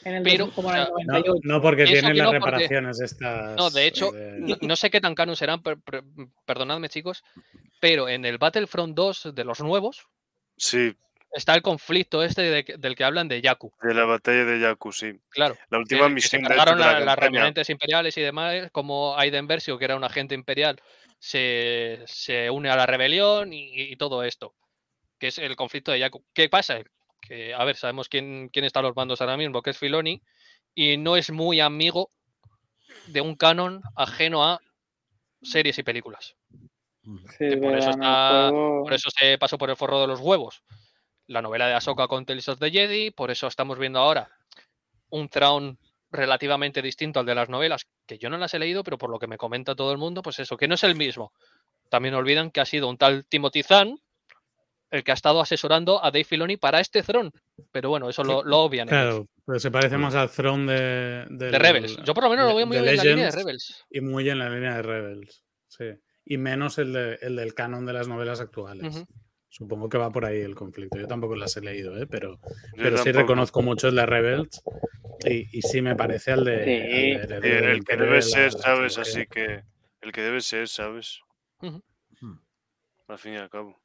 En el Pero, dos- como o en el sea, No, 98. no porque Pienso tienen que las no, porque- reparaciones estas. No, de hecho, eh, no, no sé qué tan canon serán, per- per- perdonadme chicos, pero en el Battlefront 2 de los nuevos sí, está el conflicto este de que- del que hablan de Yaku. de la batalla de Jakku, sí. Claro. La que- última que misión se de, hecho, cargaron de la la- las remanentes imperiales y demás, como Aiden Versio, que era un agente imperial, se, se une a la rebelión y, y todo esto, que es el conflicto de Yaku. ¿Qué pasa? Que, a ver, sabemos quién, quién está a los mandos ahora mismo, que es Filoni, y no es muy amigo de un canon ajeno a series y películas. Sí, por eso está- Por eso se pasó por el forro de los huevos. La novela de Ahsoka con Tales of the Jedi, por eso estamos viendo ahora un Thrawn relativamente distinto al de las novelas, que yo no las he leído, pero por lo que me comenta todo el mundo, pues eso, que no es el mismo. También olvidan que ha sido un tal Timothy Zahn el que ha estado asesorando a Dave Filoni para este Thrawn. Pero bueno, eso lo, lo obvian. ellos. Claro, pero se parece más al throne de, Rebels. Yo por lo menos lo veo muy bien en la línea de Rebels. Y muy en la línea de Rebels. Sí. Y menos el, de- el del canon de las novelas actuales. Supongo que va por ahí el conflicto. Yo tampoco las he leído, ¿eh? pero, Yo pero sí reconozco mucho el de Rebels. Y, y sí me parece al de. Sí. al de el, que debe de ser, la- ¿sabes? Así que el que debe ser, ¿sabes? Al fin y al cabo.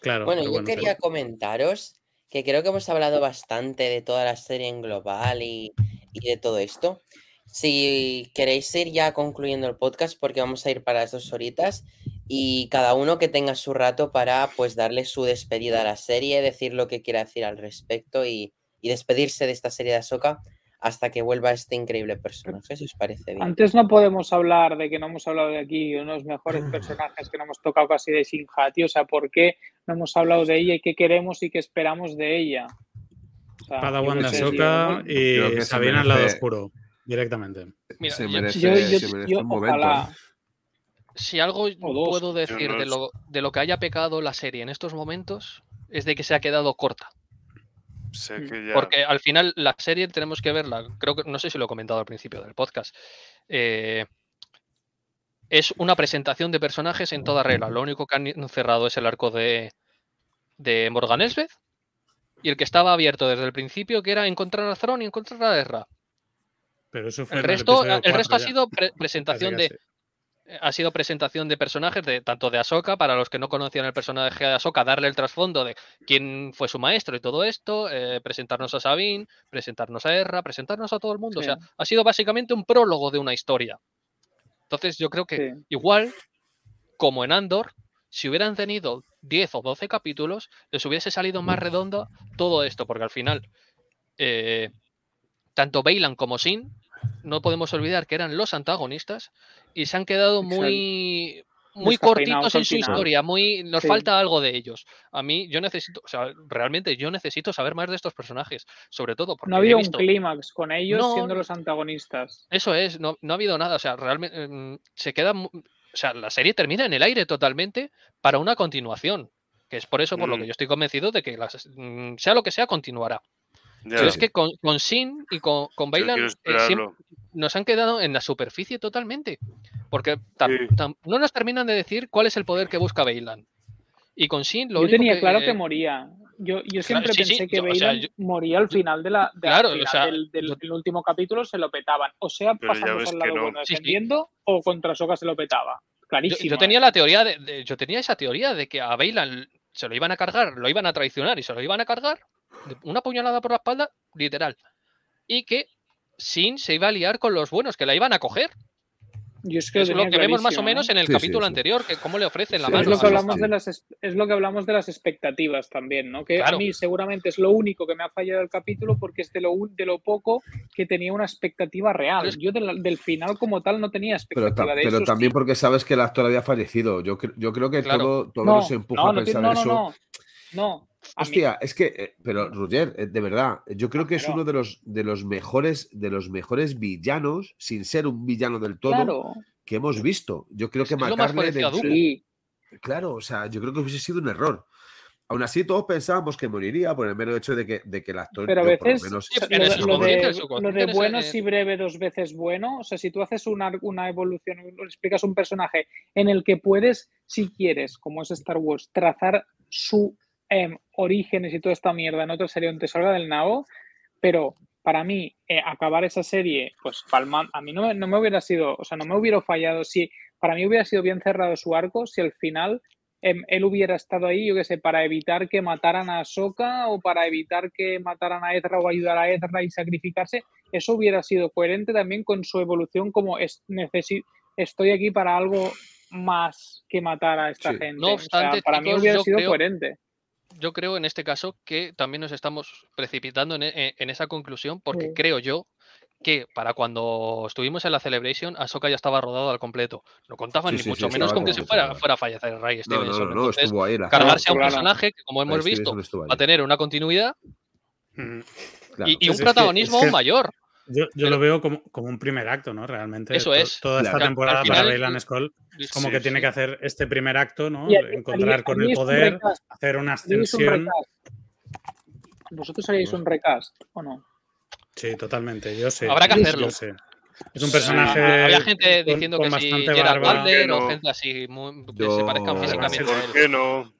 Claro. Bueno, yo bueno, quería comentaros que creo que hemos hablado bastante de toda la serie en global y, y de todo esto. Si queréis ir ya concluyendo el podcast, porque vamos a ir para las dos horitas, y cada uno que tenga su rato para pues darle su despedida a la serie, decir lo que quiera decir al respecto y, y despedirse de esta serie de Ahsoka hasta que vuelva este increíble personaje, si os parece bien. Antes no podemos hablar de que no hemos hablado de aquí unos mejores personajes que no hemos tocado casi de Shinhati. O sea, ¿por qué no hemos hablado de ella y qué queremos y qué esperamos de ella? O sea, Padawan sé, que y se Sabina al lado oscuro, directamente. Mira, se merece, yo- yo- se merece yo, un momento. ojalá. si algo puedo decir no de lo, de lo que haya pecado la serie en estos momentos es de que se ha quedado corta. Sé que ya. Porque al final la serie tenemos que verla, creo que no sé si lo he comentado al principio del podcast. eh, es una presentación de personajes en toda regla. Lo único que han cerrado es el arco de, de Morgan Elsbeth y el que estaba abierto desde el principio, que era encontrar a Thrawn y encontrar a Ezra. Pero eso fue El resto, el resto ha sido pre- presentación de, ha sido presentación de personajes de tanto de Ahsoka, para los que no conocían el personaje de Ahsoka, darle el trasfondo de quién fue su maestro y todo esto, eh, presentarnos a Sabine, presentarnos a Erra, presentarnos a todo el mundo. O sea, ha sido básicamente un prólogo de una historia. Entonces, yo creo que Sí. igual, como en Andor, si hubieran tenido 10 o 12 capítulos, les hubiese salido más redondo todo esto, porque al final, eh, tanto Bailan como Sin, no podemos olvidar que eran los antagonistas y se han quedado Exacto. muy, muy cortitos en su historia, muy, nos Sí. falta algo de ellos. A mí, yo necesito, o sea, realmente yo necesito saber más de estos personajes, sobre todo porque No he había un clímax con ellos No, siendo los antagonistas. eso es, no, no ha habido nada. O sea, realmente mm, se queda. O sea, la serie termina en el aire totalmente para una continuación. Que es por eso por lo que Mm. yo estoy convencido de que las- mm, sea lo que sea, continuará. Ya, Pero es que con, con Sin y con, con Bailan eh, siempre. Nos han quedado en la superficie totalmente. Porque tam- Sí. tam- no nos terminan de decir cuál es el poder que busca Bailan. Y con Sin lo yo único tenía que, claro que moría. Yo, yo siempre sí, pensé que yo- o sea, Bailan yo- moría al final de la, de- Claro, al o final sea, del, del- yo- del último capítulo se lo petaban. O sea, ves al lado no. bueno Sí, sí. defendiendo o contra Soka se lo petaba. Clarísimo. yo tenía ¿eh? la teoría de, de- yo tenía esa teoría de que a Bailan se lo iban a cargar, lo iban a traicionar y se lo iban a cargar, una puñalada por la espalda, literal. Y que Sin se iba a liar con los buenos, que la iban a coger. Yo es que Es lo que vemos más o menos ¿eh? en el Sí, capítulo sí. anterior, que cómo le ofrecen la mano. Es lo, que hablamos de las, es es lo que hablamos de las expectativas también, ¿no? Que Claro. a mí seguramente es lo único que me ha fallado el capítulo porque es de lo, un- de lo poco que tenía una expectativa real. Pero es- Yo del, del final como tal no tenía Pero, expectativa ta- de pero también porque sabes que el actor había fallecido. Yo, cre- yo creo que Claro. todo, todo No, nos empuja no, a no, pensar no, no, eso. no, no. Mí- Hostia, es que, eh, pero Roger, eh, de verdad, eh, yo creo que es Pero- uno de los, de los mejores, de los mejores villanos, sin ser un villano del todo, claro, que hemos visto. Yo creo Es- que es lo más matarle sí. Claro, o sea, yo creo que hubiese sido un error. Aún así, todos pensábamos que moriría por el mero hecho de que, de que el actor, Pero a veces menos, Sí, lo, de- lo subconsciente, de, el subconsciente lo de es- bueno si breve dos veces bueno, o sea, si tú haces una, una evolución, explicas un personaje en el que puedes, si quieres, como es Star Wars, trazar su em, orígenes y toda esta mierda en otra serie donde te salga del nabo, pero para mí eh, acabar esa serie, pues palma, a mí no, me- no me hubiera sido, o sea, no me hubiera fallado, si para mí hubiera sido bien cerrado su arco, si al final em, él hubiera estado ahí, yo qué sé, para evitar que mataran a Ahsoka o para evitar que mataran a Ezra o ayudar a Ezra y sacrificarse, eso hubiera sido coherente también con su evolución como es, necesi- estoy aquí para algo más que matar a esta Sí. gente. No O sea, obstante, para mí hubiera sido creo- coherente. Yo creo en este caso que también nos estamos precipitando en, e- en esa conclusión porque Sí. creo yo que para cuando estuvimos en la Celebration, Ahsoka ya estaba rodado al completo. No contaban Sí, ni sí, mucho sí, menos con que se fuera, fuera a fallecer Ray no, no, Stevenson. no, no, Entonces, estuvo ahí. la- cargarse a un personaje que, como hemos visto, va a tener una continuidad. Claro. y, un sí, es que- protagonismo es que- aún mayor. Yo, yo Pero- lo veo como, como un primer acto, ¿no? Realmente. Eso es. Toda esta Claro. temporada para Bailan Skull es como Sí, que tiene que hacer este primer acto, ¿no? Y Encontrar con el un poder, hacer una ¿Haríais un ascensión. ¿Vosotros haríais un recast o no? Sí, totalmente. Yo sé. Habrá que yo hacerlo. sé. Es un Sí. personaje. Había gente con- diciendo con que si bastante Gerard o gente así muy- que Yo- se parezcan físicamente ¿Por qué no?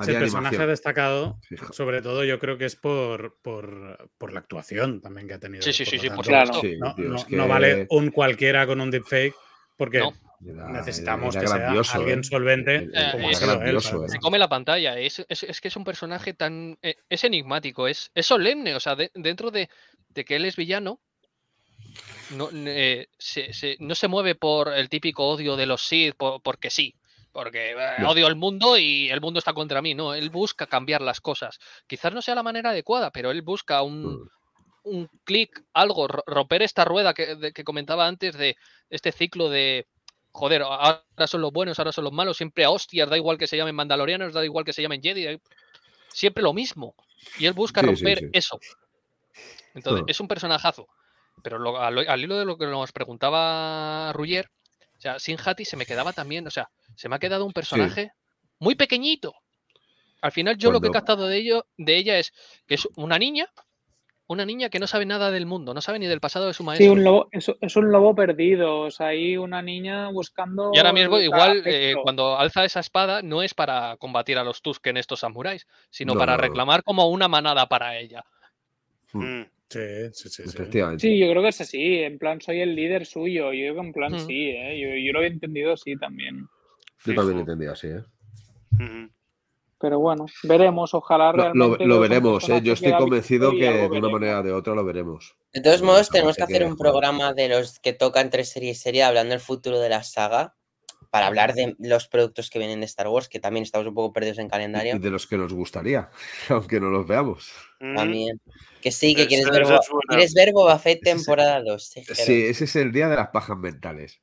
Es el personaje destacado, Fijo. sobre todo yo creo que es por, por, por la actuación también que ha tenido. Sí, sí, sí, lo sí, por tanto, supuesto. Sí, No, tío, no- es que- no vale un cualquiera con un deepfake porque No. Era, Necesitamos que sea alguien ¿eh? solvente. como es, grandioso, Se come la pantalla. Es, es, que es un personaje tan. Es enigmático, es, es solemne. O sea, dentro de, de, que él es villano, no, se, se, no se mueve por el típico odio de los Sith porque sí porque eh, odio el mundo y el mundo está contra mí. No, él busca cambiar las cosas. Quizás no sea la manera adecuada, pero él busca un, un clic, algo, romper esta rueda que, que, comentaba antes de este ciclo de, joder, ahora son los buenos, ahora son los malos, siempre a hostias, da igual que se llamen mandalorianos, da igual que se llamen Jedi, siempre lo mismo. Y él busca romper eso. Entonces, es un personajazo. Pero al, hilo de lo que nos preguntaba Ruyer, o sea, Sin Hati se me quedaba también, o sea, se me ha quedado un personaje muy pequeñito. Al final yo lo que he captado de ello, de ella es que es una niña, una niña que no sabe nada del mundo, no sabe ni del pasado de su maestro. Sí, un lobo, es, un lobo perdido, o sea, hay una niña buscando... Y ahora mismo igual eh, cuando alza esa espada no es para combatir a los Tusken estos samuráis, sino para reclamar como una manada para ella. Hmm. Mm. Sí, sí, sí, sí. yo creo que es así. En plan, soy el líder suyo. Yo creo que en plan mm. sí, ¿eh? yo, yo, lo he entendido así también. Yo también lo he entendido así, ¿eh? Pero bueno, veremos, ojalá realmente. Lo, veremos, ¿eh? yo estoy convencido que de una manera o de otra lo veremos. De todos modos, tenemos que hacer un programa de los que tocan tres series y serie hablando del futuro de la saga para hablar de los productos que vienen de Star Wars, que también estamos un poco perdidos en calendario. Y de los que nos gustaría, aunque no los veamos. Mm. También. Que sí, que quieres ver, quieres ver Boba Fett temporada 2. Sí, ese es el día de las pajas mentales.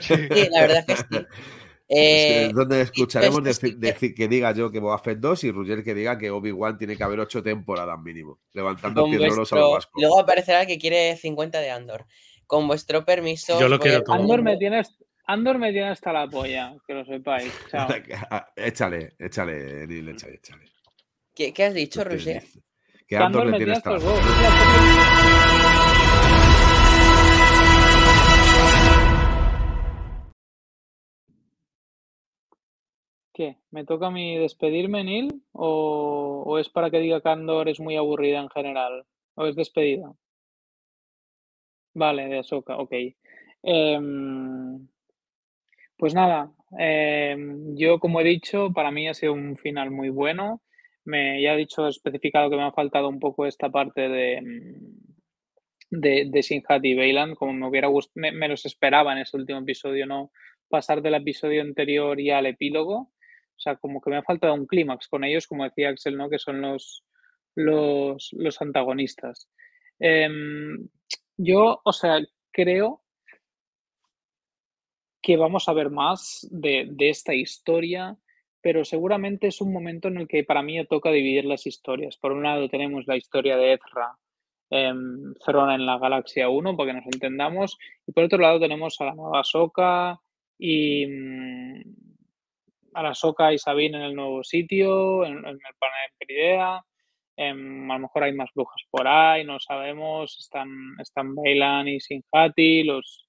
Sí, la verdad que sí. Eh, donde escucharemos decir, que diga yo que Boba Fett 2 y Roger que diga que Obi-Wan tiene que haber 8 temporadas mínimo, levantando vuestro... a los Luego aparecerá que quiere 50 de Andor. Con vuestro permiso. Yo lo quiero Andor me tiene, Andor me tiene hasta la polla, que lo sepáis. échale, échale, Neil, échale, échale. ¿Qué, ¿Qué, has dicho, Roger? Que Andor, me tiene hasta la polla. ¿Qué? ¿Me toca a mí despedirme, Neil? ¿O, es para que diga que Andor es muy aburrida en general? ¿O es despedida? Vale, de Ahsoka, ok. Em, pues nada, em, yo como he dicho, para mí ha sido un final muy bueno. Me, ya he dicho, he especificado que me ha faltado un poco esta parte de, de, de Sinhat y como me hubiera me, me, los esperaba en ese último episodio, no pasar del episodio anterior y al epílogo. O sea, como que me ha faltado un clímax con ellos, como decía Axel, ¿no? Que son los, los, los antagonistas. Em, yo, o sea, creo que vamos a ver más de, de, esta historia, pero seguramente es un momento en el que para mí toca dividir las historias. Por un lado tenemos la historia de Ezra, eh, en la Galaxia 1, para que nos entendamos, y por otro lado tenemos a la nueva Soka y, mm, Arasoka y Sabine en el nuevo sitio, en, el planeta Peridea. Em, a lo mejor hay más brujas por ahí, no sabemos. Están, están Bailan y Sinjati, los.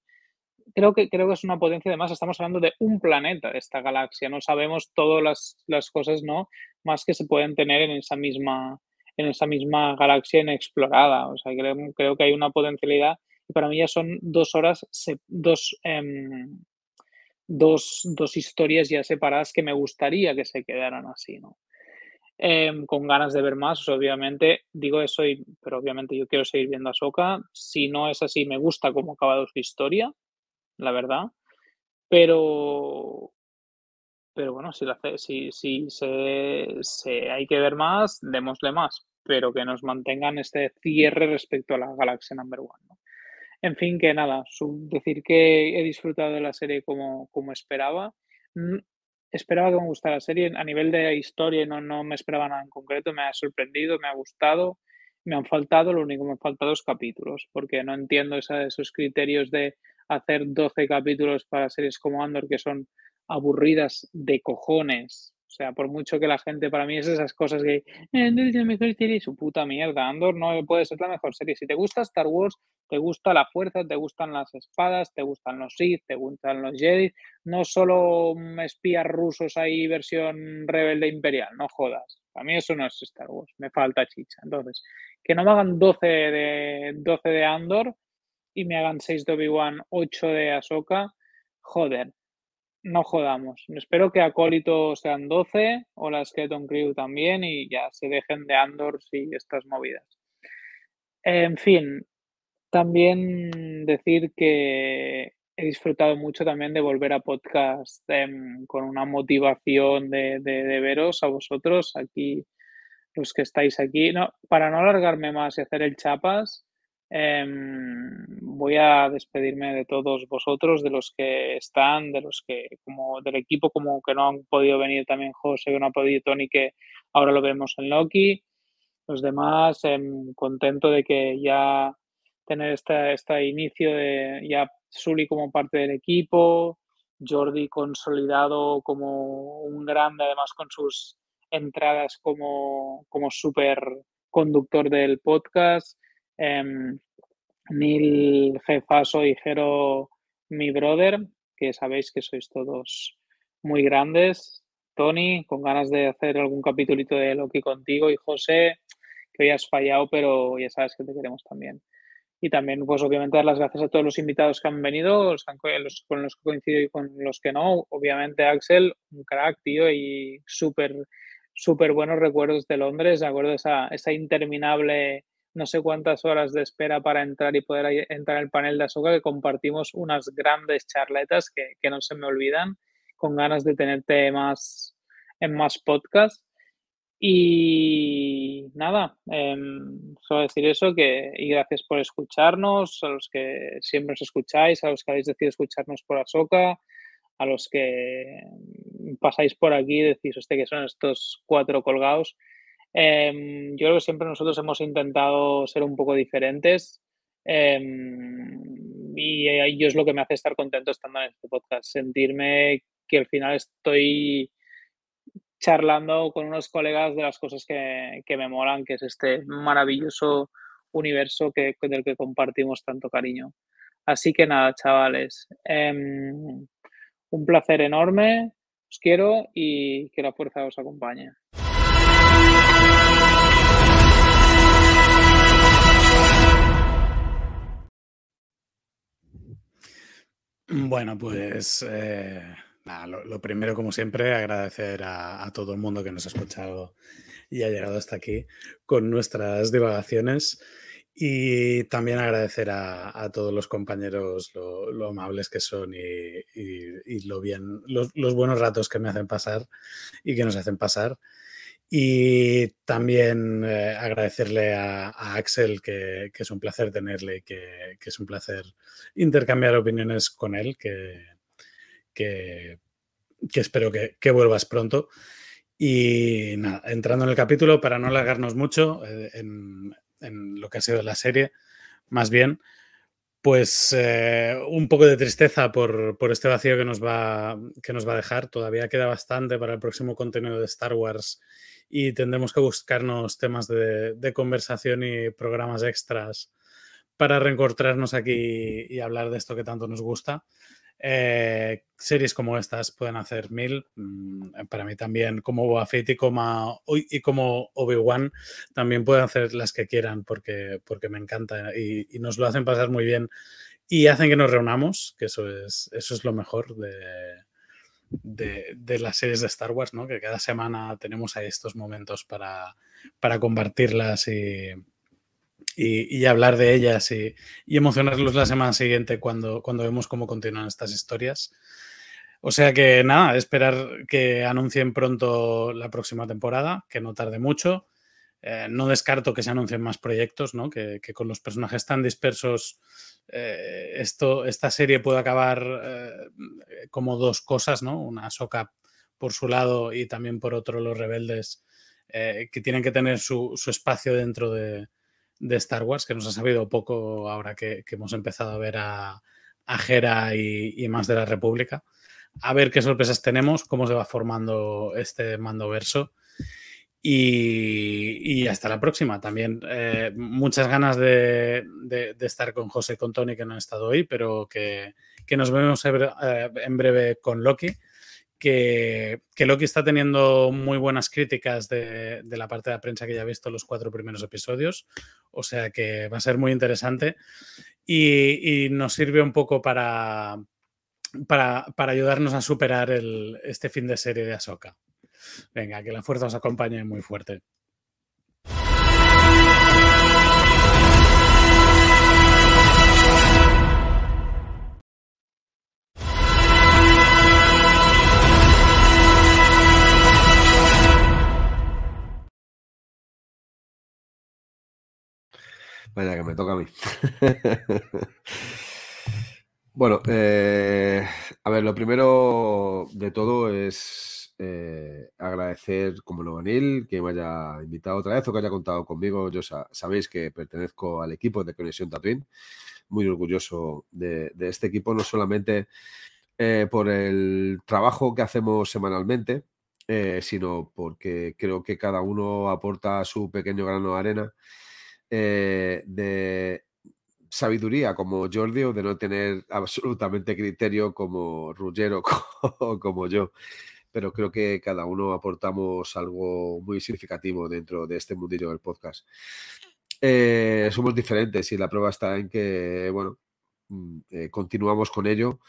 Creo que, creo que es una potencia, además estamos hablando de un planeta de esta galaxia, no sabemos todas las, las cosas, ¿no? Más que se pueden tener en esa misma, en esa misma galaxia inexplorada. O sea, creo, creo que hay una potencialidad y para mí ya son dos horas, dos, em, dos, dos, historias ya separadas que me gustaría que se quedaran así, ¿no? Em, con ganas de ver más, obviamente, digo eso, pero obviamente yo quiero seguir viendo a Soka. Si no es así, me gusta cómo ha acabado su historia, la verdad. Pero, pero bueno, si, la, si, si se, hay que ver más, démosle más, pero que nos mantengan este cierre respecto a la Galaxia Number One. ¿no? En fin, que nada, decir que he disfrutado de la serie como, como esperaba. Mm, esperaba que me gustara la serie a nivel de historia, no, no me esperaba nada en concreto, me ha sorprendido, me ha gustado, me han faltado, lo único que me han faltado es capítulos, porque no entiendo esos criterios de hacer 12 capítulos para series como Andor que son aburridas de cojones o sea, por mucho que la gente, para mí es esas cosas que Andor es la mejor serie, su puta mierda. Andor no puede ser la mejor serie. Si te gusta Star Wars, te gusta la fuerza, te gustan las espadas, te gustan los Sith, te gustan los Jedi. No solo espías rusos ahí, versión rebelde imperial, no jodas. A mí eso no es Star Wars, me falta chicha. Entonces, que no me hagan 12 de, 12 de Andor y me hagan 6 de Obi-Wan, 8 de Ahsoka, joder no jodamos. Espero que Acólito sean 12 o la Skeleton Crew también y ya se dejen de Andors y estas movidas. En fin, también decir que he disfrutado mucho también de volver a podcast em, con una motivación de, veros a vosotros aquí, los que estáis aquí. No, para no alargarme más y hacer el chapas, em, voy a despedirme de todos vosotros, de los que están, de los que, como del equipo, como que no han podido venir también José, que no ha podido Tony, que ahora lo vemos en Loki. Los demás, em, contento de que ya tener este, este inicio de ya Sully como parte del equipo, Jordi consolidado como un grande, además con sus entradas como, como super conductor del podcast. Em, Neil Jefaso y Jero, mi brother, que sabéis que sois todos muy grandes. Tony, con ganas de hacer algún capítulito de Loki contigo. Y José, que hoy has fallado, pero ya sabes que te queremos también. Y también, pues obviamente, dar las gracias a todos los invitados que han venido, los, con los que coincido y con los que no. Obviamente, Axel, un crack, tío, y súper, súper buenos recuerdos de Londres. Me acuerdo esa, esa interminable, no sé cuántas horas de espera para entrar y poder entrar al panel de Asoka, que compartimos unas grandes charletas que, que no se me olvidan, con ganas de tenerte más en más podcasts. Y nada, eh, solo decir eso que, y gracias por escucharnos, a los que siempre os escucháis, a los que habéis decidido escucharnos por Asoka, a los que pasáis por aquí y decís, hostia, que son estos cuatro colgados. Em, yo creo que siempre nosotros hemos intentado ser un poco diferentes em, y yo es lo que me hace estar contento estando en este podcast, sentirme que al final estoy charlando con unos colegas de las cosas que, me molan, que es este maravilloso universo que, del que compartimos tanto cariño. Así que nada, chavales, em, un placer enorme, os quiero y que la fuerza os acompañe. Bueno, pues eh, lo, primero, como siempre, agradecer a, todo el mundo que nos ha escuchado y ha llegado hasta aquí con nuestras divagaciones. Y también agradecer a, todos los compañeros lo, amables que son y, lo bien, los, buenos ratos que me hacen pasar y que nos hacen pasar. Y también eh, agradecerle a, Axel, que, es un placer tenerle, que, que es un placer intercambiar opiniones con él, que, que, espero que, vuelvas pronto. Y nada, entrando en el capítulo, para no alargarnos mucho eh, en, lo que ha sido la serie, más bien, pues eh, un poco de tristeza por, este vacío que nos, va, que nos va a dejar. Todavía queda bastante para el próximo contenido de Star Wars y tendremos que buscarnos temas de, conversación y programas extras para reencontrarnos aquí y hablar de esto que tanto nos gusta. Eh, series como estas pueden hacer mil. Mm, para mí también, como Boba Fett y como, y como Obi-Wan, también pueden hacer las que quieran porque, porque me encanta y, nos lo hacen pasar muy bien y hacen que nos reunamos, que eso es, eso es lo mejor de, de, las series de Star Wars, ¿no? que cada semana tenemos ahí estos momentos para, para compartirlas y, y, hablar de ellas y, emocionarlos la semana siguiente cuando, cuando vemos cómo continúan estas historias. O sea que nada, esperar que anuncien pronto la próxima temporada, que no tarde mucho. Eh, no descarto que se anuncien más proyectos, ¿no? que, con los personajes tan dispersos eh, esta serie puede acabar eh, como dos cosas, ¿no? Una soca por su lado y también por otro los rebeldes que tienen que tener su, espacio dentro de, Star Wars, que nos ha sabido poco ahora que, hemos empezado a ver a, a y, más de la República. A ver qué sorpresas tenemos, cómo se va formando este mando verso. Y, hasta la próxima. También eh, muchas ganas de, estar con José y con Tony, que no han estado hoy, pero que, nos vemos eh, en breve con Loki que, Loki está teniendo muy buenas críticas de, la parte de la prensa que ya ha visto los cuatro primeros episodios, o sea que va a ser muy interesante y, nos sirve un poco para, para, ayudarnos a superar este fin de serie de Ahsoka. Venga, que la fuerza os acompañe muy fuerte. Vaya, que me toca a mí. bueno, eh, a ver, lo primero de todo es eh, agradecer, como Neil, que me haya invitado otra vez o que haya contado conmigo. Yo sabéis que pertenezco al equipo de Conexión Tatooine. Muy orgulloso de, este equipo, no solamente eh, por el trabajo que hacemos semanalmente, sino porque creo que cada uno aporta su pequeño grano de arena eh, de sabiduría como Jordi o de no tener absolutamente criterio como Ruggero o como yo. Pero creo que cada uno aportamos algo muy significativo dentro de este mundillo del podcast. Eh, somos diferentes y la prueba está en que, bueno, mm, eh, continuamos con ello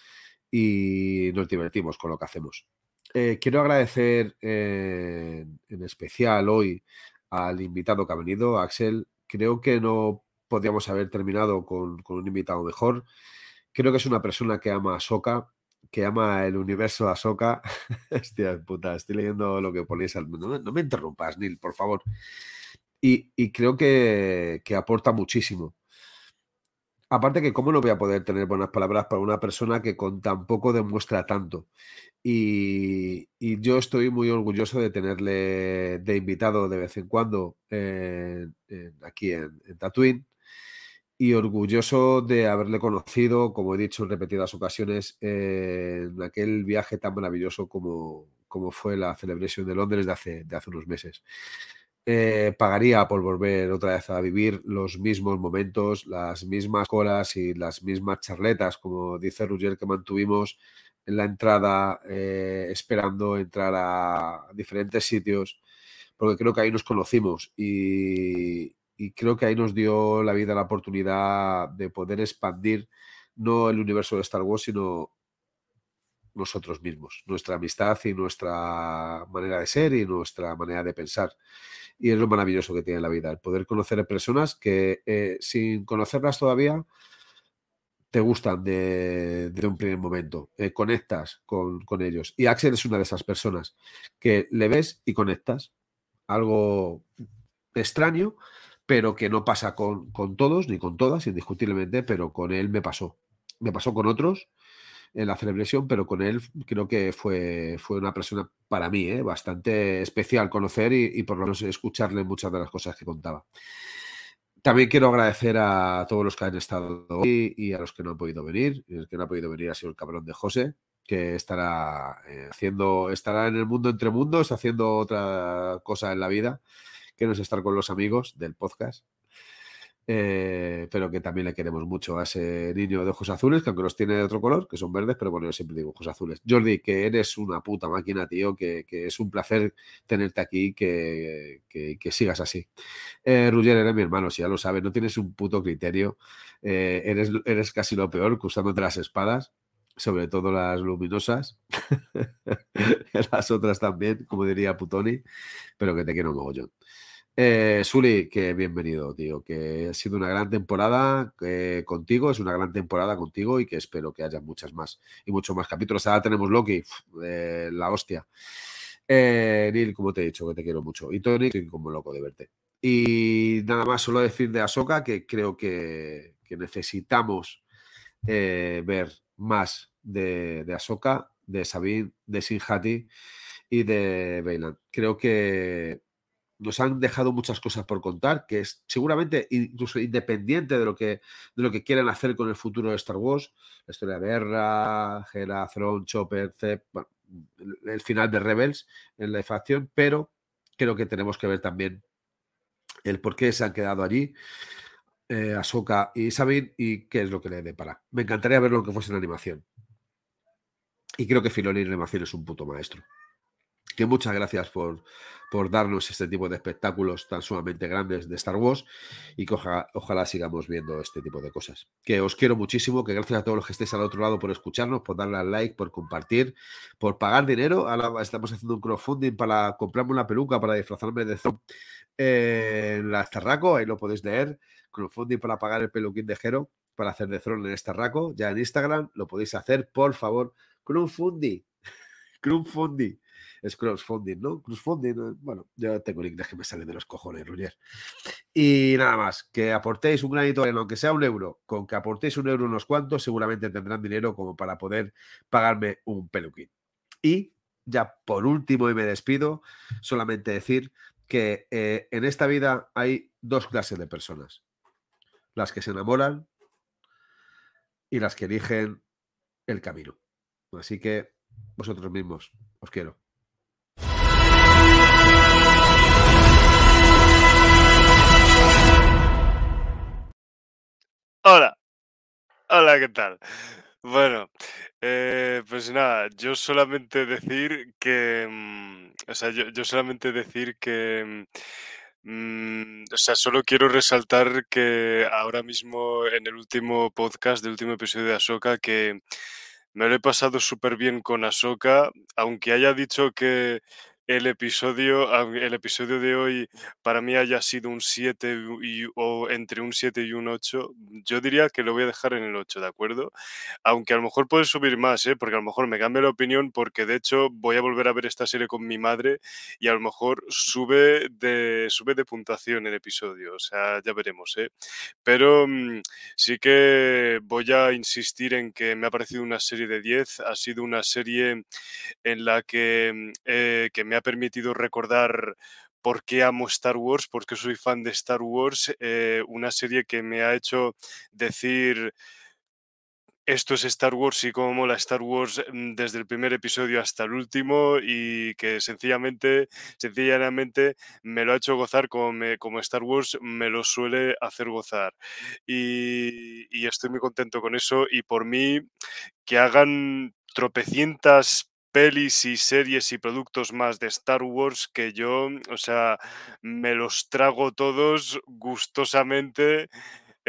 y nos divertimos con lo que hacemos. quiero agradecer en especial hoy al invitado que ha venido, Axel, Creo que no podríamos haber terminado con, un invitado mejor. Creo que es una persona que ama a Soka, que ama el universo Ahsoka. Hostia puta, estoy leyendo lo que ponéis. Al... No, no me interrumpas, Neil, por favor. Y, creo que, que, aporta muchísimo. Aparte que cómo no voy a poder tener buenas palabras para una persona que con tan poco demuestra tanto. Y, yo estoy muy orgulloso de tenerle de invitado de vez en cuando aquí en, Tatooine y orgulloso de haberle conocido, como he dicho en repetidas ocasiones, en aquel viaje tan maravilloso como, como fue la Celebration de Londres de hace, de hace unos meses. Eh, pagaría por volver otra vez a vivir los mismos momentos, las mismas colas y las mismas charletas, como dice Rugger, que mantuvimos en la entrada, eh, esperando entrar a diferentes sitios, porque creo que ahí nos conocimos y, creo que ahí nos dio la vida la oportunidad de poder expandir no el universo de Star Wars, sino nosotros mismos, nuestra amistad y nuestra manera de ser y nuestra manera de pensar. Y es lo maravilloso que tiene la vida, el poder conocer personas que eh, sin conocerlas todavía te gustan de, un primer momento, eh, conectas con, ellos. Y Axel es una de esas personas que le ves y conectas. Algo extraño, pero que no pasa con, con todos ni con todas, indiscutiblemente, pero con él me pasó. Me pasó con otros en la celebración, pero con él creo que fue, fue una persona para mí ¿eh? bastante especial conocer y, por lo menos escucharle muchas de las cosas que contaba. También quiero agradecer a todos los que han estado hoy y a los que no han podido venir. El que no ha podido venir ha sido el cabrón de José, que estará eh, haciendo, estará en el mundo entre mundos, haciendo otra cosa en la vida, que no es estar con los amigos del podcast. Eh, pero que también le queremos mucho a ese niño de ojos azules, que aunque los tiene de otro color, que son verdes, pero bueno, yo siempre digo ojos azules. Jordi, que eres una puta máquina, tío, que, es un placer tenerte aquí, que, que, sigas así. Eh, eres mi hermano, si ya lo sabes, no tienes un puto criterio, eh, eres, eres casi lo peor, cruzándote las espadas sobre todo las luminosas, las otras también, como diría Putoni, pero que te quiero mogollón. Eh, Suli, que bienvenido, tío. Que ha sido una gran temporada eh, contigo, es una gran temporada contigo y que espero que haya muchas más y muchos más capítulos. Ahora tenemos Loki, eh, la hostia. Eh, Neil, como te he dicho, que te quiero mucho. Y Tony, que como loco de verte. Y nada más, solo decir de Ahsoka que creo que, necesitamos ver más de, de de Sabine, de Sinjati y de Bailan. Creo que nos han dejado muchas cosas por contar, que es seguramente incluso independiente de lo que, de lo que quieran hacer con el futuro de Star Wars, la historia de Erra, Hera, Thrawn, Chopper, el, final de Rebels en la facción, pero creo que tenemos que ver también el por qué se han quedado allí. Eh, y Sabine y qué es lo que le depara. Me encantaría ver lo que fuese en animación. Y creo que Filoni en animación es un puto maestro. Que muchas gracias por, por darnos este tipo de espectáculos tan sumamente grandes de Star Wars y que ojalá sigamos viendo este tipo de cosas. Que os quiero muchísimo, que gracias a todos los que estéis al otro lado por escucharnos, por darle al like, por compartir, por pagar dinero. Ahora estamos haciendo un crowdfunding para comprarme una peluca para disfrazarme de Zom en la Starraco, ahí lo podéis leer. Crowdfunding para pagar el peluquín de Jero para hacer de Throne en Starraco. Ya en Instagram lo podéis hacer, por favor. Crowdfunding. Crowdfunding es crowdfunding, ¿no? Crowdfunding, bueno, yo tengo inglés que me sale de los cojones, Roger. Y nada más, que aportéis un granito, en aunque sea un euro, con que aportéis un euro unos cuantos, seguramente tendrán dinero como para poder pagarme un peluquín. Y ya por último, y me despido, solamente decir que eh, en esta vida hay dos clases de personas. Las que se enamoran y las que eligen el camino. Así que vosotros mismos, os quiero. Hola, hola, ¿qué tal? Bueno, eh, pues nada, yo solamente decir que, mm, o sea, yo, solamente decir que, mm, o sea, solo quiero resaltar que ahora mismo en el último podcast, del último episodio de Ahsoka, que me lo he pasado súper bien con Ahsoka, aunque haya dicho que el episodio, el episodio de hoy para mí haya sido un 7 o entre un 7 y un 8, yo diría que lo voy a dejar en el 8, ¿de acuerdo? Aunque a lo mejor puede subir más, ¿eh? porque a lo mejor me cambia la opinión porque de hecho voy a volver a ver esta serie con mi madre y a lo mejor sube de, sube de puntuación el episodio, o sea, ya veremos, ¿eh? Pero mm, sí que voy a insistir en que me ha parecido una serie de 10, ha sido una serie en la que, mm, eh, que me ha permitido recordar por qué amo Star Wars, por qué soy fan de Star Wars, eh, una serie que me ha hecho decir esto es Star Wars y cómo mola Star Wars mm, desde el primer episodio hasta el último y que sencillamente, sencillamente me lo ha hecho gozar como, como Star Wars me lo suele hacer gozar. Y, y estoy muy contento con eso y por mí que hagan tropecientas pelis y series y productos más de Star Wars que yo, o sea, me los trago todos gustosamente.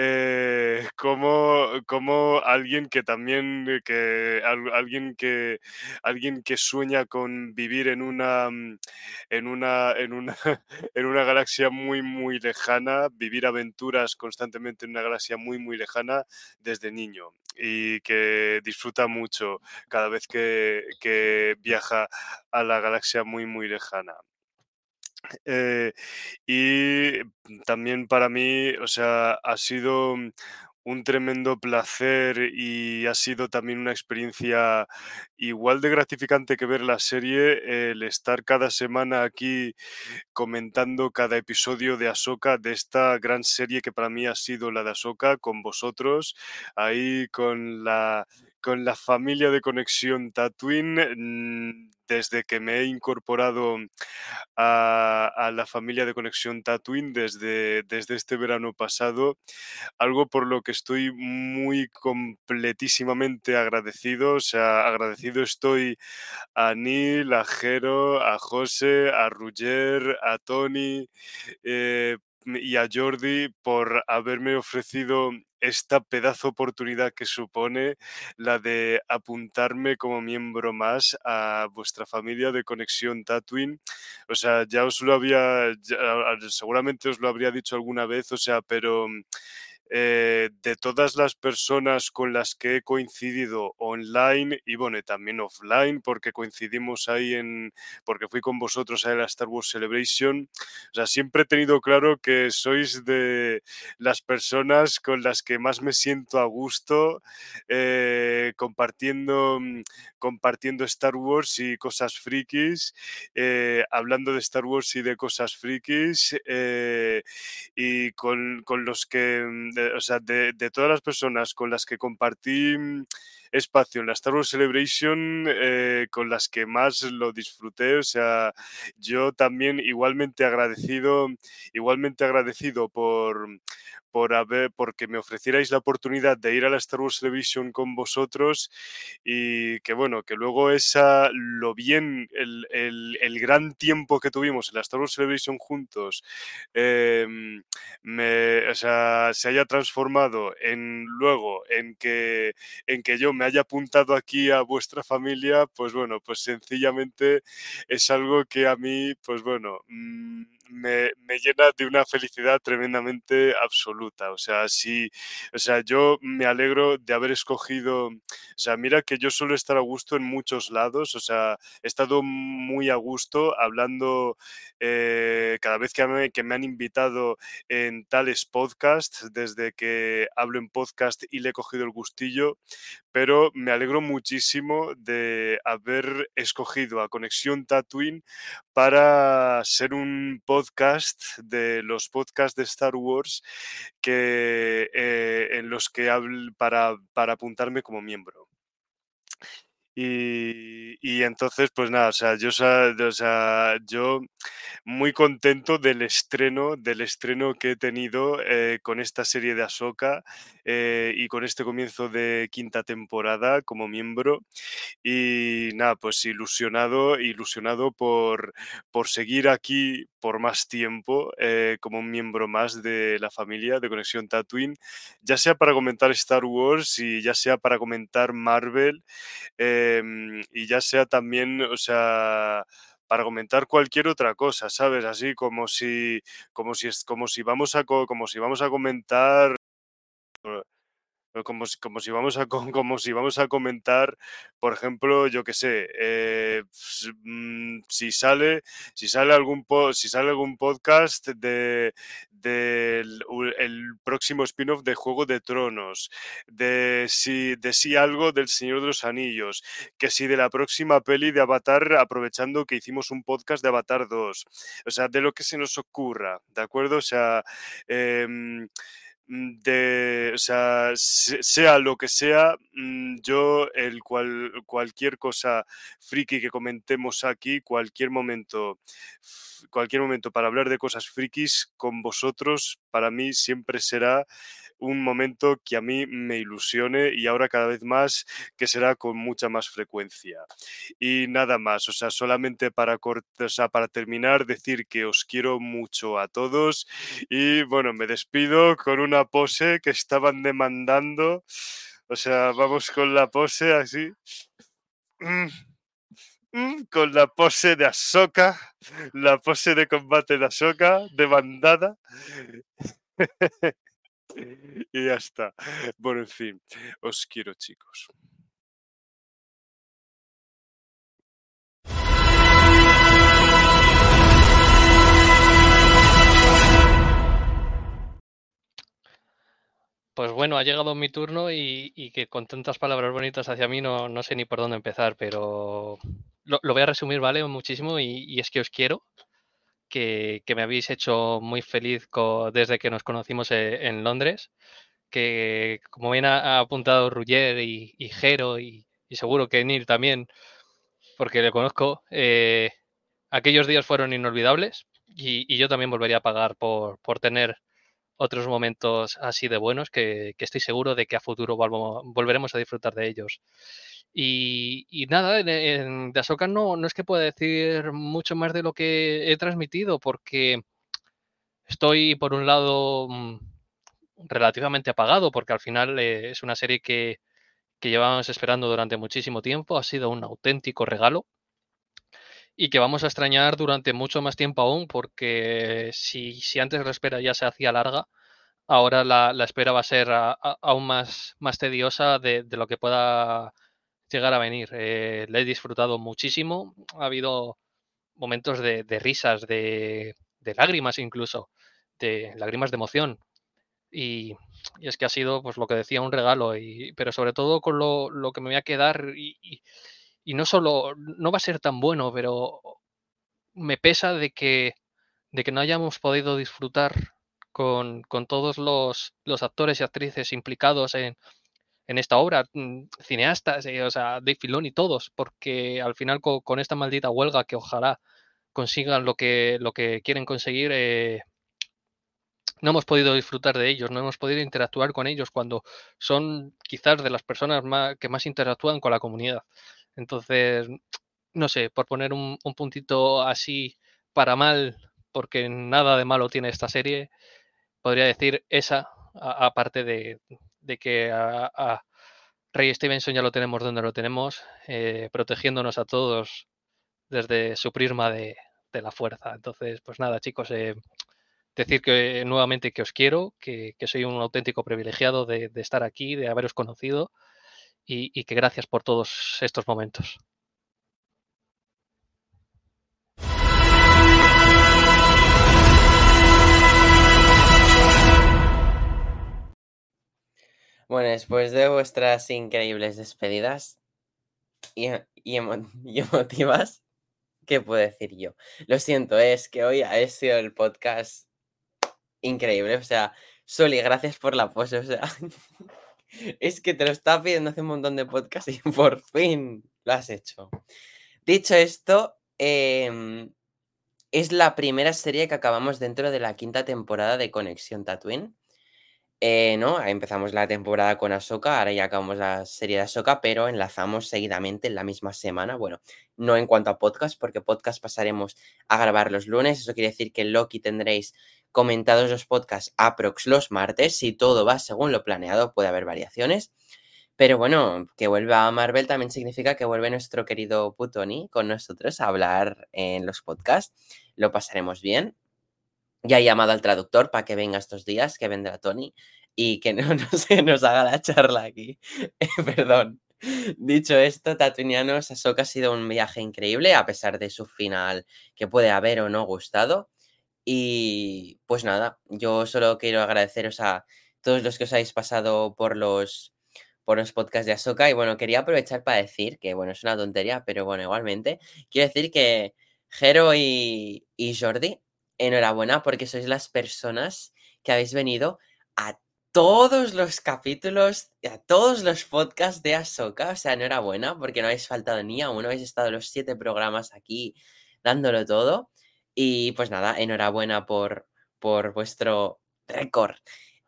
Eh, como, como alguien que también que alguien que alguien que sueña con vivir en una en una en una en una galaxia muy muy lejana vivir aventuras constantemente en una galaxia muy muy lejana desde niño y que disfruta mucho cada vez que, que viaja a la galaxia muy, muy lejana. Eh, y también para mí, o sea, ha sido un tremendo placer y ha sido también una experiencia igual de gratificante que ver la serie, el estar cada semana aquí comentando cada episodio de Ahsoka, de esta gran serie que para mí ha sido la de Ahsoka, con vosotros, ahí con la con la familia de Conexión Tatooine mm, desde que me he incorporado a, la familia de Conexión Tatooine desde, desde este verano pasado, algo por lo que estoy muy completísimamente agradecido, o sea, agradecido estoy a Neil, a Jero, a José, a Ruger, a Tony, eh, y a Jordi por haberme ofrecido esta pedazo oportunidad que supone la de apuntarme como miembro más a vuestra familia de Conexión Tatooine. O sea, ya os lo había, seguramente os lo habría dicho alguna vez, o sea, pero eh, de todas las personas con las que he coincidido online y bueno, también offline, porque coincidimos ahí en, porque fui con vosotros a la Star Wars Celebration, o sea, siempre he tenido claro que sois de las personas con las que más me siento a gusto eh, compartiendo, mm, compartiendo Star Wars y cosas frikis, eh, hablando de Star Wars y de cosas frikis y con, con los que mm, o sea, de, de todas las personas con las que compartí mm, espacio en la Star Wars Celebration eh, con las que más lo disfruté. O sea, yo también igualmente agradecido, igualmente agradecido por, por haber, porque me ofrecierais la oportunidad de ir a la Star Wars Television con vosotros y que bueno, que luego esa, lo bien, el, el, el gran tiempo que tuvimos en la Star Wars Television juntos, eh, me, o sea, se haya transformado en luego en que, en que yo me haya apuntado aquí a vuestra familia, pues bueno, pues sencillamente es algo que a mí, pues bueno, mmm, me, llena de una felicidad tremendamente absoluta. O sea, sí, o sea, yo me alegro de haber escogido, o sea, mira que yo suelo estar a gusto en muchos lados, o sea, he estado muy a gusto hablando eh, cada vez que me, que me han invitado en tales podcasts, desde que hablo en podcast y le he cogido el gustillo, pero me alegro muchísimo de haber escogido a Conexión Tatooine para ser un podcast de los podcasts de Star Wars que, eh, en los que hablo para, para apuntarme como miembro. Y, entonces, pues nada, o sea, yo, o sea, yo muy contento del estreno, del estreno que he tenido eh, con esta serie de Ahsoka eh, y con este comienzo de quinta temporada como miembro. Y nada, pues ilusionado, ilusionado por, por seguir aquí por más tiempo eh, como un miembro más de la familia de Conexión Tatooine, ya sea para comentar Star Wars y ya sea para comentar Marvel. Em, y ya sea también, o sea, para comentar cualquier otra cosa, ¿sabes? Así como si, como si, como si vamos a, como si vamos a comentar como como si vamos a como si vamos a comentar por ejemplo yo que sé eh, mm, si sale si sale algún si sale algún podcast de del el próximo spin-off de Juego de Tronos de si de si algo del Señor de los Anillos que si de la próxima peli de Avatar aprovechando que hicimos un podcast de Avatar 2 o sea de lo que se nos ocurra de acuerdo o sea Mm, de, o sea, sea lo que sea, mm, yo el cual, cualquier cosa friki que comentemos aquí, cualquier momento, cualquier momento para hablar de cosas frikis con vosotros, para mí siempre será un momento que a mí me ilusione y ahora cada vez más que será con mucha más frecuencia. Y nada más, o sea, solamente para, o sea, para terminar, decir que os quiero mucho a todos y bueno, me despido con una pose que estaban demandando. O sea, vamos con la pose así. Mm, mm, con la pose de Ahsoka, la pose de combate de Ahsoka, demandada. y ya está. Bueno, en fin, os quiero chicos. Pues bueno, ha llegado mi turno y, que con tantas palabras bonitas hacia mí no, no sé ni por dónde empezar, pero lo, lo voy a resumir, ¿vale? Muchísimo y es que os quiero, que, me habéis hecho muy feliz desde que nos conocimos eh, en Londres, que como bien ha, apuntado Rugger y, y Jero y, y, seguro que Neil también, porque le conozco, eh, aquellos días fueron inolvidables y, yo también volvería a pagar por, por tener otros momentos así de buenos que, estoy seguro de que a futuro volveremos a disfrutar de ellos. Y, y nada, en, en, de Ahsoka no, no es que pueda decir mucho más de lo que he transmitido, porque estoy, por un lado, mm, relativamente apagado, porque al final eh, es una serie que, que llevábamos esperando durante muchísimo tiempo, ha sido un auténtico regalo y que vamos a extrañar durante mucho más tiempo aún, porque si, si antes la espera ya se hacía larga, ahora la, la espera va a ser a, aún más, más tediosa de, de, lo que pueda llegar a venir. Eh, he disfrutado muchísimo, ha habido momentos de, risas, de, lágrimas incluso, de lágrimas de emoción. Y, y, es que ha sido, pues lo que decía, un regalo, y, pero sobre todo con lo, lo que me voy a quedar y y no solo, no va a ser tan bueno, pero me pesa de que, de que no hayamos podido disfrutar con, con todos los, los, actores y actrices implicados en, en esta obra, mm, cineastas, eh, o sea, Dave Filoni, todos, porque al final con, esta maldita huelga que ojalá consigan lo que, lo que quieren conseguir, eh, no hemos podido disfrutar de ellos, no hemos podido interactuar con ellos cuando son quizás de las personas que más interactúan con la comunidad. Entonces, no sé, por poner un, un puntito así para mal, porque nada de malo tiene esta serie, podría decir esa, aparte de, de, que a, a, Ray Stevenson ya lo tenemos donde lo tenemos, eh, protegiéndonos a todos desde su prisma de, de, la fuerza. Entonces, pues nada, chicos, eh, decir que nuevamente que os quiero, que, que soy un auténtico privilegiado de, estar aquí, de haberos conocido y, que gracias por todos estos momentos. Bueno, después de vuestras increíbles despedidas y, y, emotivas, ¿qué puedo decir yo? Lo siento, es que hoy ha sido el podcast increíble. O sea, Soli, gracias por la pose. O sea, es que te lo estaba pidiendo hace un montón de podcasts y por fin lo has hecho. Dicho esto, eh, es la primera serie que acabamos dentro de la quinta temporada de Conexión Tatooine. Eh, ¿no? Empezamos la temporada con Ahsoka, ahora ya acabamos la serie de Ahsoka, pero enlazamos seguidamente en la misma semana. Bueno, no en cuanto a podcast, porque podcast pasaremos a grabar los lunes. Eso quiere decir que Loki tendréis comentados los podcasts aprox los martes. Si todo va según lo planeado, puede haber variaciones. Pero bueno, que vuelva a Marvel también significa que vuelve nuestro querido Putoni con nosotros a hablar en los podcasts. Lo pasaremos bien. Ya he llamado al traductor para que venga estos días, que vendrá Tony y que no, no se nos haga la charla aquí. Perdón. Dicho esto, Tatooineanos, Ahsoka ha sido un viaje increíble, a pesar de su final que puede haber o no gustado. Y pues nada, yo solo quiero agradeceros a todos los que os habéis pasado por los, por los podcasts de Ahsoka. Y bueno, quería aprovechar para decir que, bueno, es una tontería, pero bueno, igualmente, quiero decir que Jero y, y Jordi enhorabuena porque sois las personas que habéis venido a todos los capítulos, a todos los podcasts de Ahsoka. O sea, enhorabuena porque no habéis faltado ni a uno, habéis estado los siete programas aquí dándolo todo. Y pues nada, enhorabuena por, por vuestro récord.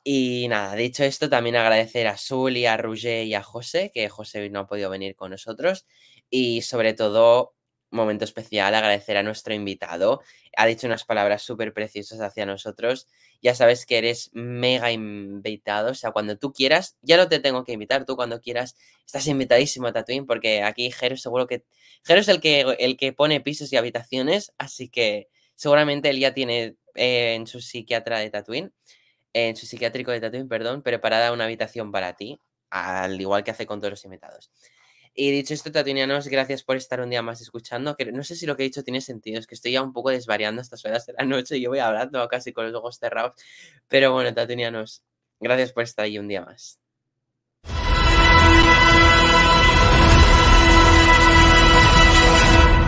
Y nada, dicho esto, también agradecer a Sully, a Roger y a José, que José no ha podido venir con nosotros. Y sobre todo, momento especial, agradecer a nuestro invitado. Ha dicho unas palabras súper preciosas hacia nosotros. Ya sabes que eres mega invitado. O sea, cuando tú quieras, ya no te tengo que invitar. Tú cuando quieras, estás invitadísimo Tatooine, porque aquí Jero seguro que. Jero es el que, el que pone pisos y habitaciones, así que seguramente él ya tiene eh, en su psiquiatra de Tatooine, en su psiquiátrico de Tatooine, perdón, preparada una habitación para ti, al igual que hace con todos los invitados. Y dicho esto, Tatunianos, gracias por estar un día más escuchando. Que no sé si lo que he dicho tiene sentido, es que estoy ya un poco desvariando estas horas de la noche y yo voy hablando casi con los ojos cerrados. Pero bueno, Tatunianos, gracias por estar ahí un día más.